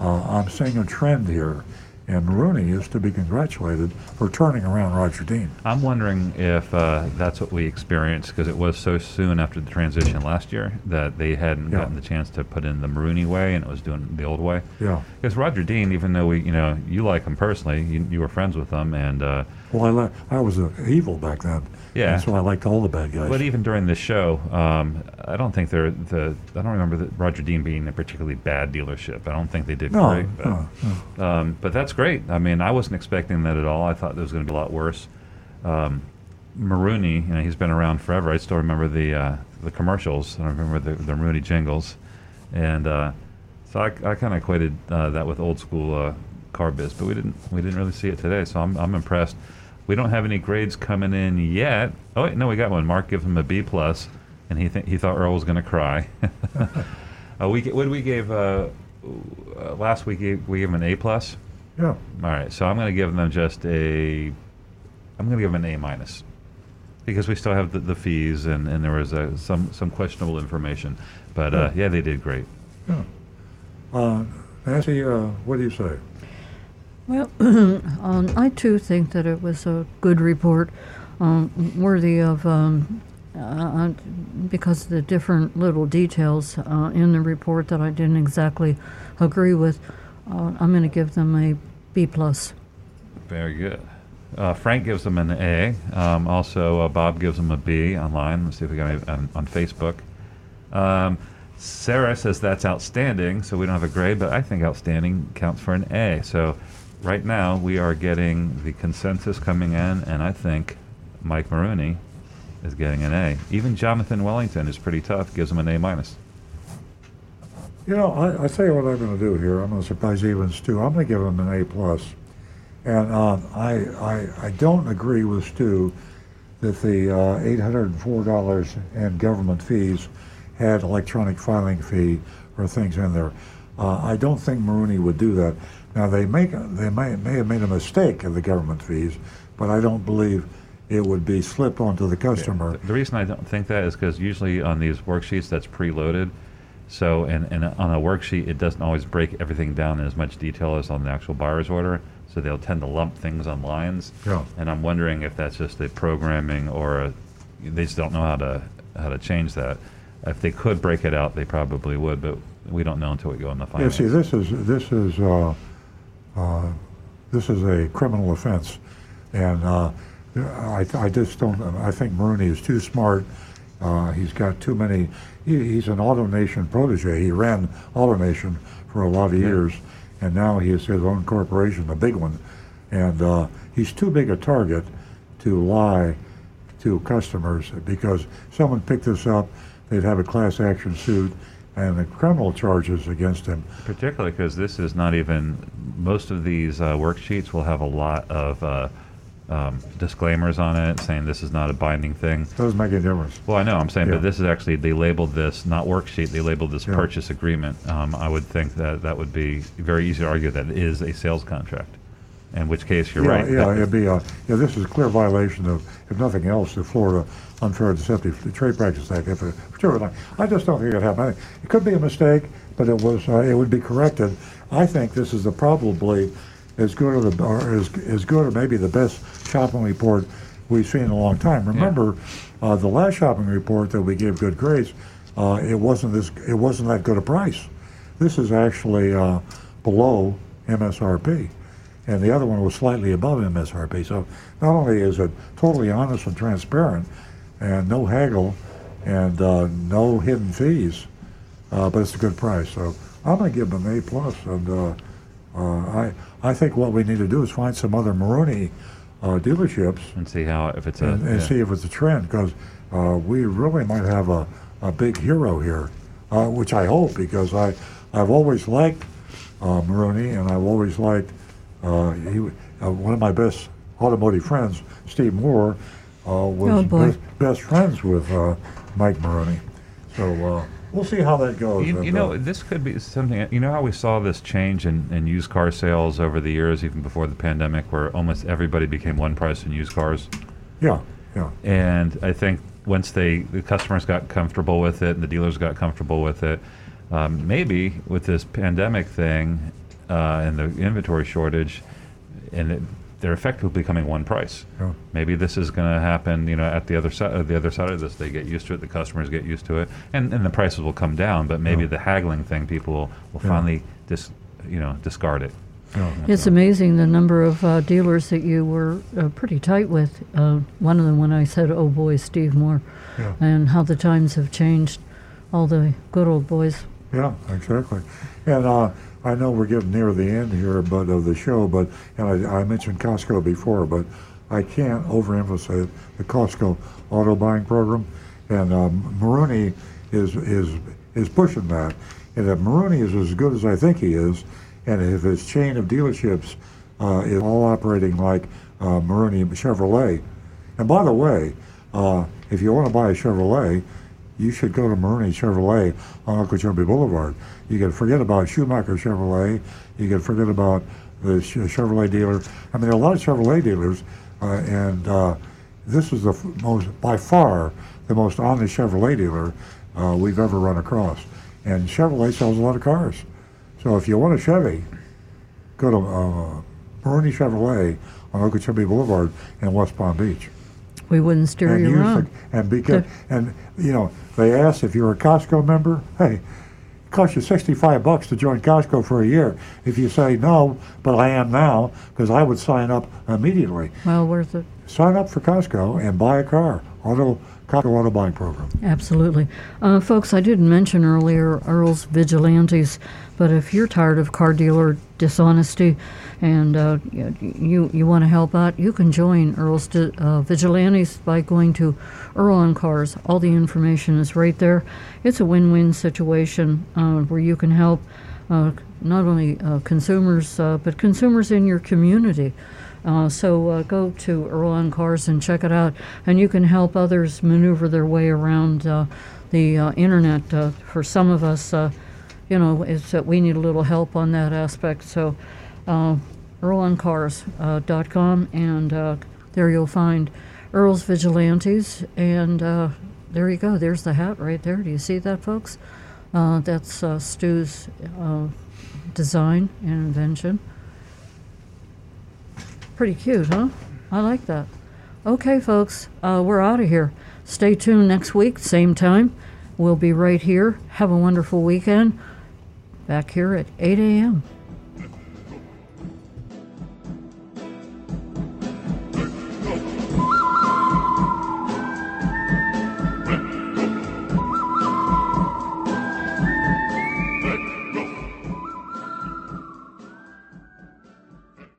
uh, I'm seeing a trend here, and Maroone is to be congratulated for turning around Roger Dean. I'm wondering if uh, that's what we experienced because it was so soon after the transition last year that they hadn't Yeah. gotten the chance to put in the Maroone way and it was doing the old way. Yeah. Because Roger Dean, even though we, you know, you like him personally, you, you were friends with him, and uh, Well, I I was evil back then. Yeah. And so I liked all the bad guys. But even during the show, um, I don't think they're the. I don't remember Roger Dean being a particularly bad dealership. I don't think they did No, great. But, no, Um, but that's great. I mean, I wasn't expecting that at all. I thought there was going to be a lot worse. Um, Maroone, you know, he's been around forever. I still remember the uh, the commercials. I remember the, the Maroone jingles, and uh, so I, I kind of equated uh, that with old school uh, car biz. But we didn't we didn't really see it today. So I'm I'm impressed. We don't have any grades coming in yet. Oh wait, no, we got one. Mark gives him a B plus, and he th- he thought Earl was going to cry. uh, we what we gave uh, uh, last week? We gave him an A plus. Yeah. All right, so I'm going to give them just a. I'm going to give them an A minus, because we still have the, the fees and, and there was uh, some some questionable information, but uh, yeah, they did great. Yeah. Uh, Nancy, uh, what do you say? Well, um, I too think that it was a good report, um, worthy of, um, uh, because of the different little details uh, in the report that I didn't exactly agree with. Uh, I'm going to give them a B plus. Very good. Uh, Frank gives them an A. Um, also, uh, Bob gives them a B online. Let's see if we got any on, on Facebook. Um, Sarah says that's outstanding, so we don't have a grade, but I think outstanding counts for an A. So right now we are getting the consensus coming in, and I think Mike Maroone is getting an A. Even Jonathan Wellington is pretty tough, gives him an A minus. You know, I, I tell you what I'm going to do here. I'm going to surprise even Stu. I'm going to give him an A plus, and um, I, I I don't agree with Stu that the uh, $804 in government fees had electronic filing fee or things in there. Uh, I don't think Maroone would do that. Now they make they may may have made a mistake in the government fees, but I don't believe it would be slipped onto the customer. The reason I don't think that is because usually on these worksheets that's preloaded. So, and, and on a worksheet, it doesn't always break everything down in as much detail as on the actual buyer's order. So they'll tend to lump things on lines. Yeah. And I'm wondering if that's just a programming or a, they just don't know how to how to change that. If they could break it out, they probably would, but we don't know until we go in the Yeah, see, this is this is uh, uh, this is a criminal offense, and uh, I, I just don't. I think Maroone is too smart. Uh, he's got too many. He, he's an AutoNation protege. He ran AutoNation for a lot of years, and now he has his own corporation, a big one, and uh, he's too big a target to lie to customers because someone picked this up, they'd have a class action suit and the criminal charges against him. Particularly because this is not even, most of these uh, worksheets will have a lot of uh, um, disclaimers on it saying this is not a binding thing. Doesn't make any difference. Well, I know, I'm saying, Yeah. but this is actually, they labeled this not worksheet, they labeled this Yeah. purchase agreement. Um, I would think that that would be very easy to argue that it is a sales contract. In which case, you're yeah, right. Yeah, it'd be a, yeah, this is a clear violation of, if nothing else, the Florida Unfair Deceptive Trade Practice Act. If it, sure, I just don't think it happened. It could be a mistake, but it was, uh, it would be corrected. I think this is the probably as good or the, or as, as good or maybe the best shopping report we've seen in a long time. Remember, uh, the last shopping report that we gave good grades, uh, it wasn't this, it wasn't that good a price. This is actually uh, below MSRP, and the other one was slightly above MSRP. So not only is it totally honest and transparent, and no haggle, and uh, no hidden fees, uh, but it's a good price. So I'm going to give them an A plus, and uh, uh, I I think what we need to do is find some other Maroone uh, dealerships And see how, if it's a. and, and yeah. see if it's a trend because uh, we really might have a, a big hero here, uh, which I hope because I I've always liked uh, Maroone and I've always liked uh, he uh, one of my best automotive friends, Steve Moore, was Oh, boy. best, best friends with uh, Mike Maroone. So uh, we'll see how that goes. You, And, you know, uh, this could be something. You know how we saw this change in, in used car sales over the years, even before the pandemic, where almost everybody became one price in used cars. yeah, yeah, And I think once they the customers got comfortable with it and the dealers got comfortable with it, um, maybe with this pandemic thing uh, and the inventory shortage, and it, they're effectively becoming one price. Yeah. Maybe this is going to happen. You know, at the other side, the other side of this, they get used to it. The customers get used to it, and, and the prices will come down. But maybe Yeah. the haggling thing, people will, will Yeah. finally dis, you know, discard it. yeah. It's amazing the number of uh, dealers that you were uh, pretty tight with. Uh, one of them, when I said, "Oh boy, Steve Moore," Yeah. and how the times have changed. All the good old boys. Yeah, exactly. And uh, I know we're getting near the end here, but of the show. But and I, I mentioned Costco before, but I can't overemphasize the Costco auto buying program. And um, Maroone is is is pushing that. And if Maroone is as good as I think he is, and if his chain of dealerships uh, is all operating like uh, Maroone Chevrolet, and by the way, uh, if you want to buy a Chevrolet, you should go to Maroone Chevrolet on Okeechobee Boulevard. You can forget about Schumacher Chevrolet. You can forget about the Chevrolet dealer. I mean, there are a lot of Chevrolet dealers, uh, and uh, this is the f- most, by far, the most honest Chevrolet dealer uh, we've ever run across. And Chevrolet sells a lot of cars. So if you want a Chevy, go to uh, Maroone Chevrolet on Okeechobee Boulevard in West Palm Beach We wouldn't steer and you wrong. the, and because and you know they asked if you're a Costco member, hey, it costs you 65 bucks to join Costco for a year. If you say no, but I am now because I would sign up immediately. Well worth it. Sign up for Costco and buy a car. Auto Costco Auto Buying Program. Absolutely. Uh, folks, I didn't mention earlier Earl's Vigilantes, but if you're tired of car dealer dishonesty and uh, you, you want to help out, you can join Earl's uh, Vigilantes by going to Earl on Cars. All the information is right there. It's a win win situation uh, where you can help uh, not only uh, consumers, uh, but consumers in your community. So go to Earl on Cars and check it out, and you can help others maneuver their way around the internet. For some of us, you know, it's that we need a little help on that aspect. So, uh, EarlOnCars.com, and uh, there you'll find Earl's Vigilantes, and uh, there you go. There's the hat right there. Do you see that, folks? Uh, that's uh, Stu's uh, design and invention. Pretty cute, huh? I like that. Okay, folks, uh, we're out of here. Stay tuned next week, same time. We'll be right here. Have a wonderful weekend. Back here at 8 a.m.